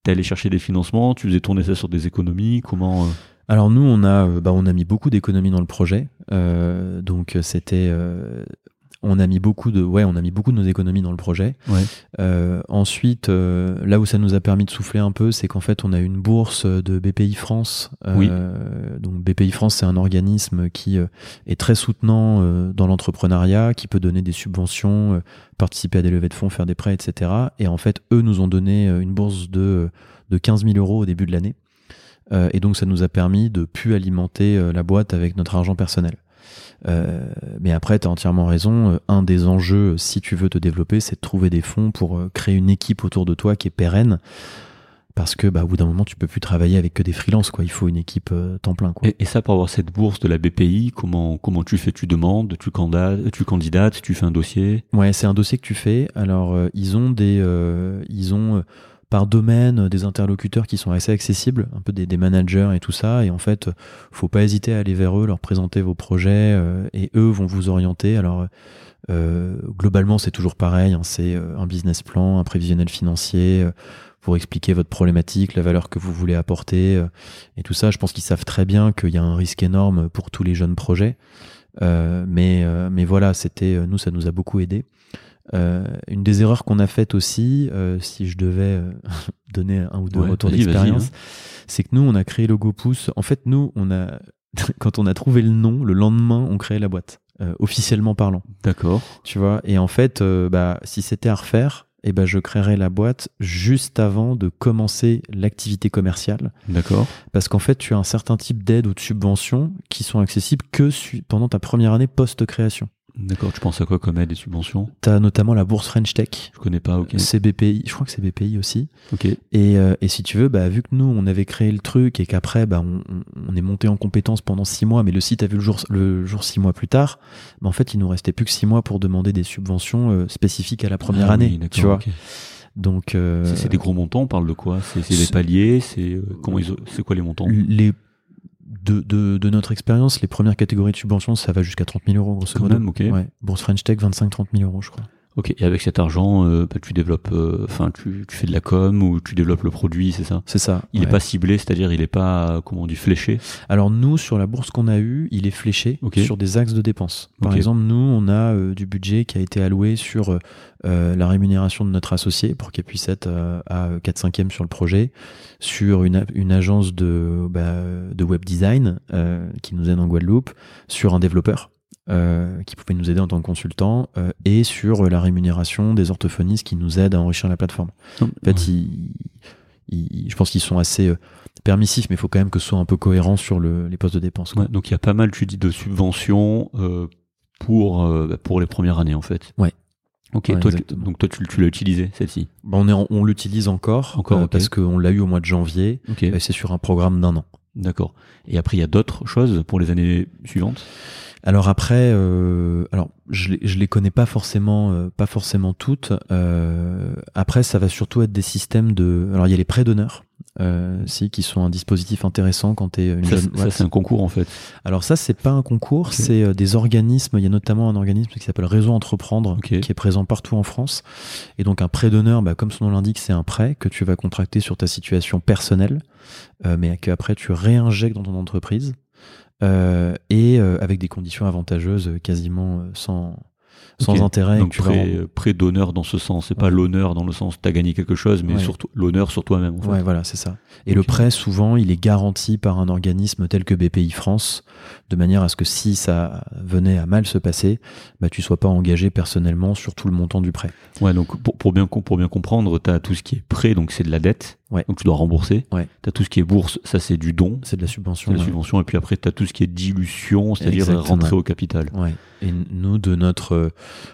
t'es allé chercher des financements, tu faisais tourner ça sur des économies, comment... euh, Alors nous, on a, euh, bah, on a mis beaucoup d'économies dans le projet. Euh, donc euh, c'était, euh, on a mis beaucoup de, ouais, on a mis beaucoup de nos économies dans le projet. Ouais. Euh, ensuite, là où ça nous a permis de souffler un peu, c'est qu'en fait, on a une bourse de BPI France. Oui. Donc BPI France, c'est un organisme qui est très soutenant dans l'entrepreneuriat, qui peut donner des subventions, participer à des levées de fonds, faire des prêts, etc. Et en fait, eux nous ont donné une bourse de de 15 000 euros au début de l'année. Euh, et donc, ça nous a permis de plus alimenter euh, la boîte avec notre argent personnel. Euh, mais après, tu as entièrement raison. Un des enjeux, si tu veux te développer, c'est de trouver des fonds pour créer une équipe autour de toi qui est pérenne. Parce que, bah, au bout d'un moment, tu peux plus travailler avec que des freelances, quoi. Il faut une équipe temps plein, quoi. Et, et ça, pour avoir cette bourse de la BPI, comment, comment tu fais? Tu demandes, tu candidates, tu candidates, tu fais un dossier? Ouais, c'est un dossier que tu fais. Alors, ils ont des, ils ont par domaine des interlocuteurs qui sont assez accessibles, un peu des, managers et tout ça. Et en fait, faut pas hésiter à aller vers eux, leur présenter vos projets, euh, et eux vont vous orienter. Alors, euh, globalement, c'est toujours pareil. hein, c'est euh, un business plan, un prévisionnel financier. euh, pour expliquer votre problématique, la valeur que vous voulez apporter et tout ça. Je pense qu'ils savent très bien qu'il y a un risque énorme pour tous les jeunes projets. Mais, mais voilà, c'était nous, ça nous a beaucoup aidé. Euh, une des erreurs qu'on a faites aussi, euh, si je devais euh, donner un ou deux Ouais, retours vas-y, d'expérience, hein. c'est que nous, on a créé Logo Pouce. En fait, nous, on a quand on a trouvé le nom, le lendemain, on créait la boîte, euh, officiellement parlant. D'accord. Tu vois. Et en fait, bah, si c'était à refaire, eh ben, je créerais la boîte juste avant de commencer l'activité commerciale. D'accord. Parce qu'en fait, tu as un certain type d'aide ou de subventions qui sont accessibles que pendant ta première année post-création. D'accord. Tu penses à quoi comme aide et subventions Tu as notamment la bourse French Tech, Je connais pas, ok. c'est BPI, je crois que c'est BPI aussi. Ok. Et, euh, et si tu veux, bah, vu que nous, on avait créé le truc et qu'après, bah, on, on- est monté en compétence pendant six mois, mais le site a vu le jour, le jour six mois plus tard, bah, en fait, il nous restait plus que six mois pour demander des subventions euh, spécifiques à la première Ah année. oui, tu vois. Donc, euh, C'est- des gros montants, on parle de quoi? C'est des paliers C'est euh, comment ils ont- C'est quoi les montants? Les, de, de, de notre expérience, les premières catégories de subventions, ça va jusqu'à 30 000 euros, grosso Quand modo. même, ok. Ouais. Bourse French Tech, 25-30 000 euros, je crois. Ok. Et avec cet argent, euh, bah, tu développes, euh, enfin, tu, tu fais de la com ou tu développes le produit, c'est ça? C'est ça. Il est ouais. pas ciblé, c'est-à-dire il est pas, euh, comment on dit, fléché? Alors nous, sur la bourse qu'on a eue, il est fléché Ok. sur des axes de dépenses. Par exemple, nous, on a euh, du budget qui a été alloué sur euh, la rémunération de notre associé pour qu'il puisse être à 4 5 sur le projet, sur une, une agence de, bah, de web design euh, qui nous aide en Guadeloupe, sur un développeur. Euh, qui pouvait nous aider en tant que consultant euh, et sur euh, la rémunération des orthophonistes qui nous aident à enrichir la plateforme. En fait, ils- ils- je pense qu'ils sont assez permissifs, mais il faut quand même que ce soit un peu cohérent sur le, les postes de dépenses. Ouais, donc il y a pas mal, tu dis, de subventions euh, pour pour les premières années en fait. Ouais. Ok. Ouais, toi, donc toi, tu, tu l'as utilisé celle-ci? Bah, on est en- on l'utilise encore, Encore, euh, parce qu'on l'a eu au mois de janvier, Ok. et c'est sur un programme d'un an. D'accord. Et après, il y a d'autres choses pour les années suivantes? Alors après, euh, alors je les, les connais pas forcément, euh, pas forcément toutes. Euh, après, ça va surtout être des systèmes de. Alors il y a les prêts d'honneur, euh, si, qui sont un dispositif intéressant quand tu es une Ça, jeune. c'est- ça, c'est un concours en fait. Alors ça, c'est pas un concours, c'est euh, des organismes. Il y a notamment un organisme qui s'appelle Réseau Entreprendre, qui est présent partout en France. Et donc un prêt d'honneur, bah, comme son nom l'indique, c'est un prêt que tu vas contracter sur ta situation personnelle, euh, mais qu'après tu réinjectes dans ton entreprise, euh, et euh, avec des conditions avantageuses, quasiment sans sans intérêt. Donc vas prêt, euh, d'honneur dans ce sens. C'est pas l'honneur dans le sens t'as gagné quelque chose, mais Ouais. surtout l'honneur sur toi-même. En fait. Ouais, voilà, c'est ça. Et le prêt, souvent, il est garanti par un organisme tel que BPI France, de manière à ce que si ça venait à mal se passer, bah, tu sois pas engagé personnellement sur tout le montant du prêt. Ouais, donc pour, pour bien, pour bien comprendre, tu as tout ce qui est prêt, donc c'est de la dette, Ouais. donc tu dois rembourser. Ouais. Tu as tout ce qui est bourse, ça c'est du don, C'est de la subvention. de la ouais. subvention, et puis après tu as tout ce qui est dilution, c'est-à-dire rentrer au capital. Ouais. Et nous, de notre euh,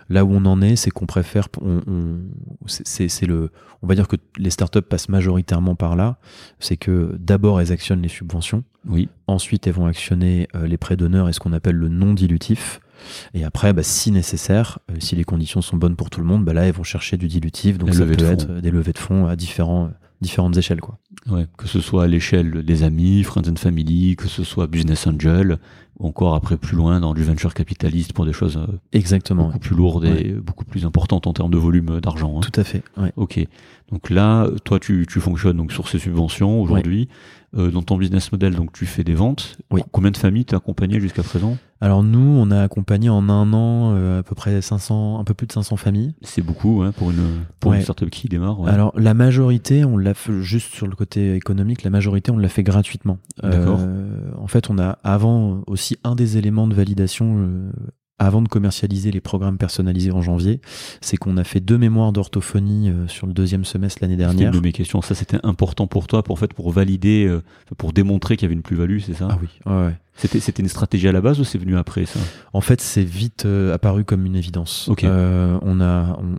là où on en est, c'est qu'on préfère, on, on- c'est- le, on va dire que les startups passent majoritairement par là. C'est que d'abord elles actionnent les subventions, Oui, ensuite elles vont actionner euh, les prêts d'honneur et ce qu'on appelle le non dilutif. Et après, bah, si nécessaire, euh, si les conditions sont bonnes pour tout le monde, bah là elles vont chercher du dilutif. Donc ça peut de être fonds. des levées de fonds à différents, différentes échelles, quoi. ouais. que ce soit à l'échelle des amis, friends and family, que ce soit business angel, ou encore après plus loin dans du venture capitaliste pour des choses euh, Exactement. beaucoup plus lourdes et beaucoup plus importantes en termes de volume d'argent. hein. Tout à fait. Ouais. Ok. Donc là, toi, tu, tu fonctionnes donc sur ces subventions aujourd'hui. Euh, dans ton business model, donc tu fais des ventes. Oui. Combien de familles t'as accompagné jusqu'à présent? Alors nous, on a accompagné en un an euh, à peu près 500, un peu plus de 500 familles. C'est beaucoup hein, pour une pour Ouais. une startup qui démarre. ouais. Alors la majorité, on l'a fait juste sur le côté économique, la majorité on l'a fait gratuitement. D'accord. Euh, en fait, on a avant aussi un des éléments de validation avant de commercialiser les programmes personnalisés en janvier, c'est qu'on a fait deux mémoires d'orthophonie euh, sur le deuxième semestre l'année dernière. une de mes questions. Ça, c'était important pour toi, pour en fait, pour valider, euh, pour démontrer qu'il y avait une plus-value, c'est ça? Ah oui, ouais, ouais. C'était c'était une stratégie à la base ou c'est venu après ça? En fait, c'est vite euh, apparu comme une évidence. Ok. Euh, on, a, on,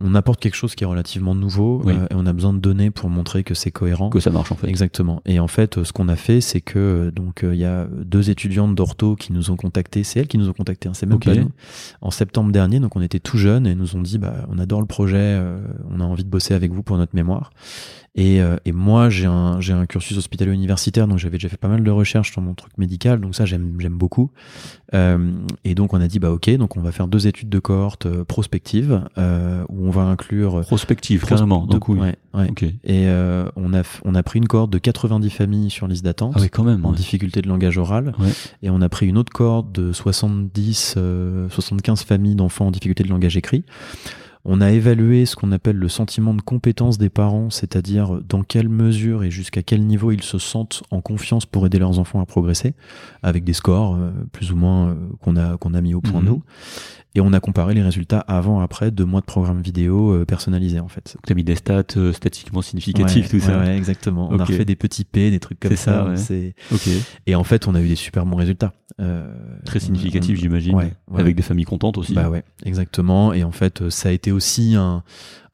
on apporte quelque chose qui est relativement nouveau Oui. euh, et on a besoin de données pour montrer que c'est cohérent. Que ça marche en fait. Exactement. Et en fait, ce qu'on a fait, c'est que euh, donc euh, il y a deux étudiantes d'ortho qui nous ont contactés. C'est elles qui nous ont contactés. Hein, c'est même Ok. pas nous. En septembre dernier, donc on était tout jeunes et nous ont dit, bah, on adore le projet, euh, on a envie de bosser avec vous pour notre mémoire. Et, euh, et moi, j'ai un, j'ai un cursus hospitalier universitaire, donc j'avais déjà fait pas mal de recherches sur mon truc médical, donc ça j'aime, j'aime beaucoup. Euh, et donc on a dit, bah ok, donc on va faire deux études de cohorte euh, prospectives euh, où on va inclure Prospective, pros- carrément. Donc oui. ouais, ouais. Ok. Et euh, on, a, on a pris une cohorte de 90 familles sur liste d'attente Ah oui, quand même. en ouais. difficulté de langage oral. Ouais. Et on a pris une autre cohorte de 70, euh, 75 familles d'enfants en difficulté de langage écrit. On a évalué ce qu'on appelle le sentiment de compétence des parents, c'est-à-dire dans quelle mesure et jusqu'à quel niveau ils se sentent en confiance pour aider leurs enfants à progresser, avec des scores euh, plus ou moins euh, qu'on a, qu'on a mis au point Mhm. nous. Et on a comparé les résultats avant-après deux mois de programme vidéo euh, personnalisé en fait. Tu as mis des stats euh, statistiquement significatifs, Ouais, tout ça. ouais, exactement. On a refait des petits P, des trucs comme ça, ça. Et en fait, on a eu des super bons résultats. Euh, Très on- significatif, on- j'imagine. Avec des familles contentes aussi. Bah ouais, exactement. Et en fait, ça a été aussi un,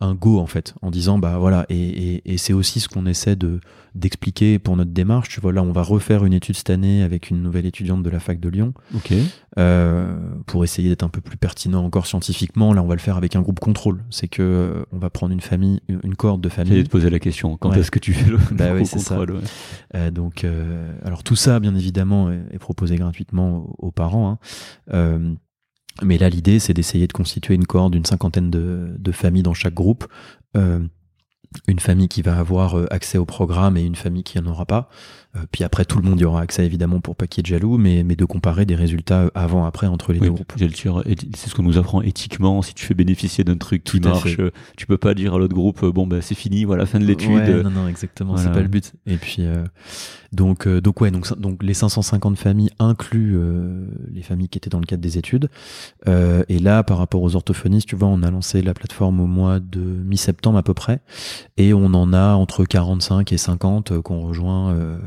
un go en fait, en disant bah voilà. Et, et, et c'est aussi ce qu'on essaie de d'expliquer pour notre démarche. Tu vois, là, on va refaire une étude cette année avec une nouvelle étudiante de la fac de Lyon Ok. euh, pour essayer d'être un peu plus pertinent encore scientifiquement. Là, on va le faire avec un groupe contrôle. C'est que euh, on va prendre une famille, une cohorte de J'allais familles. te poser la question. Quand Ouais. est-ce que tu fais le Bah ça. contrôle, ouais. Euh, donc, alors tout ça, bien évidemment, est, est proposé gratuitement aux, aux parents. hein. Mais là, l'idée, c'est d'essayer de constituer une cohorte d'une cinquantaine de, de familles dans chaque groupe. Euh, une famille qui va avoir euh, accès au programme et une famille qui n'en aura pas. Euh, puis après, tout le monde y aura accès, évidemment, pour pas qu'il y ait de jaloux, mais, mais de comparer des résultats avant-après entre les Oui, deux groupes. C'est ce qu'on nous apprend éthiquement. Si tu fais bénéficier d'un truc qui Tout marche, euh, tu peux pas dire à l'autre groupe, euh, bon, bah, c'est fini, voilà, fin de l'étude. Ouais, Euh, non, non, exactement, voilà. c'est pas le but. Et puis, euh, donc, euh, donc ouais, donc, donc les 550 familles incluent euh, les familles qui étaient dans le cadre des études. Euh, et là, par rapport aux orthophonistes, tu vois, on a lancé la plateforme au mois de mi-septembre à peu près, et on en a entre 45 et 50 euh, qu'on rejoint, euh,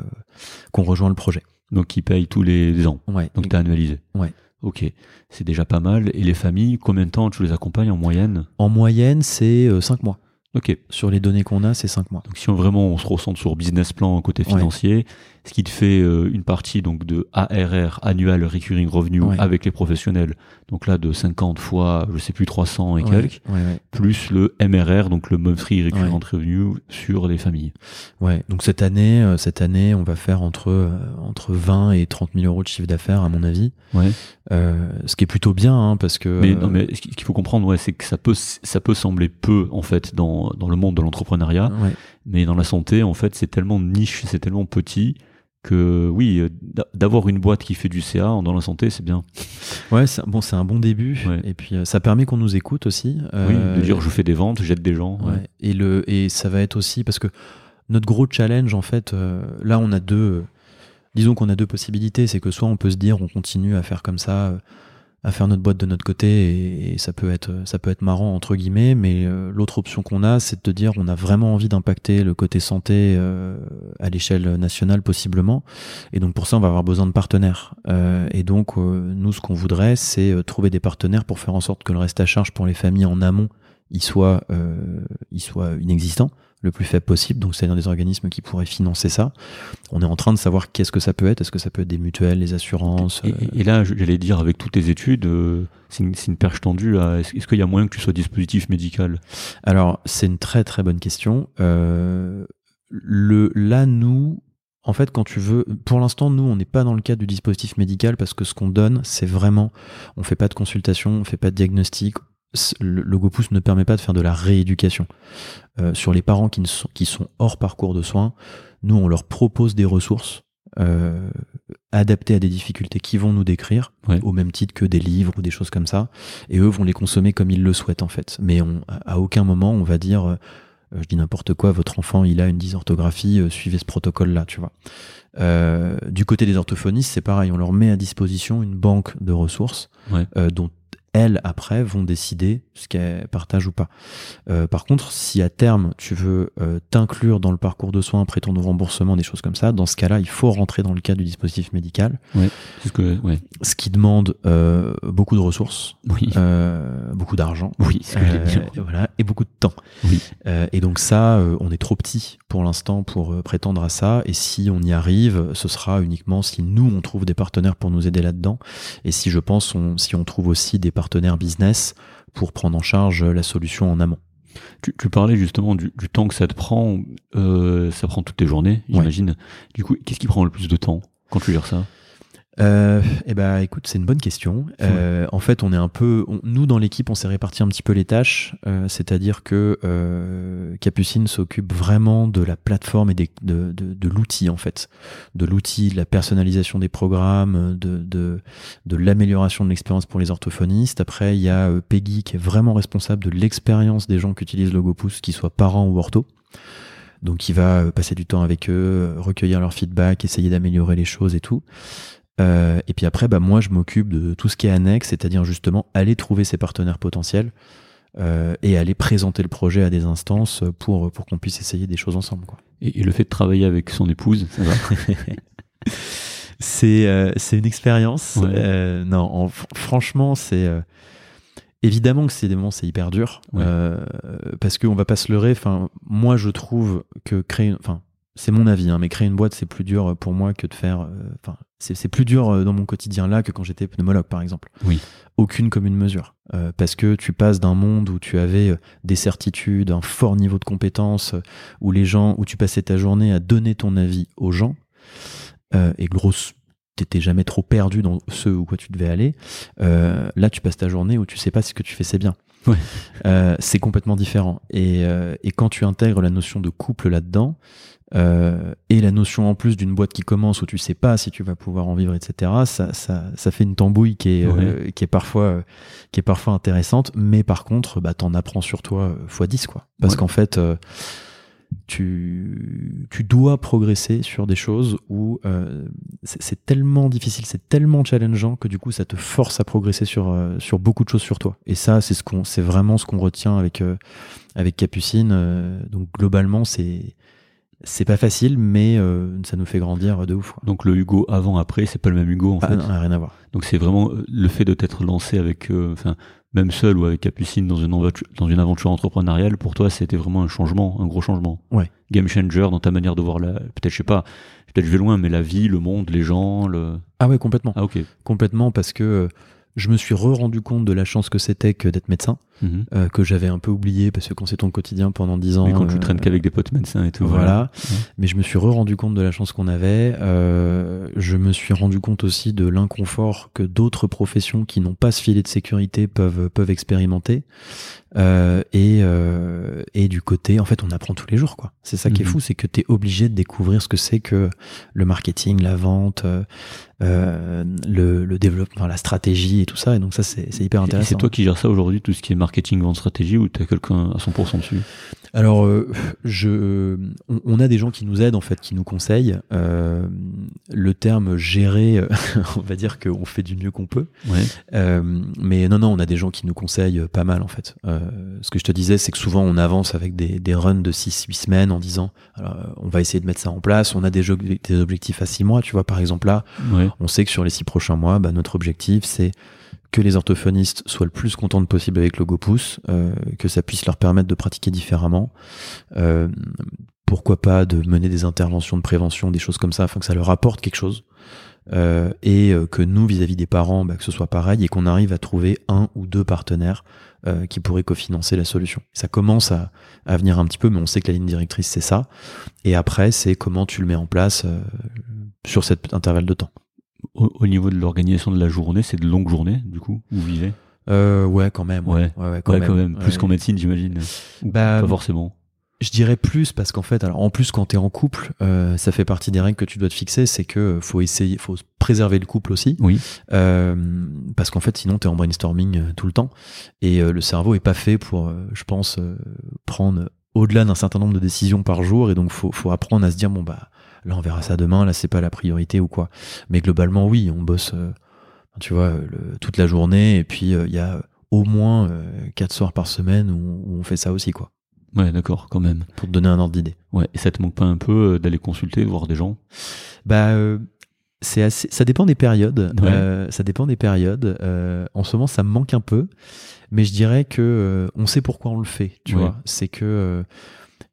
qu'on rejoint le projet. Donc, qui paye tous les ans. Ouais. Donc, tu as annualisé. Ouais. Ok. C'est déjà pas mal. Et les familles, combien de temps tu les accompagnes en moyenne? En moyenne, c'est 5 mois. Ok. Sur les données qu'on a, c'est 5 mois. Donc si on vraiment on se ressent sur business plan côté Ouais. Ce qui te fait euh, une partie donc de ARR annual recurring revenue Ouais. avec les professionnels, donc là de 50 fois je sais plus 300 et Ouais, quelques, ouais, plus le MRR donc le monthly recurrent Ouais. revenue sur les familles. Ouais, donc cette année, euh, cette année, on va faire entre euh, entre 20 et 30 000 euros de chiffre d'affaires à mon avis, Ouais. Euh, ce qui est plutôt bien, hein, parce que Mais non mais ce qu'il faut comprendre ouais c'est que ça peut ça peut sembler peu en fait dans dans le monde de l'entrepreneuriat, ouais, mais dans la santé en fait c'est tellement niche, c'est tellement petit que oui, euh, d'a- d'avoir une boîte qui fait du CA dans la santé, c'est bien. ouais, c'est bon, c'est un bon début, Ouais. et puis euh, ça permet qu'on nous écoute aussi. Oui, euh, de dire je fais des ventes, j'aide des gens. ouais. ouais, et le et ça va être aussi parce que notre gros challenge en fait, euh, là on a deux, euh, disons qu'on a deux possibilités, c'est que soit on peut se dire on continue à faire comme ça. À faire notre boîte de notre côté et, ça peut être ça peut être marrant entre guillemets mais euh, l'autre option qu'on a c'est de dire on a vraiment envie d'impacter le côté santé euh, à l'échelle nationale possiblement. Et donc pour ça on va avoir besoin de partenaires. Euh, et donc nous ce qu'on voudrait c'est trouver des partenaires pour faire en sorte que le reste à charge pour les familles en amont il soit il soit inexistant le plus faible possible donc c'est-à-dire des organismes qui pourraient financer ça on est en train de savoir qu'est-ce que ça peut être est-ce que ça peut être des mutuelles les assurances Et, et- et là, j'allais dire, avec toutes tes études, euh, c'est une, une perche tendue. à- Est-ce qu'il y a moyen que tu sois dispositif médical? Alors, c'est une très très bonne question. Euh, le, là, nous, en fait, quand tu veux, pour l'instant, nous, on n'est pas dans le cadre du dispositif médical parce que ce qu'on donne, c'est vraiment, on fait pas de consultation, on fait pas de diagnostic. Le, le GoPouce ne permet pas de faire de la rééducation. Euh, sur les parents qui, ne sont, qui sont hors parcours de soins, nous, on leur propose des ressources euh, adaptés à des difficultés qu'ils vont nous décrire, Ouais. au même titre que des livres ou des choses comme ça, et eux vont les consommer comme ils le souhaitent en fait. Mais on, à aucun moment on va dire, euh, je dis n'importe quoi, votre enfant il a une dysorthographie, euh, suivez ce protocole-là, tu vois. Du côté des orthophonistes, c'est pareil, on leur met à disposition une banque de ressources Ouais. dont elles, après, vont décider ce qu'elles partagent ou pas. Euh, par contre, si à terme, tu veux euh, t'inclure dans le parcours de soins, prétendre au remboursement, des choses comme ça, dans ce cas-là, il faut rentrer dans le cadre du dispositif médical, C'est ce que, ouais. ce qui demande euh, beaucoup de ressources, Oui. beaucoup d'argent, oui, et voilà, et beaucoup de temps. Oui. Et donc ça, on est trop petit pour l'instant pour prétendre à ça. Et si on y arrive, ce sera uniquement si nous on trouve des partenaires pour nous aider là-dedans. Et si je pense, on, si on trouve aussi des partenaires business pour prendre en charge la solution en amont. Tu, tu parlais justement du, du temps que ça te prend. Euh, ça prend toutes tes journées, j'imagine. Du coup, qu'est-ce qui prend le plus de temps quand tu gères ça? Euh, eh ben, écoute, c'est une bonne question. Euh, en fait, on est un peu, on- nous dans l'équipe, on s'est réparti un petit peu les tâches. Euh, C'est-à-dire que euh, Capucine s'occupe vraiment de la plateforme et des, de, de, de l'outil en fait, de l'outil, de la personnalisation des programmes, de de, de l'amélioration de l'expérience pour les orthophonistes. Après, il y a Peggy qui est vraiment responsable de l'expérience des gens qui utilisent Logopousse, qu'ils soient parents ou orthos. Donc, il va passer du temps avec eux, recueillir leur feedback, essayer d'améliorer les choses et tout. Euh, et puis après, bah, moi, je m'occupe de tout ce qui est annexe, c'est-à-dire justement aller trouver ses partenaires potentiels euh, et aller présenter le projet à des instances pour, pour qu'on puisse essayer des choses ensemble. Quoi. et, et le fait de travailler avec son épouse, ça va? C'est euh, c'est une expérience. Ouais. Euh, non, en- fr- franchement, c'est euh, évidemment que c'est des moments c'est hyper dur Ouais. euh, parce qu'on va pas se leurrer. Enfin, moi, je trouve que créer, une- enfin, c'est mon avis, hein, mais créer une boîte, c'est plus dur pour moi que de faire. euh, Enfin, c'est c'est plus dur euh, dans mon quotidien là que quand j'étais pneumologue, par exemple. Oui. Aucune commune mesure, Euh, parce que tu passes d'un monde où tu avais euh, des certitudes, un fort niveau de compétences, euh, où les gens, où tu passais ta journée à donner ton avis aux gens, euh, et grosse, t'étais jamais trop perdu dans ce où quoi tu devais aller. Euh, là, tu passes ta journée où tu sais pas si ce que tu fais c'est bien. Ouais. Euh, c'est complètement différent. Et, euh, et quand tu intègres la notion de couple là-dedans, euh, et la notion en plus d'une boîte qui commence où tu sais pas si tu vas pouvoir en vivre, etc., ça, ça, ça fait une tambouille qui est, euh, qui est parfois, euh, qui est parfois intéressante, mais par contre, bah, t'en apprends sur toi fois 10, quoi. Parce Ouais. qu'en fait, tu, tu dois progresser sur des choses où c'est tellement difficile, c'est tellement challengeant que du coup, ça te force à progresser sur, sur beaucoup de choses sur toi. Et ça, c'est ce qu'on, c'est vraiment ce qu'on retient avec, avec Capucine. Donc globalement, c'est c'est pas facile, mais euh, ça nous fait grandir de ouf. quoi. Donc le Hugo avant-après, c'est pas le même Hugo en Ah, fait. non, rien à voir. Donc c'est vraiment euh, le fait de t'être lancé avec, euh, enfin, même seul ou avec Capucine dans une, aventure, dans une aventure entrepreneuriale, pour toi, c'était vraiment un changement, un gros changement. Ouais. Game changer dans ta manière de voir la, peut-être, je sais pas, peut-être je vais loin, mais la vie, le monde, les gens, le. Ah ouais, complètement. Ah ok. Complètement, parce que je me suis re-rendu compte de la chance que c'était que d'être médecin, Mhm. euh, que j'avais un peu oublié, parce que quand c'est ton quotidien pendant 10 ans... Mais quand tu euh, traînes qu'avec des potes médecins et tout. Voilà. Ouais. Mais je me suis re-rendu compte de la chance qu'on avait. Euh, je me suis rendu compte aussi de l'inconfort que d'autres professions qui n'ont pas ce filet de sécurité peuvent, peuvent expérimenter. Euh, et, euh, et du côté, en fait, on apprend tous les jours, quoi. C'est ça qui est Mhm. fou, c'est que tu es obligé de découvrir ce que c'est que le marketing, la vente, euh, euh, le, le développement, la stratégie et tout ça. Et donc ça, c'est hyper Et intéressant. c'est toi qui gères ça aujourd'hui, tout ce qui est marketing, vente, stratégie, ou t'as quelqu'un à 100% dessus? Alors, euh, je, on, on a des gens qui nous aident en fait, qui nous conseillent. Euh, le terme gérer, euh, on va dire qu'on fait du mieux qu'on peut. Ouais. Euh, mais non, non, on a des gens qui nous conseillent euh, pas mal en fait. Euh, ce que je te disais, c'est que souvent on avance avec des, des runs de 6-8 semaines en disant, alors, euh, on va essayer de mettre ça en place. On a des, jeux- des objectifs à 6 mois, tu vois. Par exemple là, Ouais. on sait que sur les 6 prochains mois, bah, notre objectif c'est que les orthophonistes soient le plus contents possible avec Logopousse, euh, que ça puisse leur permettre de pratiquer différemment. Euh, pourquoi pas de mener des interventions de prévention, des choses comme ça, afin que ça leur apporte quelque chose. Euh, et que nous, vis-à-vis des parents, bah, que ce soit pareil et qu'on arrive à trouver un ou deux partenaires qui pourraient cofinancer la solution. Ça commence à, venir un petit peu, mais on sait que la ligne directrice, c'est ça. Et après, c'est comment tu le mets en place sur cet intervalle de temps. Au, au niveau de l'organisation de la journée, c'est de longues journées, du coup, où vous vivez? Euh, ouais, quand même. Ouais. ouais, ouais, Ouais, quand même. Plus qu'en médecine, j'imagine. Bah, Pas forcément. Je dirais plus parce qu'en fait, alors en plus quand t'es en couple, euh, ça fait partie des règles que tu dois te fixer, c'est que faut essayer, faut préserver le couple aussi, Oui. euh, parce qu'en fait sinon t'es en brainstorming tout le temps et euh, le cerveau est pas fait pour, je pense, prendre au-delà d'un certain nombre de décisions par jour et donc faut, faut apprendre à se dire bon bah là on verra ça demain, là c'est pas la priorité ou quoi. Mais globalement oui, on bosse, euh, tu vois, le- toute la journée et puis il y a au moins euh, quatre soirs par semaine où, où on fait ça aussi quoi, Ouais, d'accord, quand même. pour te donner un ordre d'idée. Ouais. Et ça te manque pas un peu euh, d'aller consulter, voir des gens? Bah, euh, c'est assez. Ça dépend des périodes. Ouais. Euh, ça dépend des périodes. Euh, en ce moment, ça me manque un peu, mais je dirais que euh, on sait pourquoi on le fait. Tu Ouais. vois, c'est que euh,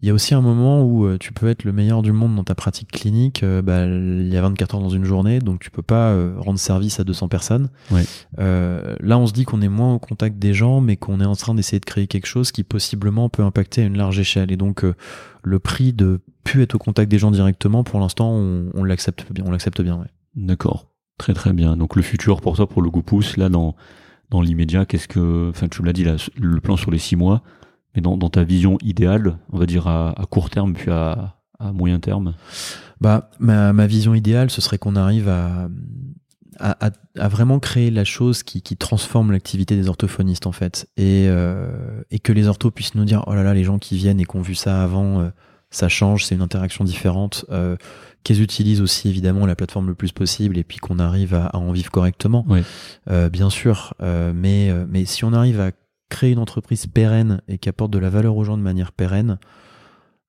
il y a aussi un moment où euh, tu peux être le meilleur du monde dans ta pratique clinique. euh, bah, il y a 24 heures dans une journée, donc tu peux pas euh, rendre service à 200 personnes. Ouais. Euh, là, on se dit qu'on est moins au contact des gens, mais qu'on est en train d'essayer de créer quelque chose qui possiblement peut impacter à une large échelle. Et donc, euh, le prix de plus être au contact des gens directement, pour l'instant, on, on l'accepte bien. On l'accepte bien. Ouais. D'accord. Très très bien. Donc le futur pour toi, pour le Goupous, là dans, dans l'immédiat, qu'est-ce que. Enfin, tu me l'as dit, là, le plan sur les six mois, mais dans, dans ta vision idéale, on va dire à, à court terme puis à, à moyen terme. Bah, ma, ma vision idéale, ce serait qu'on arrive à, à, vraiment créer la chose qui, qui transforme l'activité des orthophonistes, en fait. Et, euh, et que les orthos puissent nous dire, oh là là, les gens qui viennent et qui ont vu ça avant, euh, ça change, c'est une interaction différente. Euh, qu'ils utilisent aussi, évidemment, la plateforme le plus possible et puis qu'on arrive à, à en vivre correctement. Ouais. Euh, bien sûr. Mais, mais si on arrive à créer une entreprise pérenne et qui apporte de la valeur aux gens de manière pérenne,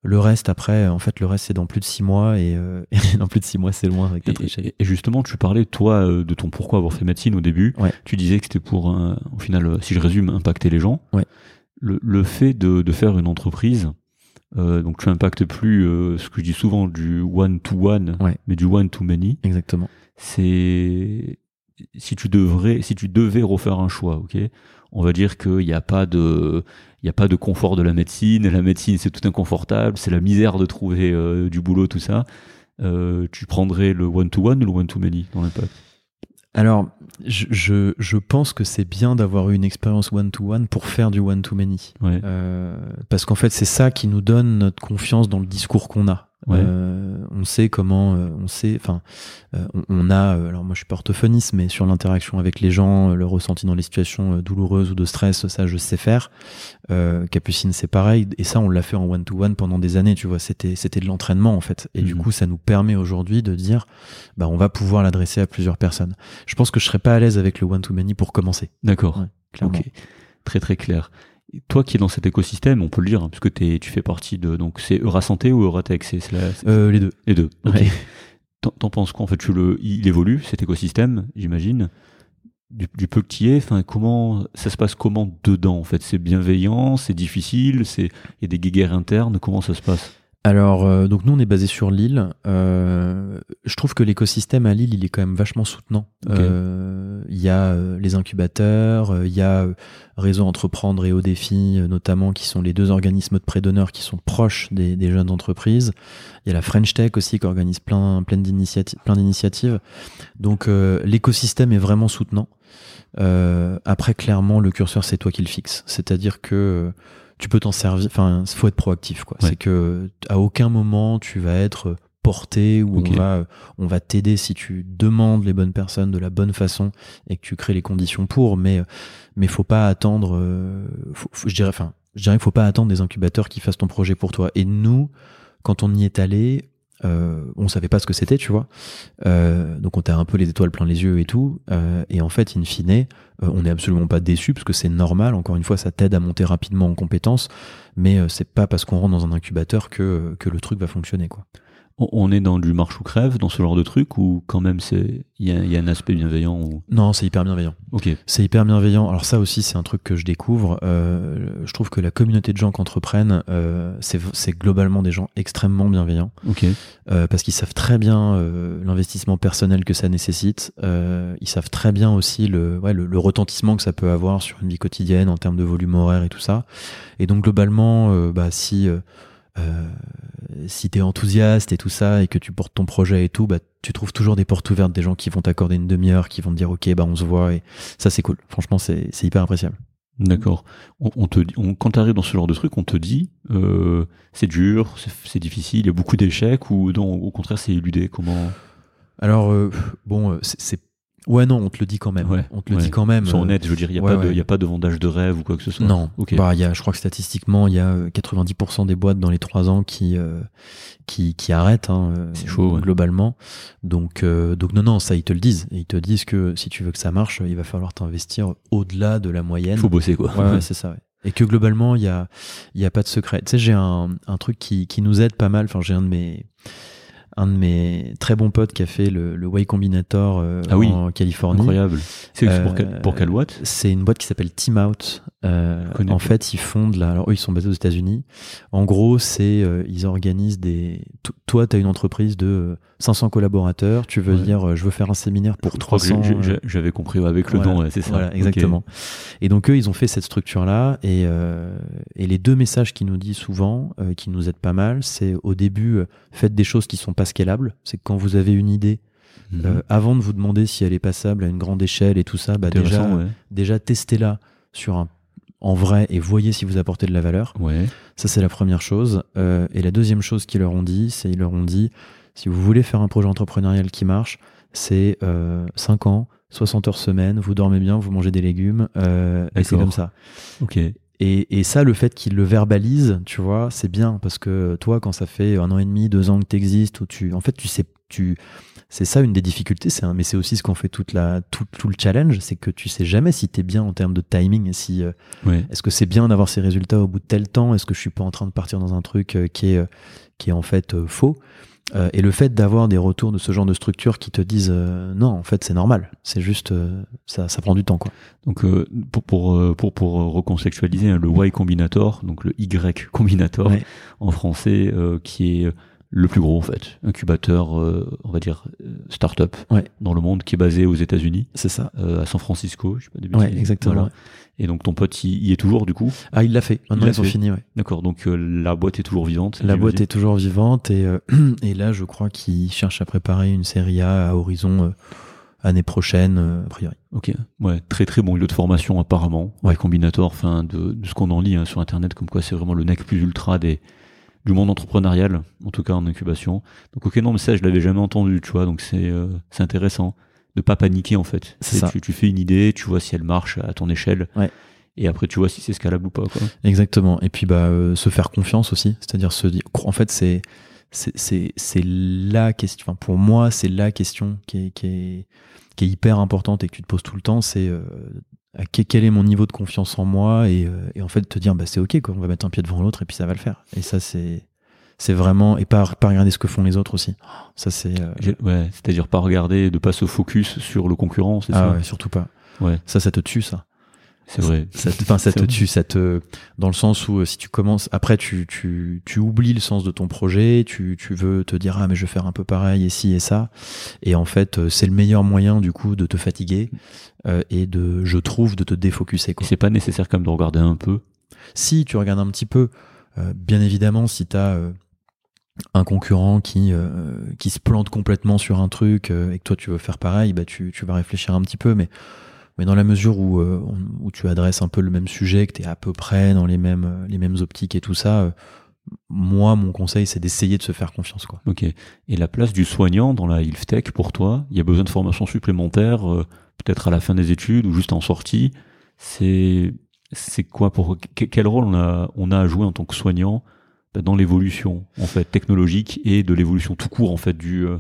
le reste, après, en fait, le reste, c'est dans plus de six mois et, euh, et dans plus de six mois, c'est loin avec Et, notre et- et justement, tu parlais, toi, euh, de ton pourquoi avoir fait médecine au début. Ouais. Tu disais que c'était pour, un- au final, euh, si je résume, impacter les gens. Ouais. Le, le fait de, de faire une entreprise, euh, donc tu impactes plus euh, ce que je dis souvent du one-to-one, Ouais. mais du one-to-many. Exactement. c'est si tu devrais si tu devais refaire un choix ok? On va dire qu'il n'y a pas de il y a pas de confort de la médecine. La médecine c'est tout inconfortable. C'est la misère de trouver euh, du boulot tout ça. Euh, tu prendrais le one to one ou le one to many dans l'impact? Alors, je, je, je pense que c'est bien d'avoir eu une expérience one-to-one pour faire du one-to-many. ouais. Euh, parce qu'en fait, c'est ça qui nous donne notre confiance dans le discours qu'on a. Ouais. Euh, on sait comment, euh, on sait, enfin, euh, on, on a, alors moi je suis pas orthophoniste, mais sur l'interaction avec les gens, le ressenti dans les situations douloureuses ou de stress, ça je sais faire. Capucine c'est pareil, et ça on l'a fait en one-to-one pendant des années, tu vois, c'était c'était de l'entraînement en fait, et du Mhm. coup ça nous permet aujourd'hui de dire, bah on va pouvoir l'adresser à plusieurs personnes. Je pense que je serais pas à l'aise avec le one-to-many pour commencer, d'accord Ouais, ok très très clair Et toi qui es dans cet écosystème on peut le dire hein, puisque tu fais partie de donc c'est Euratech ou Euratech c'est Euh, les deux. les deux ok Ouais. T'en- penses quoi? En fait, tu le, il évolue cet écosystème, j'imagine. Du, du peu que tu y es, enfin, comment ça se passe comment dedans? En fait, c'est bienveillant, c'est difficile, c'est il y a des guéguerres internes. Comment ça se passe? Alors, euh, donc nous, on est basé sur Lille. Euh, je trouve que l'écosystème à Lille, il est quand même vachement soutenant. Euh, Il y a les incubateurs, il y a Réseau Entreprendre et Au Défi, notamment, qui sont les deux organismes de prêt d'honneur qui sont proches des, des jeunes entreprises. Il y a la French Tech aussi qui organise plein, plein d'initiatives. Plein d'initiatives. Donc, l'écosystème est vraiment soutenant. Après, clairement, le curseur, c'est toi qui le fixes. C'est-à-dire que tu peux t'en servir. Enfin, il faut être proactif, quoi. Ouais. C'est que à aucun moment tu vas être porté ou on va on va t'aider si tu demandes les bonnes personnes de la bonne façon et que tu crées les conditions pour. Mais mais faut pas attendre. euh, faut- faut- je dirais, enfin, je dirais qu'il faut pas attendre des incubateurs qui fassent ton projet pour toi. Et nous, quand on y est allé. Euh, on savait pas ce que c'était, tu vois. Euh, donc on t'a un peu les étoiles plein les yeux et tout. Euh, et en fait, in fine, euh, on n'est absolument pas déçu parce que c'est normal. Encore une fois, ça t'aide à monter rapidement en compétences, mais euh, c'est pas parce qu'on rentre dans un incubateur que, que le truc va fonctionner, quoi. On, est dans du marche ou crève, dans ce genre de truc, ou quand même c'est il y a, il y a un aspect bienveillant ou... Non, c'est hyper bienveillant. Ok, C'est hyper bienveillant. Alors ça aussi, c'est un truc que je découvre. Euh, je trouve que la communauté de gens qui entreprennent, euh, c'est globalement des gens extrêmement bienveillants. ok, euh, parce qu'ils savent très bien l'investissement personnel que ça nécessite. Ils savent très bien aussi le, ouais, le, le retentissement que ça peut avoir sur une vie quotidienne en termes de volume horaire et tout ça. Et donc globalement, bah, si euh, si t'es enthousiaste et tout ça et que tu portes ton projet et tout, bah, tu trouves toujours des portes ouvertes, des gens qui vont t'accorder une demi-heure, qui vont te dire ok, bah on se voit et ça c'est cool. Franchement, c'est c'est hyper appréciable. D'accord. On, on te, dit- on, quand tu arrives dans ce genre de truc, on te dit euh, c'est dur, c'est difficile, il y a beaucoup d'échecs ou non, au contraire c'est éludé. Comment? Alors, euh, bon, euh, c'est. Ouais, non, on te le dit quand même. Ouais, on te le ouais. dit quand même. Sois euh, honnête, je veux dire, il n'y a, ouais, a pas de vendage de rêve ou quoi que ce soit. Non, Ok. bah, il y a, je crois que statistiquement, il y a euh, 90% des boîtes dans les 3 ans qui, euh, qui, qui arrêtent hein, euh, C'est chaud, ouais. globalement. Donc, euh, donc non, non, ça ils te le disent. Et ils te disent que si tu veux que ça marche, il va falloir t'investir au-delà de la moyenne. Il faut bosser quoi. Ouais, ouais, c'est ça. ouais. Et que globalement, il y a, il y a pas de secret. Tu sais, j'ai un, un truc qui, qui nous aide pas mal. Enfin, j'ai un de mes, un de mes très bons potes qui a fait le, le Y Combinator euh, Ah oui. en Californie. Incroyable. C'est pour, Euh, quel, pour quelle boîte C'est une boîte qui s'appelle Team Out. Euh, en fait, ils fondent là. Alors eux, ils sont basés aux États-Unis. En gros, c'est euh, ils organisent des. to- Toi, tu as une entreprise de euh, 500 collaborateurs. Tu veux Ouais. dire, euh, je veux faire un séminaire pour Je crois que 300. j'ai- euh, j'ai- J'avais compris avec le voilà. nom, c'est ça. Voilà, exactement. Et donc eux, ils ont fait cette structure-là. Et, euh, et les deux messages qu'ils nous disent souvent, euh, qui nous aident pas mal, c'est au début, euh, faites des choses qui sont pas scalables. C'est que quand vous avez une idée, Mhm. euh, avant de vous demander si elle est passable à une grande échelle et tout ça, bah déjà, ouais. déjà testez-la sur un en vrai et voyez si vous apportez de la valeur. Ouais. Ça, c'est la première chose. Euh, et la deuxième chose qu'ils leur ont dit, c'est ils leur ont dit, si vous voulez faire un projet entrepreneurial qui marche, c'est euh, 5 ans, 60 heures semaine, vous dormez bien, vous mangez des légumes, euh, et c'est comme ça. Ok. Et, et ça, le fait qu'ils le verbalisent, tu vois, c'est bien. Parce que toi, quand ça fait un an et demi, deux ans que tu existes, où tu, en fait, tu sais, tu, c'est ça une des difficultés, c'est mais c'est aussi ce qu'on fait toute la, tout, tout le challenge, c'est que tu sais jamais si tu es bien en termes de timing, si, euh, est-ce que c'est bien d'avoir ces résultats au bout de tel temps, est-ce que je suis pas en train de partir dans un truc euh, qui est, euh, qui est en fait faux? Euh, et le fait d'avoir des retours de ce genre de structure qui te disent euh, non, en fait, c'est normal, c'est juste, euh, ça, ça prend du temps, quoi. Donc pour pour pour pour recontextualiser hein, le Y Combinator, donc le Y Combinator Ouais. en français, qui est le plus gros en fait, incubateur, euh, on va dire start-up Ouais. dans le monde, qui est basé aux États-Unis, C'est ça. euh, à San Francisco, je sais pas des Ouais, exactement. Voilà. Et donc ton pote, il y est toujours du coup? Ah, il l'a fait. Maintenant, Il ils ont fait. fini, ouais. D'accord. Donc euh, la boîte est toujours vivante. La boîte est toujours vivante et, euh, et là, je crois qu'ils cherchent à préparer une série A à horizon euh, année prochaine, a priori. Ok, ouais, très très bon lieu de formation apparemment. Ouais. Combinator, enfin de, de ce qu'on en lit hein, sur internet, comme quoi c'est vraiment le nec plus ultra des du monde entrepreneurial, en tout cas en incubation. Donc ok, non, mais ça je l'avais jamais entendu, tu vois, donc c'est c'est intéressant de pas paniquer en fait. C'est ça. Tu, tu fais une idée, tu vois si elle marche à ton échelle, Ouais. et après tu vois si c'est scalable ou pas. Quoi. Exactement. Et puis, bah, euh, se faire confiance aussi. C'est-à-dire se dire, en fait, c'est, c'est, c'est, c'est la question, enfin, pour moi, c'est la question qui est, qui est, qui est hyper importante et que tu te poses tout le temps. C'est, euh, quel est mon niveau de confiance en moi et, euh, et en fait, te dire, bah, c'est ok, quoi. On va mettre un pied devant l'autre et puis ça va le faire. Et ça, c'est, c'est vraiment, et pas, pas regarder ce que font les autres aussi. Ça, c'est, euh, Ouais, c'est-à-dire pas regarder, de pas se focus sur le concurrent, c'est ah ça? ouais, surtout pas. Ouais. Ça, ça te tue, ça. C'est vrai. Ça, te- enfin, ça te vrai. tue, ça te, dans le sens où euh, si tu commences, après tu, tu, tu oublies le sens de ton projet, tu, tu veux te dire ah mais je vais faire un peu pareil et ci et ça, et en fait euh, c'est le meilleur moyen du coup de te fatiguer euh, et de, je trouve, de te défocuser c'est pas nécessaire quand même de regarder un peu? Si tu regardes un petit peu, euh, bien évidemment, si tu as un concurrent qui, euh, qui se plante complètement sur un truc euh, et que toi tu veux faire pareil, bah tu, tu vas réfléchir un petit peu, mais, mais dans la mesure où, euh, où tu adresses un peu le même sujet, que tu es à peu près dans les mêmes, les mêmes optiques et tout ça, moi, mon conseil, c'est d'essayer de se faire confiance. Quoi. Ok. Et la place du soignant dans la health tech pour toi, il y a besoin de formation supplémentaire, peut-être à la fin des études ou juste en sortie. C'est c'est quoi pour que- quel rôle on a on a à jouer en tant que soignant dans l'évolution en fait technologique et de l'évolution tout court en fait du euh,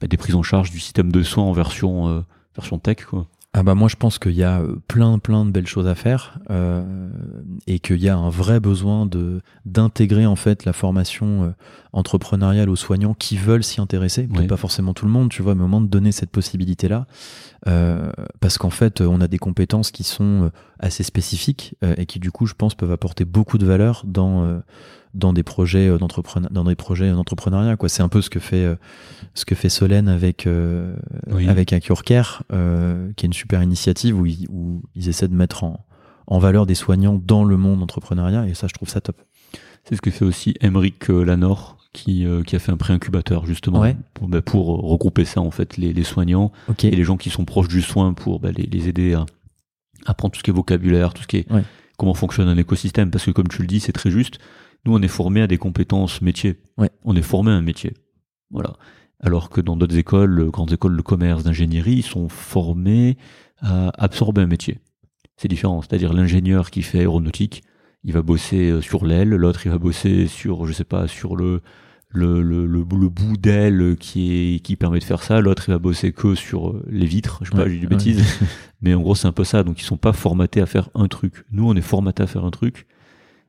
bah, des prises en charge du système de soins en version euh, version tech quoi. Ah bah moi je pense qu'il y a euh, plein plein de belles choses à faire et qu'il y a un vrai besoin de d'intégrer en fait la formation euh, entrepreneuriale aux soignants qui veulent s'y intéresser Ouais. pas forcément tout le monde tu vois mais au moins de donner cette possibilité là parce qu'en fait euh, on a des compétences qui sont euh, assez spécifiques euh, et qui du coup je pense peuvent apporter beaucoup de valeur dans euh, dans des projets euh, d'entrepreneur dans des projets d'entrepreneuriat quoi c'est un peu ce que fait euh, ce que fait Solène avec euh, Oui. avec euh, qui est une super initiative où ils, où ils essaient de mettre en, en valeur des soignants dans le monde entrepreneuriat et ça je trouve ça top. C'est ce que fait aussi Emeric euh, Lanor qui euh, qui a fait un pré-incubateur justement Ouais. pour bah, pour regrouper ça en fait les les soignants et les gens qui sont proches du soin pour bah, les, les aider à, apprendre tout ce qui est vocabulaire, tout ce qui est Ouais. comment fonctionne un écosystème. Parce que comme tu le dis, c'est très juste. Nous, on est formé à des compétences métiers. Ouais. On est formé à un métier. Voilà. Alors que dans d'autres écoles, euh, grandes écoles de commerce, d'ingénierie, ils sont formés à absorber un métier. C'est différent. C'est-à-dire l'ingénieur qui fait aéronautique, il va bosser euh, sur l'aile, l'autre il va bosser sur, je sais pas, sur le le, le, le, le bout d'aile qui est qui permet de faire ça, l'autre il va bosser que sur euh, les vitres, je sais pas, Ouais, j'ai du ouais. bêtise, mais en gros c'est un peu ça. Donc ils sont pas formatés à faire un truc. Nous on est formatés à faire un truc,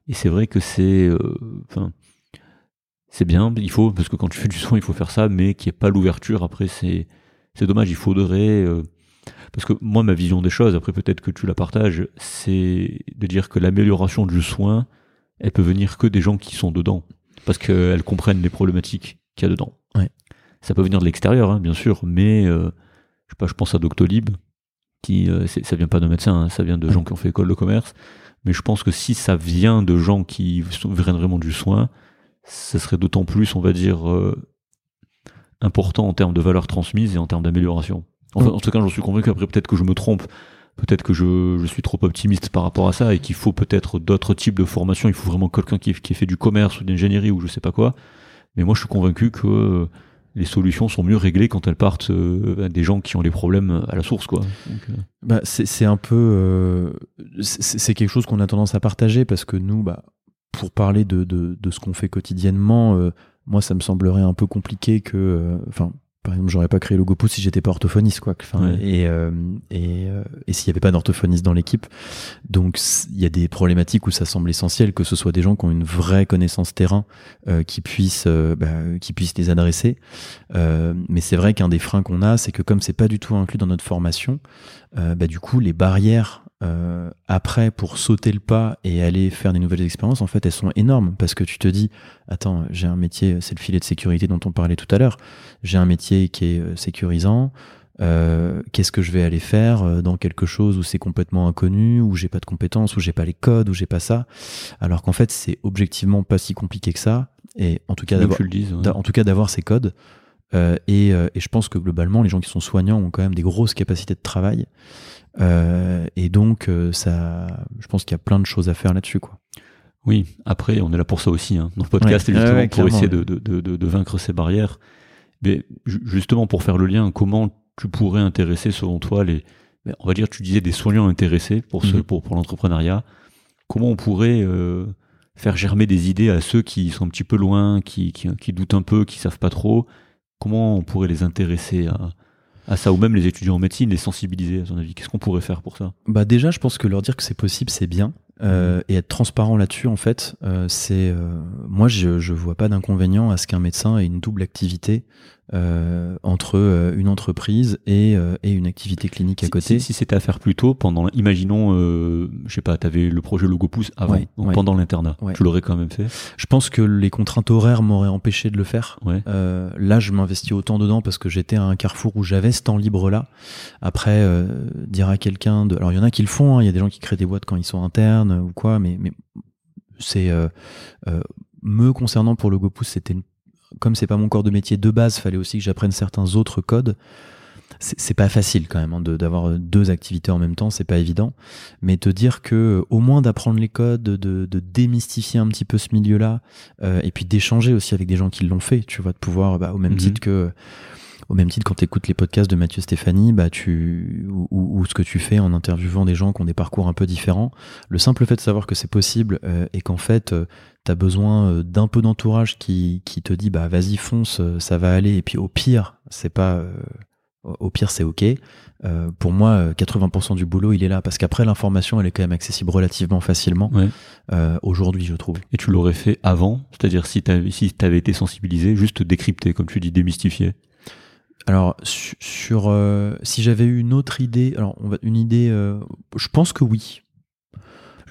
et c'est vrai que c'est, euh, enfin, c'est bien, il faut parce que quand tu fais du son il faut faire ça, mais qu'il n'y ait pas l'ouverture. Après c'est c'est dommage. Il faudrait euh, parce que moi ma vision des choses, après peut-être que tu la partages, c'est de dire que l'amélioration du soin, elle peut venir que des gens qui sont dedans, parce qu'elles comprennent les problématiques qu'il y a dedans. Ouais. Ça peut venir de l'extérieur, hein, bien sûr, mais euh, je sais pas, je pense à Doctolib, qui euh, ça vient pas de médecins, hein, ça vient de Ouais. gens qui ont fait école de commerce. Mais je pense que si ça vient de gens qui viennent vraiment du soin, ça serait d'autant plus, on va dire, euh, important en termes de valeur transmise et en termes d'amélioration. Enfin. En tout cas, j'en suis convaincu. Après, peut-être que je me trompe. Peut-être que je, suis trop optimiste par rapport à ça et qu'il faut peut-être d'autres types de formations. Il faut vraiment quelqu'un qui, qui ait fait du commerce ou d'ingénierie ou je sais pas quoi. Mais moi, je suis convaincu que euh, les solutions sont mieux réglées quand elles partent euh, des gens qui ont les problèmes à la source, quoi. Euh, Bah, c'est un peu. c'est quelque chose qu'on a tendance à partager parce que nous, bah, pour parler de, de, ce qu'on fait quotidiennement, moi, ça me semblerait un peu compliqué que. Enfin. Par exemple, j'aurais pas créé le GoPo si j'étais pas orthophoniste, quoi. Enfin, Ouais. Et, euh, et, euh, et s'il y avait pas d'orthophoniste dans l'équipe. Donc, il y a des problématiques où ça semble essentiel que ce soit des gens qui ont une vraie connaissance terrain, euh, qui puissent, euh, bah, qui puissent les adresser. Euh, mais c'est vrai qu'un des freins qu'on a, c'est que comme c'est pas du tout inclus dans notre formation, euh, bah, du coup, les barrières euh, après pour sauter le pas et aller faire des nouvelles expériences, en fait, elles sont énormes parce que tu te dis, attends, j'ai un métier, c'est le filet de sécurité dont on parlait tout à l'heure, j'ai un métier qui est euh, sécurisant. euh, Qu'est-ce que je vais aller faire euh, dans quelque chose où c'est complètement inconnu, où j'ai pas de compétences, où j'ai pas les codes, où j'ai pas ça, alors qu'en fait c'est objectivement pas si compliqué que ça. Et en tout cas d'avoir ouais. en tout cas d'avoir ces codes. Euh, et, euh, et je pense que globalement, les gens qui sont soignants ont quand même des grosses capacités de travail. Euh, et donc, ça, je pense qu'il y a plein de choses à faire là-dessus, quoi. Oui, après, on est là pour ça aussi. Hein. Dans le podcast, Ouais. justement Ouais, pour essayer de, de, de, de vaincre ces barrières. Mais ju- justement, pour faire le lien, comment tu pourrais intéresser, selon toi, les, ben, on va dire, tu disais des soignants intéressés pour, ce, Mhm. pour, pour l'entrepreneuriat. Comment on pourrait euh, faire germer des idées à ceux qui sont un petit peu loin, qui, qui, qui doutent un peu, qui savent pas trop Comment on pourrait les intéresser à, à ça Ou même les étudiants en médecine, les sensibiliser, à ton avis. Qu'est-ce qu'on pourrait faire pour ça? Bah déjà, je pense que leur dire que c'est possible, c'est bien. Euh, et être transparent là-dessus, en fait, euh, c'est euh, moi, je, je vois pas d'inconvénient à ce qu'un médecin ait une double activité euh, entre euh, une entreprise et, euh, et une activité clinique à côté. Si, si c'était à faire plus tôt, pendant, imaginons, euh, je sais pas, tu avais le projet Logo Pouce avant, Ouais, donc ouais. pendant l'internat, Ouais. tu l'aurais quand même fait? Je pense que les contraintes horaires m'auraient empêché de le faire. Ouais. Euh, là, je m'investis autant dedans parce que j'étais à un carrefour où j'avais ce temps libre-là. Après, euh, dire à quelqu'un de... Alors, il y en a qui le font, hein, il y a des gens qui créent des boîtes quand ils sont internes ou quoi, mais, mais c'est... Euh, euh, me concernant pour le GoPouce, c'était... une- Comme c'est pas mon corps de métier de base, fallait aussi que j'apprenne certains autres codes. C'est pas facile quand même hein, de- d'avoir deux activités en même temps, c'est pas évident. Mais te dire que euh, au moins d'apprendre les codes, de, de démystifier un petit peu ce milieu-là, euh, et puis d'échanger aussi avec des gens qui l'ont fait, tu vois, de pouvoir, bah, au même Mhm. titre que, au même titre quand tu écoutes les podcasts de Mathieu Stéphanie, bah, tu, ou, ce que tu fais en interviewant des gens qui ont des parcours un peu différents, le simple fait de savoir que c'est possible euh, et qu'en fait, as besoin euh, d'un peu d'entourage qui, qui te dit, bah, vas-y, fonce, euh, ça va aller, et puis au pire, c'est pas, euh, au pire, c'est ok. Euh, pour moi, euh, 80% du boulot, il est là parce qu'après, l'information, elle est quand même accessible relativement facilement Ouais. euh, aujourd'hui, je trouve. Et tu l'aurais fait avant, c'est-à-dire si tu avais, si t'avais été sensibilisé, juste décrypter, comme tu dis, démystifier? Alors su- sur euh, si j'avais eu une autre idée, alors on va, une idée, euh, je pense que oui.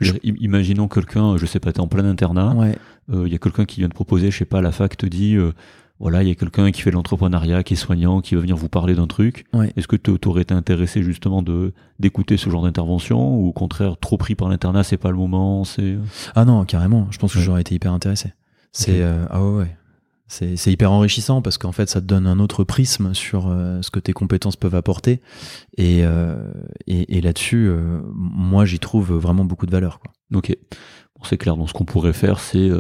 Je dire, imaginons quelqu'un, je sais pas, t'es en plein internat, Ouais. il y a quelqu'un qui vient te proposer, je sais pas, la fac te dit, euh, voilà, il y a quelqu'un qui fait de l'entrepreneuriat, qui est soignant, qui va venir vous parler d'un truc. Ouais. Est-ce que tu aurais été intéressé justement de d'écouter ce genre d'intervention ou au contraire trop pris par l'internat, c'est pas le moment, c'est Ah non, carrément. Je pense que Ouais. j'aurais été hyper intéressé. C'est euh, ah ouais, ouais. C'est hyper enrichissant parce qu'en fait, ça te donne un autre prisme sur euh, ce que tes compétences peuvent apporter. Et, euh, et, et là-dessus, euh, moi, j'y trouve vraiment beaucoup de valeur. Quoi. Ok, bon, c'est clair. Donc, ce qu'on pourrait faire, c'est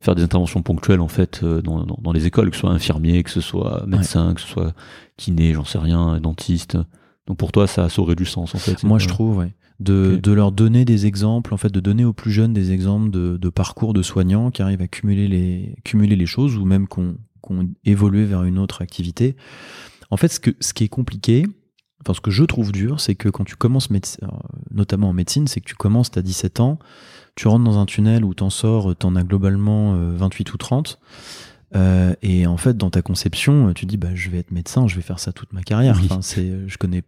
faire des interventions ponctuelles en fait dans, dans, dans, les écoles, que ce soit infirmier, que ce soit médecin, que ce soit kiné, j'en sais rien, dentiste. Donc pour toi, ça, ça aurait du sens en fait. Moi, je trouve, ouais de, de, leur donner des exemples, en fait, de donner aux plus jeunes des exemples de, de parcours de soignants qui arrivent à cumuler les, cumuler les choses ou même qu'on qu'on évolué vers une autre activité. En fait, ce, que, ce qui est compliqué, enfin, ce que je trouve dur, c'est que quand tu commences, notamment en médecine, c'est que tu commences, tu as 17 ans, tu rentres dans un tunnel où t'en sors, t'en as globalement 28 euh, ou 30. Euh, et en fait, dans ta conception, tu dis, bah, je vais être médecin, je vais faire ça toute ma carrière. Enfin, c'est, je connais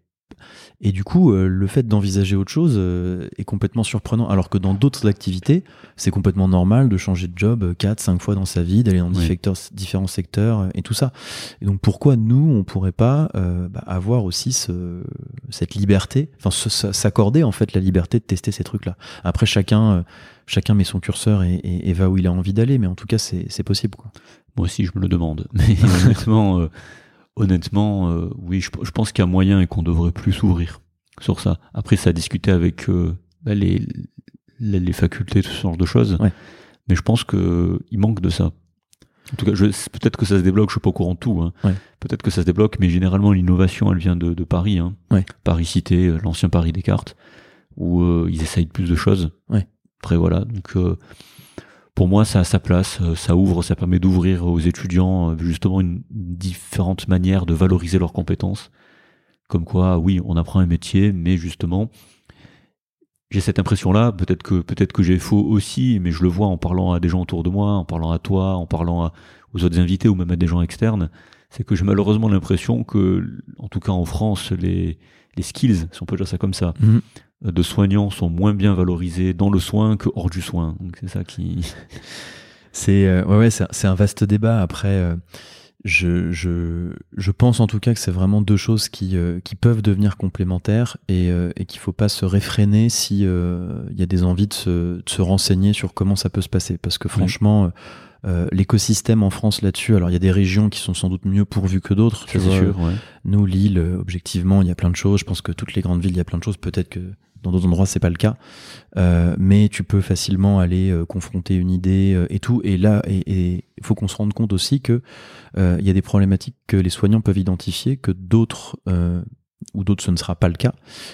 et du coup, euh, le fait d'envisager autre chose euh, est complètement surprenant. Alors que dans d'autres activités, c'est complètement normal de changer de job 4, 5 fois dans sa vie, d'aller dans différents secteurs euh, et tout ça. Et donc pourquoi nous, on pourrait pas bah, avoir aussi ce, cette liberté, enfin s'accorder en fait la liberté de tester ces trucs-là. Après, chacun, chacun met son curseur et, et, va où il a envie d'aller, mais en tout cas, c'est possible. Quoi. Moi aussi, je me le demande. Mais honnêtement honnêtement, euh, oui, je, pense qu'il y a moyen et qu'on devrait plus s'ouvrir sur ça. Après, ça a discuté avec euh, bah, les, les, facultés, tout ce genre de choses. Mais je pense qu'il manque de ça. En tout cas, peut-être que ça se débloque, je suis pas au courant de tout. Hein. Peut-être que ça se débloque, mais généralement l'innovation, elle vient de, Paris. Hein. Paris Cité, euh, l'ancien Paris Descartes, où ils essayent plus de choses. Après voilà, donc pour moi, ça a sa place, euh, ça ouvre, ça permet d'ouvrir aux étudiants euh, justement une différente manière de valoriser leurs compétences. Comme quoi, oui, on apprend un métier, mais justement, j'ai cette impression-là. Peut-être que peut-être que j'ai faux aussi, mais je le vois en parlant à des gens autour de moi, en parlant à toi, en parlant aux autres invités ou même à des gens externes. C'est que j'ai malheureusement l'impression que, en tout cas en France, les les skills, si on peut dire ça comme ça, mhm de soignants sont moins bien valorisés dans le soin que hors du soin. Donc c'est ça qui. c'est euh, ouais, ouais c'est un vaste débat. Après, euh, je, je, je pense en tout cas que c'est vraiment deux choses qui, euh, qui peuvent devenir complémentaires et, et qu'il faut pas se réfréner si il y a des envies de se, de se, renseigner sur comment ça peut se passer. Parce que franchement. l'écosystème en France là-dessus, alors il y a des régions qui sont sans doute mieux pourvues que d'autres. C'est sûr. Ouais. Nous, Lille, objectivement, il y a plein de choses. Je pense que toutes les grandes villes, il y a plein de choses. Peut-être que dans d'autres endroits, c'est pas le cas. Euh, mais tu peux facilement aller euh, confronter une idée euh, et tout. Et là, il faut qu'on se rende compte aussi que il y a des problématiques que les soignants peuvent identifier que d'autres ou d'autres ce ne sera pas le cas.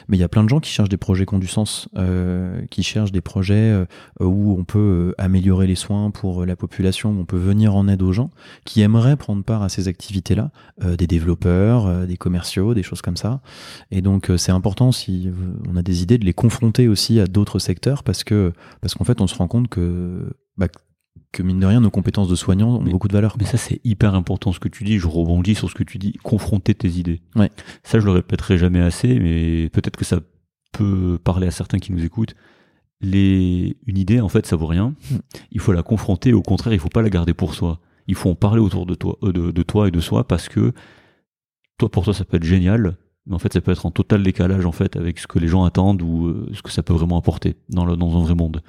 Mais il y a plein de gens qui cherchent des projets qui ont du sens, euh, qui cherchent des projets euh, où on peut euh, améliorer les soins pour la population, où on peut venir en aide aux gens, qui aimeraient prendre part à ces activités-là, des développeurs, des commerciaux, des choses comme ça. Et donc c'est important si on a des idées de les confronter aussi à d'autres secteurs parce que parce qu'en fait on se rend compte que bah, que mine de rien, nos compétences de soignants ont beaucoup de valeur. Mais ça, c'est hyper important ce que tu dis. Je rebondis sur ce que tu dis. Confronter tes idées. Ouais. Ça, je le répéterai jamais assez, mais peut-être que ça peut parler à certains qui nous écoutent. Les... Une idée, en fait, ça vaut rien. Mm. Il faut la confronter. Au contraire, il faut pas la garder pour soi. Il faut en parler autour de toi, euh, de, toi et de soi parce que toi, pour toi, ça peut être génial, mais en fait, ça peut être en total décalage en fait avec ce que les gens attendent ou euh, ce que ça peut vraiment apporter dans, le, dans un vrai monde.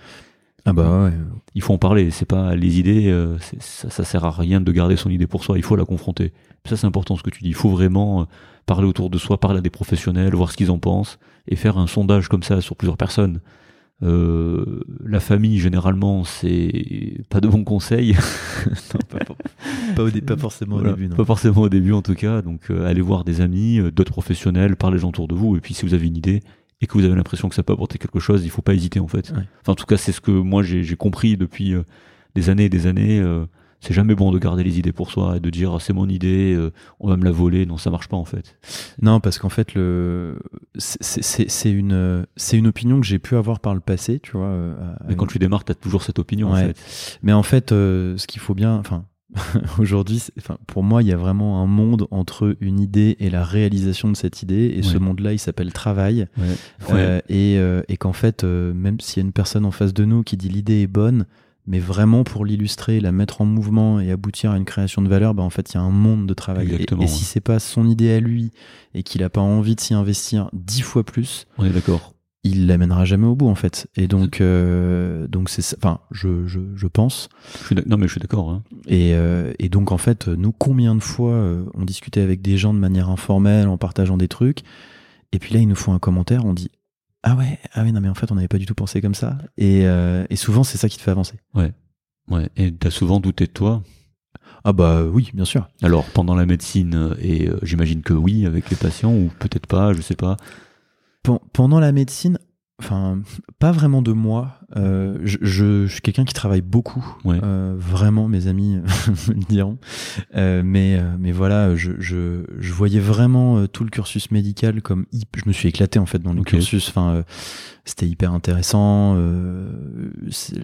Ah bah ouais. Il faut en parler. C'est pas les idées. Euh, ça, ça sert à rien de garder son idée pour soi. Il faut la confronter. Ça c'est important ce que tu dis. Il faut vraiment euh, parler autour de soi, parler à des professionnels, voir ce qu'ils en pensent et faire un sondage comme ça sur plusieurs personnes. Euh, la famille généralement c'est pas de bons conseils. non, pas, pas, pas, forcément au début. Non. Pas forcément au début en tout cas. Donc euh, allez voir des amis, d'autres professionnels, parlez gens autour de vous et puis si vous avez une idée, et que vous avez l'impression que ça peut apporter quelque chose, il faut pas hésiter en fait. Enfin, en tout cas, c'est ce que moi j'ai compris depuis euh, des années et des années. Euh, c'est jamais bon de garder les idées pour soi et de dire c'est mon idée, euh, on va me la voler. Non, ça marche pas en fait. Non, parce qu'en fait, le c'est une une opinion que j'ai pu avoir par le passé, tu vois. Mais quand tu démarres, tu as toujours cette opinion en fait. Mais en fait, ce qu'il faut bien, enfin, aujourd'hui, enfin, pour moi, il y a vraiment un monde entre une idée et la réalisation de cette idée. Et ce monde-là, il s'appelle travail. Euh, et, euh, et qu'en fait, euh, même s'il y a une personne en face de nous qui dit l'idée est bonne, mais vraiment pour l'illustrer, la mettre en mouvement et aboutir à une création de valeur, bah en fait, il y a un monde de travail. et, si c'est pas son idée à lui et qu'il a pas envie de s'y investir dix fois plus, on est d'accord il l'amènera jamais au bout en fait. Et donc, euh, donc c'est, enfin, je, je, je pense. Je suis d'ac- non, mais je suis d'accord. hein. Et, euh, et donc en fait, nous, combien de fois euh, on discutait avec des gens de manière informelle, en partageant des trucs, et puis là ils nous font un commentaire, on dit ah ouais, ah ouais, non mais en fait on n'avait pas du tout pensé comme ça. Et, et souvent c'est ça qui te fait avancer. Ouais. Et t'as souvent douté de toi? Ah bah oui, bien sûr. Alors, pendant la médecine, et j'imagine que oui, avec les patients, ou peut-être pas, je sais pas. Pen- pendant la médecine, enfin, pas vraiment de moi. Euh, je, je- je suis quelqu'un qui travaille beaucoup. Ouais. Euh, vraiment, mes amis me le diront. Euh, mais, euh, mais voilà, je, je, je voyais vraiment euh, tout le cursus médical comme je me suis éclaté en fait dans le cursus. Enfin, euh, c'était hyper intéressant. euh,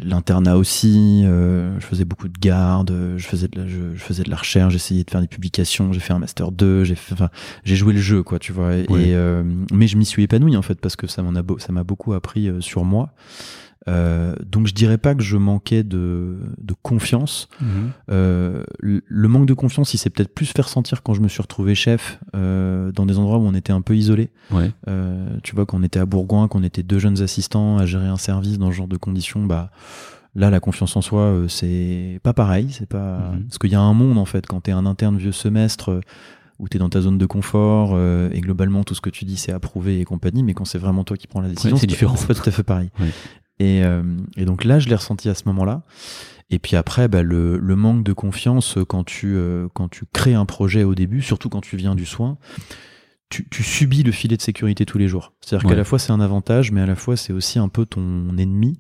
L'internat aussi. euh, je faisais beaucoup de garde. Je faisais de la, je, faisais de la recherche. J'essayais de faire des publications. J'ai fait un master 2. J'ai enfin, j'ai joué le jeu, quoi, tu vois. Et, Ouais. euh, mais je m'y suis épanoui en fait parce que ça m'en a, beau- ça m'a beaucoup appris euh, sur moi. Euh, donc je dirais pas que je manquais de, de confiance. Euh, le le manque de confiance, il s'est peut-être plus fait ressentir quand je me suis retrouvé chef euh, dans des endroits où on était un peu isolé. Ouais. Euh, tu vois, qu'on était à Bourgoin, qu'on était deux jeunes assistants à gérer un service dans ce genre de conditions, bah là, la confiance en soi, euh, c'est pas pareil. C'est pas Mhm. parce qu'il y a un monde en fait quand t'es un interne vieux semestre. euh, où tu es dans ta zone de confort euh, et globalement tout ce que tu dis c'est approuvé et compagnie, mais quand c'est vraiment toi qui prends la décision, Ouais, c'est différent. C'est pas tout à fait pareil. Ouais. Et, euh, et donc là, je l'ai ressenti à ce moment-là. Et puis après, bah, le, manque de confiance euh, euh, quand tu crées un projet au début, surtout quand tu viens du soin, tu, tu subis le filet de sécurité tous les jours. C'est-à-dire Ouais. qu'à la fois c'est un avantage, mais à la fois c'est aussi un peu ton ennemi,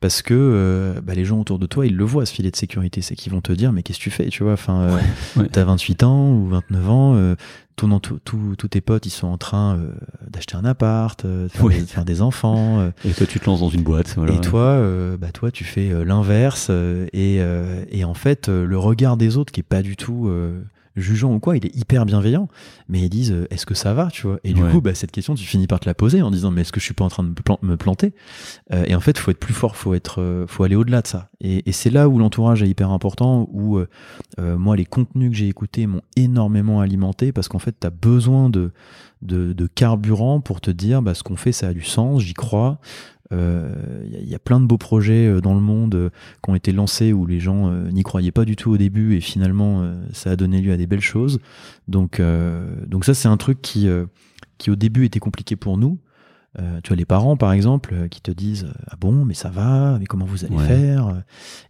parce que euh, bah, les gens autour de toi, ils le voient ce filet de sécurité, c'est qu'ils vont te dire mais qu'est-ce que tu fais, tu vois? Enfin, euh, Ouais. t'as 28 ans ou 29 ans, euh, ton tous tes potes ils sont en train euh, d'acheter un appart, euh, de faire, Oui. des, de faire des enfants. euh, Et toi, tu te lances dans une boîte. Voilà. et toi, bah toi, tu fais l'inverse et, euh, et en fait, le regard des autres qui est pas du tout euh, jugeant ou quoi, il est hyper bienveillant. Mais ils disent, euh, est-ce que ça va, tu vois? Et du Ouais. coup, bah, cette question, tu finis par te la poser en disant, mais est-ce que je suis pas en train de me, plan- me planter? Euh, Et en fait, faut être plus fort, faut être, euh, faut aller au-delà de ça. Et, et c'est là où l'entourage est hyper important. Où moi, les contenus que j'ai écoutés m'ont énormément alimenté parce qu'en fait, tu as besoin de, de, de carburant pour te dire, bah, ce qu'on fait, ça a du sens, j'y crois. Euh, Il y, a- il y a plein de beaux projets euh, dans le monde euh, qui ont été lancés où les gens euh, n'y croyaient pas du tout au début et finalement euh, ça a donné lieu à des belles choses. Donc, euh, donc ça c'est un truc qui, euh, qui au début était compliqué pour nous. Euh, tu vois les parents par exemple euh, qui te disent euh, ah bon mais ça va mais comment vous allez Ouais. faire euh,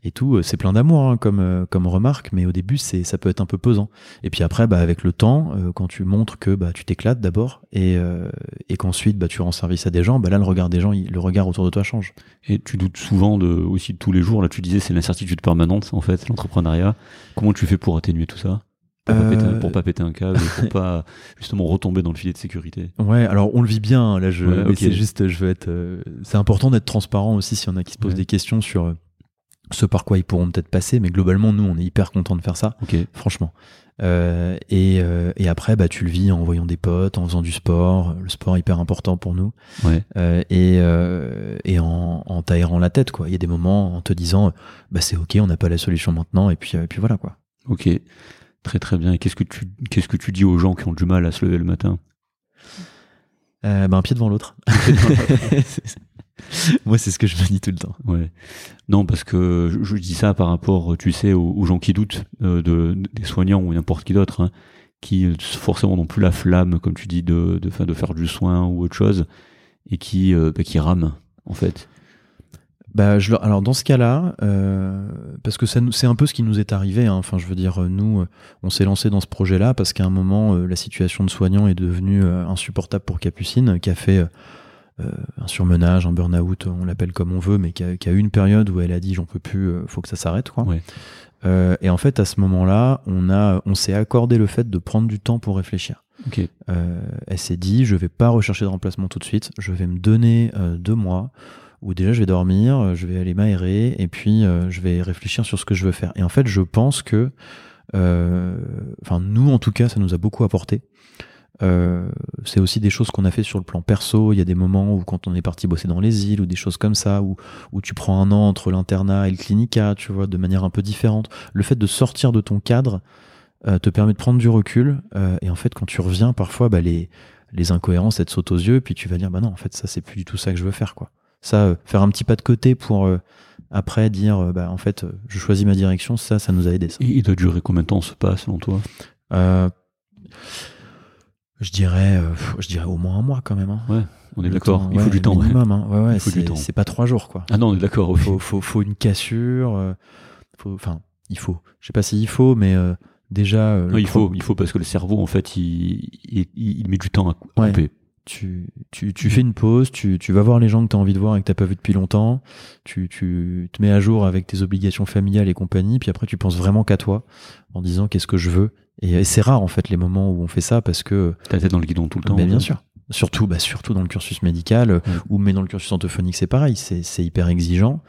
et tout c'est plein d'amour hein, comme comme remarque mais au début c'est ça peut être un peu pesant et puis après bah avec le temps quand tu montres que bah tu t'éclates d'abord et euh, et qu'ensuite bah tu rends service à des gens bah là le regard des gens il- le regard autour de toi change Et tu doutes souvent de, aussi de tous les jours. Là, tu disais, c'est l'incertitude permanente, en fait, l'entrepreneuriat. Comment tu fais pour atténuer tout ça? Pour, pas Euh, péter, pour pas péter un câble, pour pas justement retomber dans le filet de sécurité. Ouais, alors on le vit bien. hein, Là, je, Ouais, c'est juste, je veux être. euh, c'est important d'être transparent aussi s'il y en a qui se posent Ouais. des questions sur euh, ce par quoi ils pourront peut-être passer. Mais globalement, nous, on est hyper content de faire ça, Ok. franchement. Euh, et, et après, bah, tu le vis en voyant des potes, en faisant du sport. Le sport est hyper important pour nous. Ouais. Et et en, en t'aérant la tête, quoi. Il y a des moments en te disant, bah c'est ok, on n'a pas la solution maintenant. Et puis, et puis voilà, quoi. Ok. Très très bien. Et qu'est-ce que tu, qu'est-ce que tu dis aux gens qui ont du mal à se lever le matin? Euh, bah, un pied devant l'autre. Moi, c'est ce que je me dis tout le temps. Ouais. Non, parce que je, je dis ça par rapport, tu sais, aux, aux gens qui doutent euh, de, des soignants ou n'importe qui d'autre, hein, qui euh, forcément n'ont plus la flamme, comme tu dis, de, de, fin- de faire du soin ou autre chose, et qui, euh, bah, qui rament, en fait. Bah, je, alors dans ce cas-là, euh, parce que c'est un peu ce qui nous est arrivé. hein. Enfin, je veux dire, euh, nous, euh, on s'est lancé dans ce projet-là parce qu'à un moment, la situation de soignant est devenue insupportable pour Capucine, qui a fait euh, un surmenage, un burn-out, on l'appelle comme on veut, mais qui a, qui a eu une période où elle a dit j'en peux plus, faut que ça s'arrête, quoi. Euh, et en fait, à ce moment-là, on a, on s'est accordé le fait de prendre du temps pour réfléchir. Elle s'est dit, je vais pas rechercher de remplacement tout de suite, je vais me donner deux mois où déjà je vais dormir, euh, je vais aller m'aérer et puis euh, je vais réfléchir sur ce que je veux faire. Et en fait, je pense que, euh, enfin nous en tout cas, ça nous a beaucoup apporté. C'est aussi des choses qu'on a fait sur le plan perso. Il y a des moments où quand on est parti bosser dans les îles ou des choses comme ça, où, où tu prends un an entre l'internat et le clinica, tu vois, de manière un peu différente. Le fait de sortir de ton cadre te permet de prendre du recul. et en fait, quand tu reviens, parfois, bah, les, les incohérences, elles te sautent aux yeux, puis tu vas dire, bah non, en fait, ça, c'est plus du tout ça que je veux faire, quoi. Ça, euh, faire un petit pas de côté pour euh, après dire, euh, bah en fait, je choisis ma direction, ça, ça nous a aidé. Ça. Et il doit durer combien de temps ce pas selon toi? Je dirais, euh, je dirais au moins un mois quand même. hein. Ouais, on est d'accord. Il faut ouais, du temps. minimum, hein. Ouais, ouais, Il c'est- pas trois jours, quoi. Ah non, on est d'accord. oui. faut, faut, faut une cassure. euh, faut, enfin, il faut. Je sais pas s'il faut, mais euh, déjà. Non, il pro- faut, il faut parce que le cerveau, en fait, il, il, il met du temps à couper. Tu, tu, tu fais une pause, tu, tu vas voir les gens que tu as envie de voir et que tu pas vu depuis longtemps, tu, tu te mets à jour avec tes obligations familiales et compagnie, puis après tu penses vraiment qu'à toi en disant qu'est-ce que je veux. Et, et c'est rare en fait les moments où on fait ça parce que, T'as la tête dans le guidon tout le temps. bien sûr, surtout, bah, surtout dans le cursus médical euh, ou mais dans le cursus orthophonique c'est pareil, c'est c'est hyper exigeant.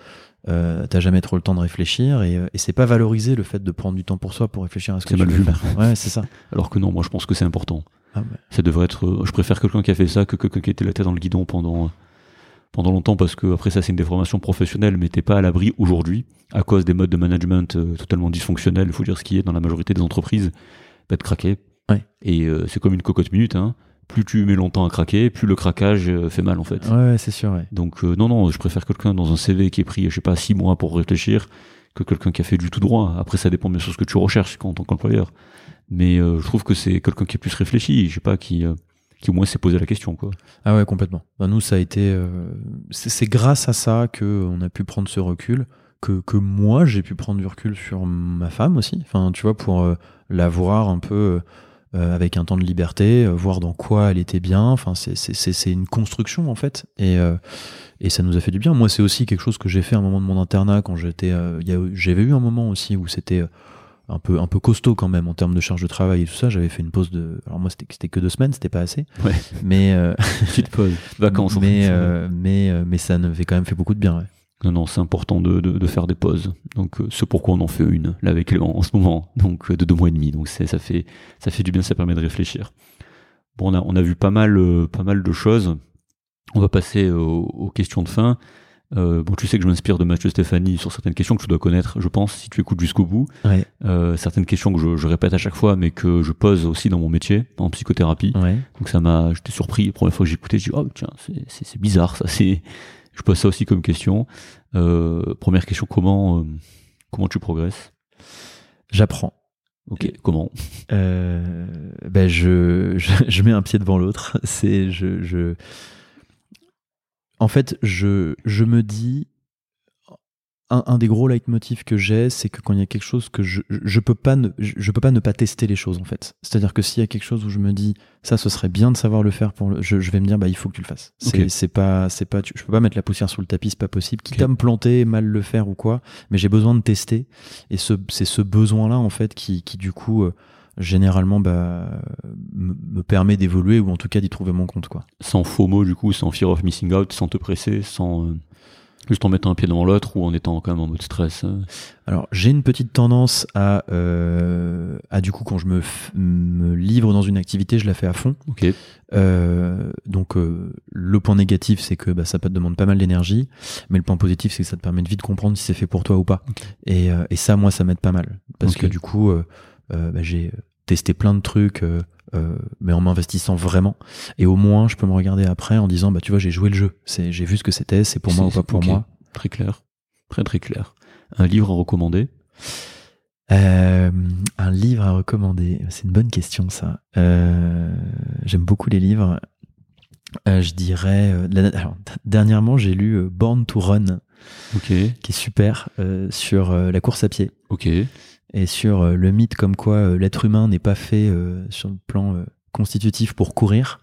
Euh, t'as jamais trop le temps de réfléchir et, euh, et c'est pas valorisé le fait de prendre du temps pour soi pour réfléchir à ce que tu mal veux vu. faire. Ouais, c'est ça. Alors que non, moi, je pense que c'est important. Ah, Ça devrait être. euh, Je préfère quelqu'un qui a fait ça que quelqu'un qui était la tête dans le guidon pendant pendant longtemps parce que après ça c'est une déformation professionnelle mais t'es pas à l'abri aujourd'hui à cause des modes de management euh, totalement dysfonctionnels il faut dire ce qui est dans la majorité des entreprises bah, de craquer Ouais. et euh, c'est comme une cocotte minute hein. plus tu mets longtemps à craquer plus le craquage euh, fait mal en fait ouais, c'est sûr. Ouais. donc euh, non non je préfère quelqu'un dans un CV qui est pris je sais pas six mois pour réfléchir que quelqu'un qui a fait du tout droit après ça dépend bien sûr ce que tu recherches en tant qu'employeur mais euh, je trouve que c'est quelqu'un qui est plus réfléchi je sais pas qui euh, qui au moins s'est posé la question quoi Ah ouais, complètement. Bah, nous, ça a été. euh, c'est grâce à ça que on a pu prendre ce recul, que, que moi j'ai pu prendre du recul sur ma femme aussi. Enfin, tu vois, pour la voir un peu avec un temps de liberté, voir dans quoi elle était bien. Enfin, c'est- une construction en fait, et et ça nous a fait du bien. Moi, c'est aussi quelque chose que j'ai fait à un moment de mon internat quand j'étais. J'avais eu un moment aussi où c'était un peu un peu costaud quand même en termes de charge de travail et tout ça. J'avais fait une pause de. Alors moi, c'était c'était que deux semaines, c'était pas assez. Ouais. Mais euh, petite pause vacances en mais, fait. euh, mais, euh, mais ça avait quand même fait beaucoup de bien. ouais. Non, non, c'est important de, de, de faire des pauses. Donc, c'est pourquoi on en fait une, là, avec Clément, en ce moment. Donc, de deux mois et demi. Donc, ça fait, ça fait du bien, ça permet de réfléchir. Bon, on a, on a vu pas mal, pas mal de choses. On va passer aux, aux questions de fin. Euh, bon, tu sais que je m'inspire de Mathieu Stéphanie sur certaines questions que tu dois connaître, je pense, si tu écoutes jusqu'au bout. Ouais. Euh, certaines questions que je, je répète à chaque fois, mais que je pose aussi dans mon métier, en psychothérapie. Ouais. Donc ça m'a, j'étais surpris. La première fois que j'écoutais, je dis oh tiens, c'est, bizarre ça. C'est, je pose ça aussi comme question. Euh, première question, comment, comment tu progresses? J'apprends. Ok, comment? Ben je, je, je mets un pied devant l'autre. C'est je, je. En fait, je, je me dis. Un, un des gros leitmotifs que j'ai, c'est que quand il y a quelque chose que je, je, peux pas ne, je, peux pas ne pas tester les choses en fait. C'est-à-dire que s'il y a quelque chose où je me dis ça, ce serait bien de savoir le faire pour le, je, je vais me dire bah il faut que tu le fasses. C'est Ok. c'est pas c'est pas tu- je peux pas mettre la poussière sous le tapis, c'est pas possible. Quitte Ok. à me planter, mal le faire ou quoi, mais j'ai besoin de tester. Et ce c'est ce besoin là en fait qui qui du coup euh, généralement bah, me me permet d'évoluer ou en tout cas d'y trouver mon compte quoi. Sans faux mots du coup, sans fear of missing out, sans te presser, sans euh, juste en mettant un pied devant l'autre ou en étant quand même en mode stress. euh. Alors j'ai une petite tendance à euh, à du coup quand je me livre dans une activité, je la fais à fond. Ok, Euh, donc euh, le point négatif c'est que bah, ça te demande pas mal d'énergie, mais le point positif c'est que ça te permet de vite comprendre si c'est fait pour toi ou pas. Et, et ça moi ça m'aide pas mal parce que du coup bah, j'ai testé plein de trucs. euh, euh, mais en m'investissant vraiment et au moins je peux me regarder après en disant bah tu vois j'ai joué le jeu c'est j'ai vu ce que c'était c'est pour moi ou pas pour moi Très clair, très très clair. Un livre à recommander? Euh, un livre à recommander C'est une bonne question, ça. Euh, J'aime beaucoup les livres. Euh, je dirais. euh, la- alors, dernièrement, j'ai lu euh, Born to Run, qui est super, euh, sur euh, la course à pied ok, et sur euh, le mythe comme quoi euh, l'être humain n'est pas fait euh, sur le plan constitutif pour courir.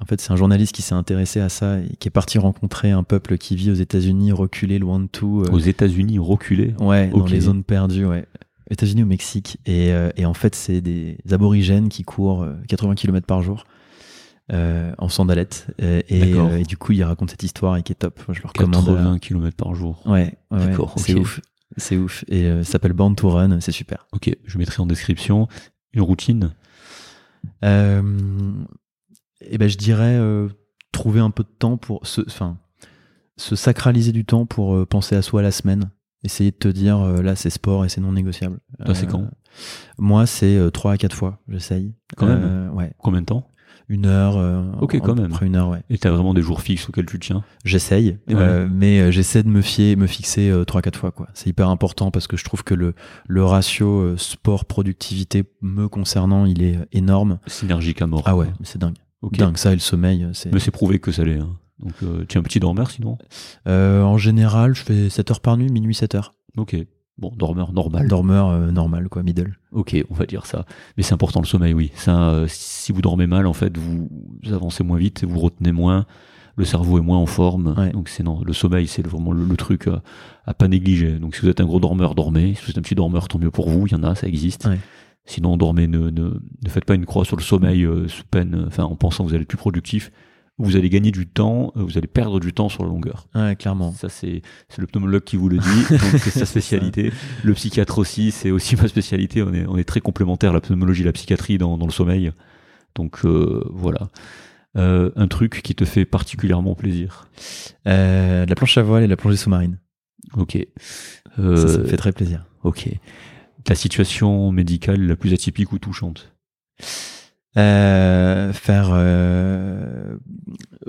En fait, c'est un journaliste qui s'est intéressé à ça et qui est parti rencontrer un peuple qui vit aux États-Unis, reculé, loin de tout. aux États-Unis, reculé? Ouais, dans les zones perdues, ouais. États-Unis au Mexique. Et, euh, et en fait, c'est des aborigènes qui courent euh, 80 km par jour euh, en sandalettes. Et, euh, et du coup, il raconte cette histoire et qui est top. Je le recommande. 80 km par jour. Ouais, ouais, ouais, D'accord, c'est ouf. C'est ouf. Et euh, ça s'appelle Born to Run, c'est super. Ok, je mettrai en description une routine. Euh, et ben, je dirais euh, trouver un peu de temps pour se, enfin, se sacraliser du temps pour euh, penser à soi la semaine. Essayer de te dire euh, là c'est sport et c'est non négociable. Toi, c'est Euh, quand? Moi c'est 3 à 4 fois, j'essaye. Quand même? Ouais. Combien de temps? Une heure. euh, Ok, quand peu même. près une heure, ouais. Et t'as vraiment des jours fixes auxquels tu tiens? J'essaye, Ouais. euh, mais euh, j'essaie de me fier, me fixer trois quatre fois quoi. C'est hyper important parce que je trouve que le le ratio euh, sport productivité me concernant, il est énorme. Synergique à mort. Ah ouais, c'est dingue. Dingue ça et le sommeil, c'est. Mais c'est prouvé que ça l'est. hein. Donc, euh, tu es un petit dormeur sinon? Euh, en général, je fais 7 heures par nuit, minuit 7 heures. Ok. Bon, dormeur normal. Dormeur euh, normal quoi, middle. Ok, on va dire ça. Mais c'est important le sommeil, oui. Ça, euh, si vous dormez mal, en fait, vous, avancez moins vite, vous retenez moins, le cerveau est moins en forme. Ouais. Donc c'est non, le sommeil, c'est vraiment le, le truc à, à pas négliger. Donc si vous êtes un gros dormeur, dormez. Si vous êtes un petit dormeur, tant mieux pour vous. Il y en a, ça existe. Ouais. Sinon, dormez. Ne, ne, ne faites pas une croix sur le sommeil euh, sous peine, euh, enfin, en pensant que vous allez être plus productif. Vous allez gagner du temps, euh, vous allez perdre du temps sur la longueur. Ouais, clairement. Ça, c'est c'est le pneumologue qui vous le dit, donc c'est sa spécialité. Le psychiatre aussi, c'est aussi ma spécialité. On est, on est très complémentaires, la pneumologie et la psychiatrie, dans, dans le sommeil. Donc euh, voilà. Euh, un truc qui te fait particulièrement plaisir. Euh, la planche à voile et la plongée sous-marine. Ok. Ça, ça me fait très plaisir. Ok. Ta situation médicale la plus atypique ou touchante? Euh, faire euh,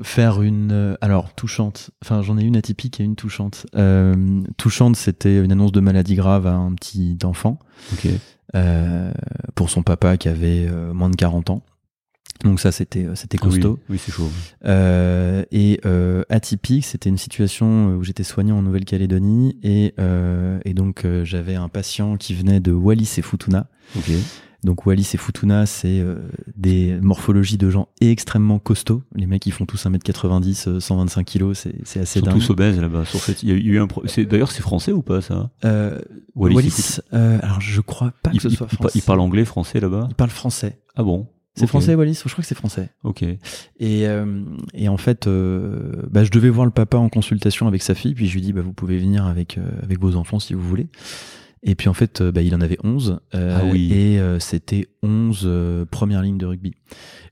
faire une euh, alors touchante enfin j'en ai une atypique et une touchante euh, touchante c'était une annonce de maladie grave à un petit enfant Ok. euh, pour son papa qui avait euh, moins de 40 ans donc ça c'était c'était Ah oui, costaud Oui, c'est chaud. Euh, et euh, atypique, c'était une situation où j'étais soigné en Nouvelle-Calédonie et, euh, et donc j'avais un patient qui venait de Wallis et Futuna. Ok. Donc Wallis et Futuna, c'est euh, des morphologies de gens extrêmement costauds. Les mecs, ils font tous 1m90, euh, 125 kilos, c'est c'est assez Ils sont dingue. tous obèses là-bas. Sur cette... Il y a eu un. pro- c'est- D'ailleurs, c'est français ou pas ça? Euh, Wallis, Wallis, euh, alors je crois pas que il, ce soit il français. il parle anglais, français là-bas? Il parle français. Ah bon? C'est français Wallis? Je crois que c'est français. Ok. Et, euh, et en fait, euh, bah, je devais voir le papa en consultation avec sa fille, puis je lui dis, bah, vous pouvez venir avec, euh, avec vos enfants si vous voulez. Et puis en fait, euh, bah, il en avait 11. euh, Ah oui. Et euh, c'était 11 euh, premières lignes de rugby.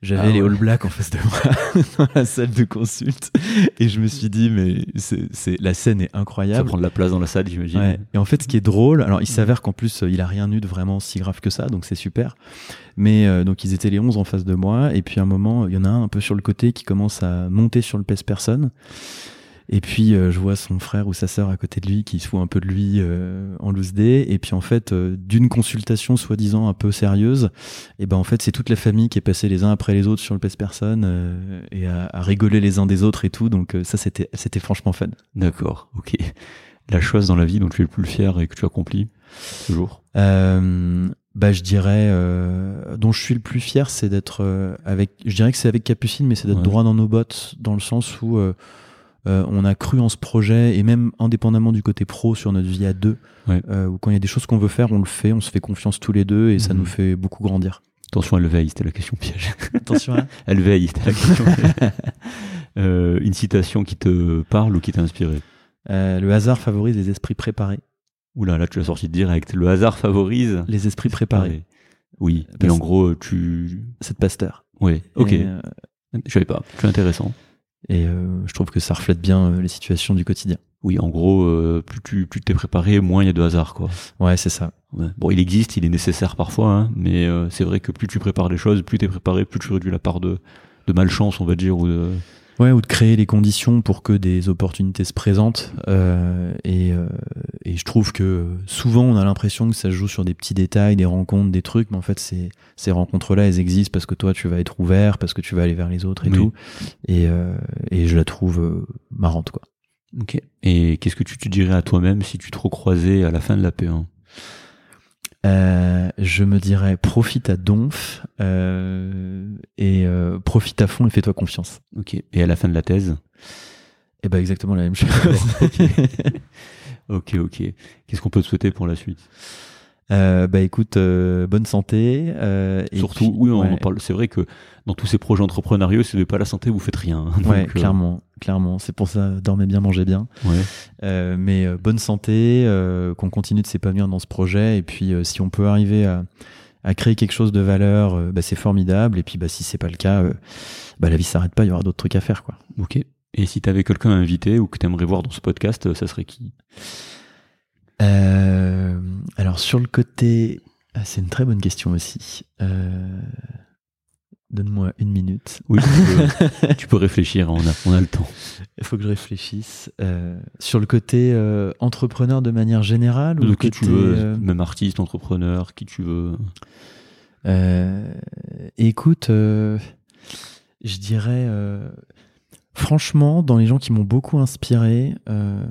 J'avais Ah les ouais. All Blacks en face de moi dans la salle de consulte. Et je me suis dit, mais c'est, la scène est Ça incroyable. prend de la place dans la salle, j'imagine. Ouais. Et en fait, ce qui est drôle, alors il s'avère qu'en plus, il a rien eu de vraiment si grave que ça, donc c'est super. Mais euh, donc ils étaient les 11 en face de moi, et puis à un moment, il y en a un un peu sur le côté qui commence à monter sur le pèse-personne. Et puis euh, je vois son frère ou sa sœur à côté de lui qui se fout un peu de lui euh, en loose day. Et puis en fait, euh, d'une consultation soi-disant un peu sérieuse, et ben en fait c'est toute la famille qui est passée les uns après les autres sur le pèse-personne euh, et à, à rigoler les uns des autres et tout. Donc euh, ça c'était c'était franchement fun. D'accord, ok. La chose dans la vie dont tu es le plus fier et que tu accomplis toujours? Euh, bah, je dirais, euh, dont je suis le plus fier, c'est d'être euh, avec. Je dirais que c'est avec Capucine, mais c'est d'être Ouais. droit dans nos bottes, dans le sens où euh, on a cru en ce projet et même indépendamment du côté pro sur notre vie à deux, Ouais. euh, où quand il y a des choses qu'on veut faire, on le fait, on se fait confiance tous les deux et ça Mhm. nous fait beaucoup grandir. Attention, elle veille, c'était la question piège. Attention. Hein Elle veille, c'était la question piège. Euh, une citation qui te parle ou qui t'a inspiré? Le hasard favorise les esprits préparés. Oula, là tu l'as sorti direct. Le hasard favorise. Les esprits préparés. Oui, mais en gros, tu. C'est de Pasteur. Oui, ok. Je savais pas. C'est intéressant. Et, euh, je trouve que ça reflète bien euh, les situations du quotidien. Oui, en gros, euh, plus tu plus t'es préparé, moins il y a de hasard, quoi. Ouais, c'est ça. Ouais. Bon, il existe, il est nécessaire parfois, hein, mais euh, c'est vrai que plus tu prépares les choses, plus t'es préparé, plus tu réduis la part de, de malchance, on va dire, ou de... Ouais, ou de créer les conditions pour que des opportunités se présentent. Euh, et, euh, et je trouve que souvent on a l'impression que ça se joue sur des petits détails, des rencontres, des trucs, mais en fait c'est ces rencontres-là, elles existent parce que toi tu vas être ouvert, parce que tu vas aller vers les autres et Oui. tout. Et, euh, et je la trouve euh, marrante quoi. Ok. Et qu'est-ce que tu te dirais à toi-même si tu te recroisais à la fin de la P1 Euh, je me dirais profite à donf euh, et euh, profite à fond et fais-toi confiance. Ok. Et à la fin de la thèse? Et ben exactement la même chose. Ok, ok. Qu'est-ce qu'on peut te souhaiter pour la suite? Euh, bah écoute, euh, bonne santé. euh, et Surtout, puis- oui, on ouais. en parle. C'est vrai que dans tous ces projets entrepreneuriaux, si vous n'avez pas la santé, vous faites rien. hein. Ouais, Donc, clairement, clairement. C'est pour ça, dormez bien, mangez bien. ouais. Mais bonne santé, qu'on continue de s'épanouir dans ce projet. Et puis, si on peut arriver à, à créer quelque chose de valeur, bah, c'est formidable. Et puis, bah, si c'est pas le cas, bah, la vie s'arrête pas. Il y aura d'autres trucs à faire, quoi. Ok. Et si tu avais quelqu'un à inviter ou que tu aimerais voir dans ce podcast, ça serait qui? Euh, alors, sur le côté, ah, c'est une très bonne question aussi. Euh, Donne-moi une minute. Oui, tu peux, tu peux réfléchir, on a, on a le temps. Il faut que je réfléchisse. Euh, sur le côté entrepreneur de manière générale ou De le qui côté, tu veux, même artiste, entrepreneur, qui tu veux. Écoute, je dirais, franchement, dans les gens qui m'ont beaucoup inspiré, euh,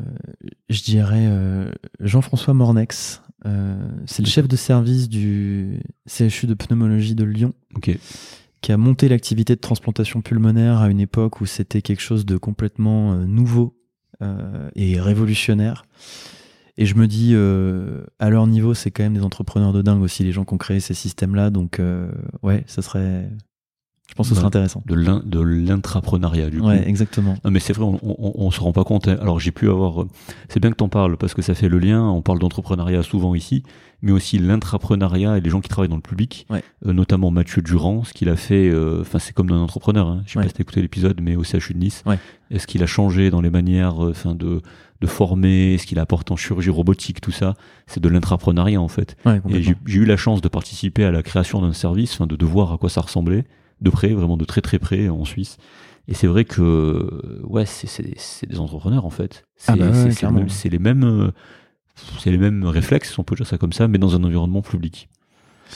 je dirais euh, Jean-François Mornex. Euh, c'est le chef de service du CHU de pneumologie de Lyon. Qui a monté l'activité de transplantation pulmonaire à une époque où c'était quelque chose de complètement nouveau et révolutionnaire. Et je me dis, à leur niveau, c'est quand même des entrepreneurs de dingue aussi, les gens qui ont créé ces systèmes-là. Donc, ouais, ça serait. Je pense que ce serait Ouais. intéressant. De l'in- de l'intrapreneuriat, du coup. Ouais, exactement. Non, mais c'est vrai, on, on, on se rend pas compte. hein. Alors, j'ai pu avoir. C'est bien que t'en parles parce que ça fait le lien. On parle d'entrepreneuriat souvent ici, mais aussi l'intrapreneuriat et les gens qui travaillent dans le public, Ouais. Euh, notamment Mathieu Durand, ce qu'il a fait. euh, Enfin, c'est comme d'un entrepreneur. Hein. Je sais Ouais. pas si t'as écouté l'épisode, mais au CHU de Nice. Ouais. Est-ce qu'il a changé dans les manières, euh, enfin, de de former, ce qu'il apporte en chirurgie robotique, tout ça, c'est de l'intrapreneuriat en fait. Ouais, Et j'ai j'ai eu la chance de participer à la création d'un service, enfin de, de voir à quoi ça ressemblait, de près, vraiment de très très près en Suisse. Et c'est vrai que ouais, c'est- des entrepreneurs en fait. C'est Ah bah ouais, c'est- les mêmes c'est les mêmes réflexes, on peut dire ça comme ça, mais dans un environnement public.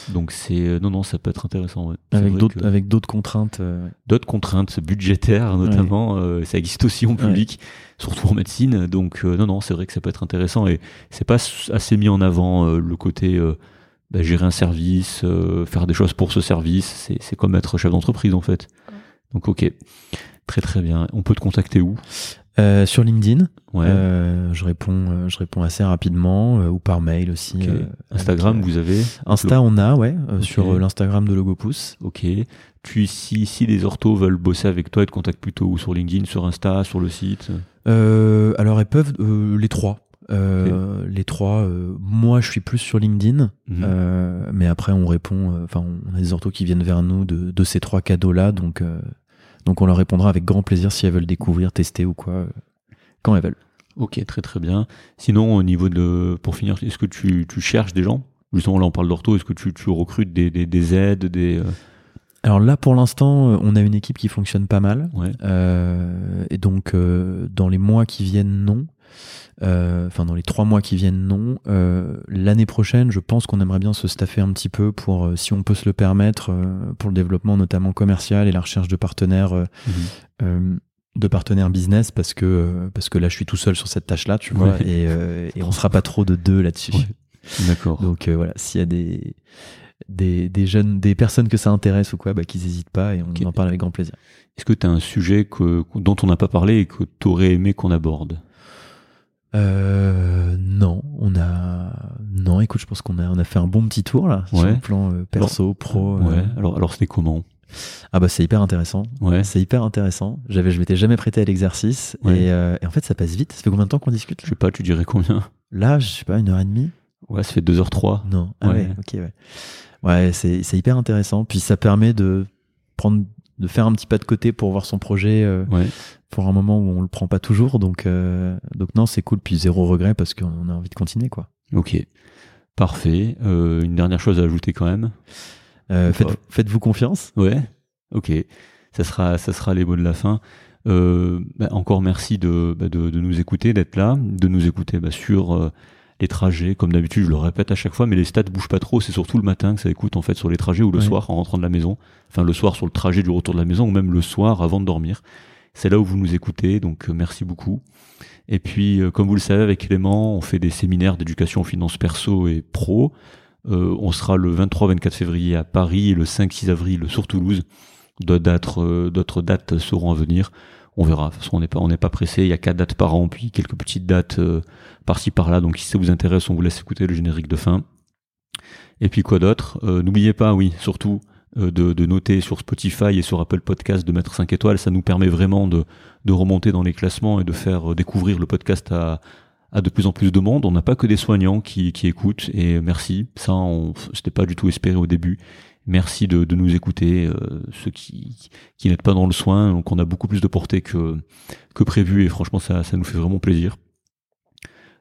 Donc c'est euh, non non, ça peut être intéressant. ouais. Avec d'autres que- avec d'autres contraintes. euh, d'autres contraintes budgétaires notamment euh, ça existe aussi en public surtout en médecine donc euh, non non c'est vrai que ça peut être intéressant et c'est pas assez mis en avant le côté bah, gérer un service euh, faire des choses pour ce service c'est c'est comme être chef d'entreprise en fait. Donc ok. Très très bien. On peut te contacter où? Euh, sur LinkedIn, ouais. Euh, je réponds, je réponds assez rapidement ou par mail aussi. euh, Instagram avec, euh, vous avez? Insta, on a, ouais, euh, sur euh, l'Instagram de Logopousse. ok. Tu si si les orthos veulent bosser avec toi ils te contactent plutôt où? Sur LinkedIn sur Insta sur le site? Euh, alors, elles peuvent, euh, les trois. Euh, Les trois, euh, moi je suis plus sur LinkedIn, Mhm. euh, mais après on répond, enfin on a des orthos qui viennent vers nous de, de ces trois cadeaux-là, donc, donc on leur répondra avec grand plaisir si elles veulent découvrir, tester ou quoi, quand elles veulent. Ok, très très bien. Sinon, au niveau de, pour finir, est-ce que tu, tu cherches des gens? Justement, là, on parle d'ortho. Est-ce que tu, tu recrutes des, des, des aides, des Alors là pour l'instant, on a une équipe qui fonctionne pas mal, ouais, euh, et donc euh, dans les mois qui viennent, non. Euh, Enfin, dans les trois mois qui viennent, non. Euh, L'année prochaine, je pense qu'on aimerait bien se staffer un petit peu pour, euh, si on peut se le permettre, pour le développement notamment commercial et la recherche de partenaires, Mhm. de partenaires business, parce que parce que là, je suis tout seul sur cette tâche-là, tu vois, Ouais. et, euh, et on sera pas trop de deux là-dessus. Ouais. D'accord. Donc euh, voilà, s'il y a des des, des jeunes, des personnes que ça intéresse ou quoi, bah, qu'ils hésitent pas et on en parle avec grand plaisir. Est-ce que tu as un sujet que, dont on n'a pas parlé et que tu aurais aimé qu'on aborde? Euh, non, on a non. Écoute, je pense qu'on a on a fait un bon petit tour là sur Ouais. le plan euh, perso, pro. euh. Ouais. Alors, alors c'était comment? Ah bah c'est hyper intéressant. Ouais. C'est hyper intéressant. J'avais, je m'étais jamais prêté à l'exercice Ouais. et, euh, et en fait ça passe vite. Ça fait combien de temps qu'on discute Je sais pas, tu dirais combien? Là, je sais pas, une heure et demie? Ouais, ça fait 2h03. Non. Ah ouais. Ouais. ok ouais. Ouais, c'est c'est hyper intéressant. Puis ça permet de prendre, de faire un petit pas de côté pour voir son projet euh, Ouais. pour un moment où on le prend pas toujours. Donc euh, donc non, c'est cool. Puis zéro regret parce qu'on a envie de continuer quoi. Ok. Parfait. Euh, une dernière chose à ajouter quand même. Faites, faites-vous confiance. Ouais. Ok. Ça sera, ça sera les mots de la fin. Bah, encore merci de, bah, de, de nous écouter, d'être là, de nous écouter bah, sur les trajets. Comme d'habitude, je le répète à chaque fois, mais les stats bougent pas trop. C'est surtout le matin que ça écoute en fait sur les trajets ou le Ouais. soir en rentrant de la maison. Enfin, le soir sur le trajet du retour de la maison ou même le soir avant de dormir. C'est là où vous nous écoutez, donc euh, merci beaucoup. Et puis, euh, comme vous le savez, avec Clément, on fait des séminaires d'éducation aux finances perso et pro. Euh, on sera le 23-24 février à Paris et le 5-6 avril sur Toulouse. D'autres dates, d'autres dates seront à venir. On verra. De toute façon, on n'est pas, on n'est pas pressé. Il y a quatre dates par an, puis quelques petites dates euh, par-ci par-là. Donc, si ça vous intéresse, on vous laisse écouter le générique de fin. Et puis quoi d'autre? Euh, N'oubliez pas, oui, surtout euh, de, noter sur Spotify et sur Apple Podcast, de mettre 5 étoiles. Ça nous permet vraiment de, remonter dans les classements et de faire découvrir le podcast à, de plus en plus de monde. On n'a pas que des soignants qui, qui écoutent et merci. Ça, on, c'était pas du tout espéré au début. Merci de, de nous écouter, euh, ceux qui, qui n'êtes pas dans le soin. Donc, on a beaucoup plus de portée que, que prévu et franchement, ça, ça nous fait vraiment plaisir.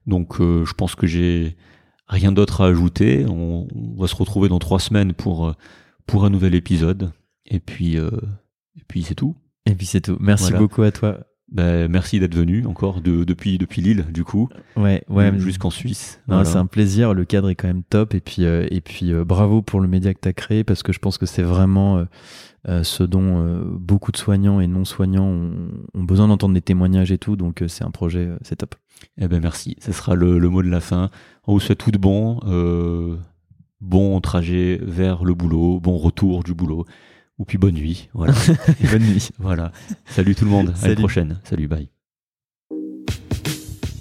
Donc, euh, je pense que j'ai rien d'autre à ajouter. On, on va se retrouver dans trois semaines pour, euh, pour un nouvel épisode. Et puis, euh, et puis c'est tout. Et puis c'est tout. Merci Voilà. beaucoup à toi. Ben, merci d'être venu encore de, depuis, depuis Lille, du coup, Ouais, ouais. jusqu'en Suisse. Voilà. c'est un plaisir. Le cadre est quand même top. Et puis, euh, et puis euh, bravo pour le média que tu as créé parce que je pense que c'est vraiment euh, ce dont beaucoup de soignants et non soignants ont, ont besoin d'entendre des témoignages et tout. Donc, c'est un projet, c'est top. Eh ben merci, ce sera le, le mot de la fin. On vous souhaite tout de bon, bon trajet vers le boulot, bon retour du boulot, ou puis bonne nuit. Voilà. Bonne nuit. voilà. Salut tout le monde, à la prochaine. Salut, bye.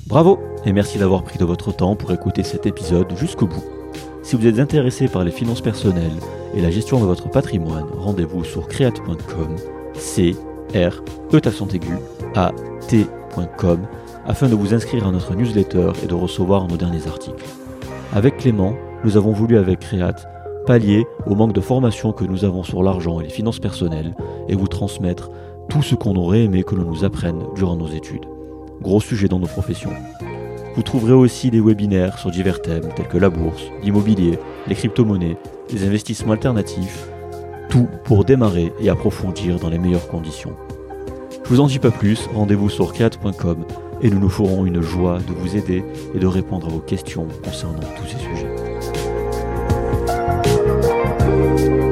Bravo et merci d'avoir pris de votre temps pour écouter cet épisode jusqu'au bout. Si vous êtes intéressé par les finances personnelles et la gestion de votre patrimoine, rendez-vous sur create.com, c r e accent aigu a t.com afin de vous inscrire à notre newsletter et de recevoir nos derniers articles. Avec Clément, nous avons voulu avec Create pallier au manque de formation que nous avons sur l'argent et les finances personnelles et vous transmettre tout ce qu'on aurait aimé que l'on nous apprenne durant nos études. Gros sujet dans nos professions. Vous trouverez aussi des webinaires sur divers thèmes tels que la bourse, l'immobilier, les crypto-monnaies, les investissements alternatifs, tout pour démarrer et approfondir dans les meilleures conditions. Je vous en dis pas plus, rendez-vous sur create.com et nous nous ferons une joie de vous aider et de répondre à vos questions concernant tous ces sujets. Thank you.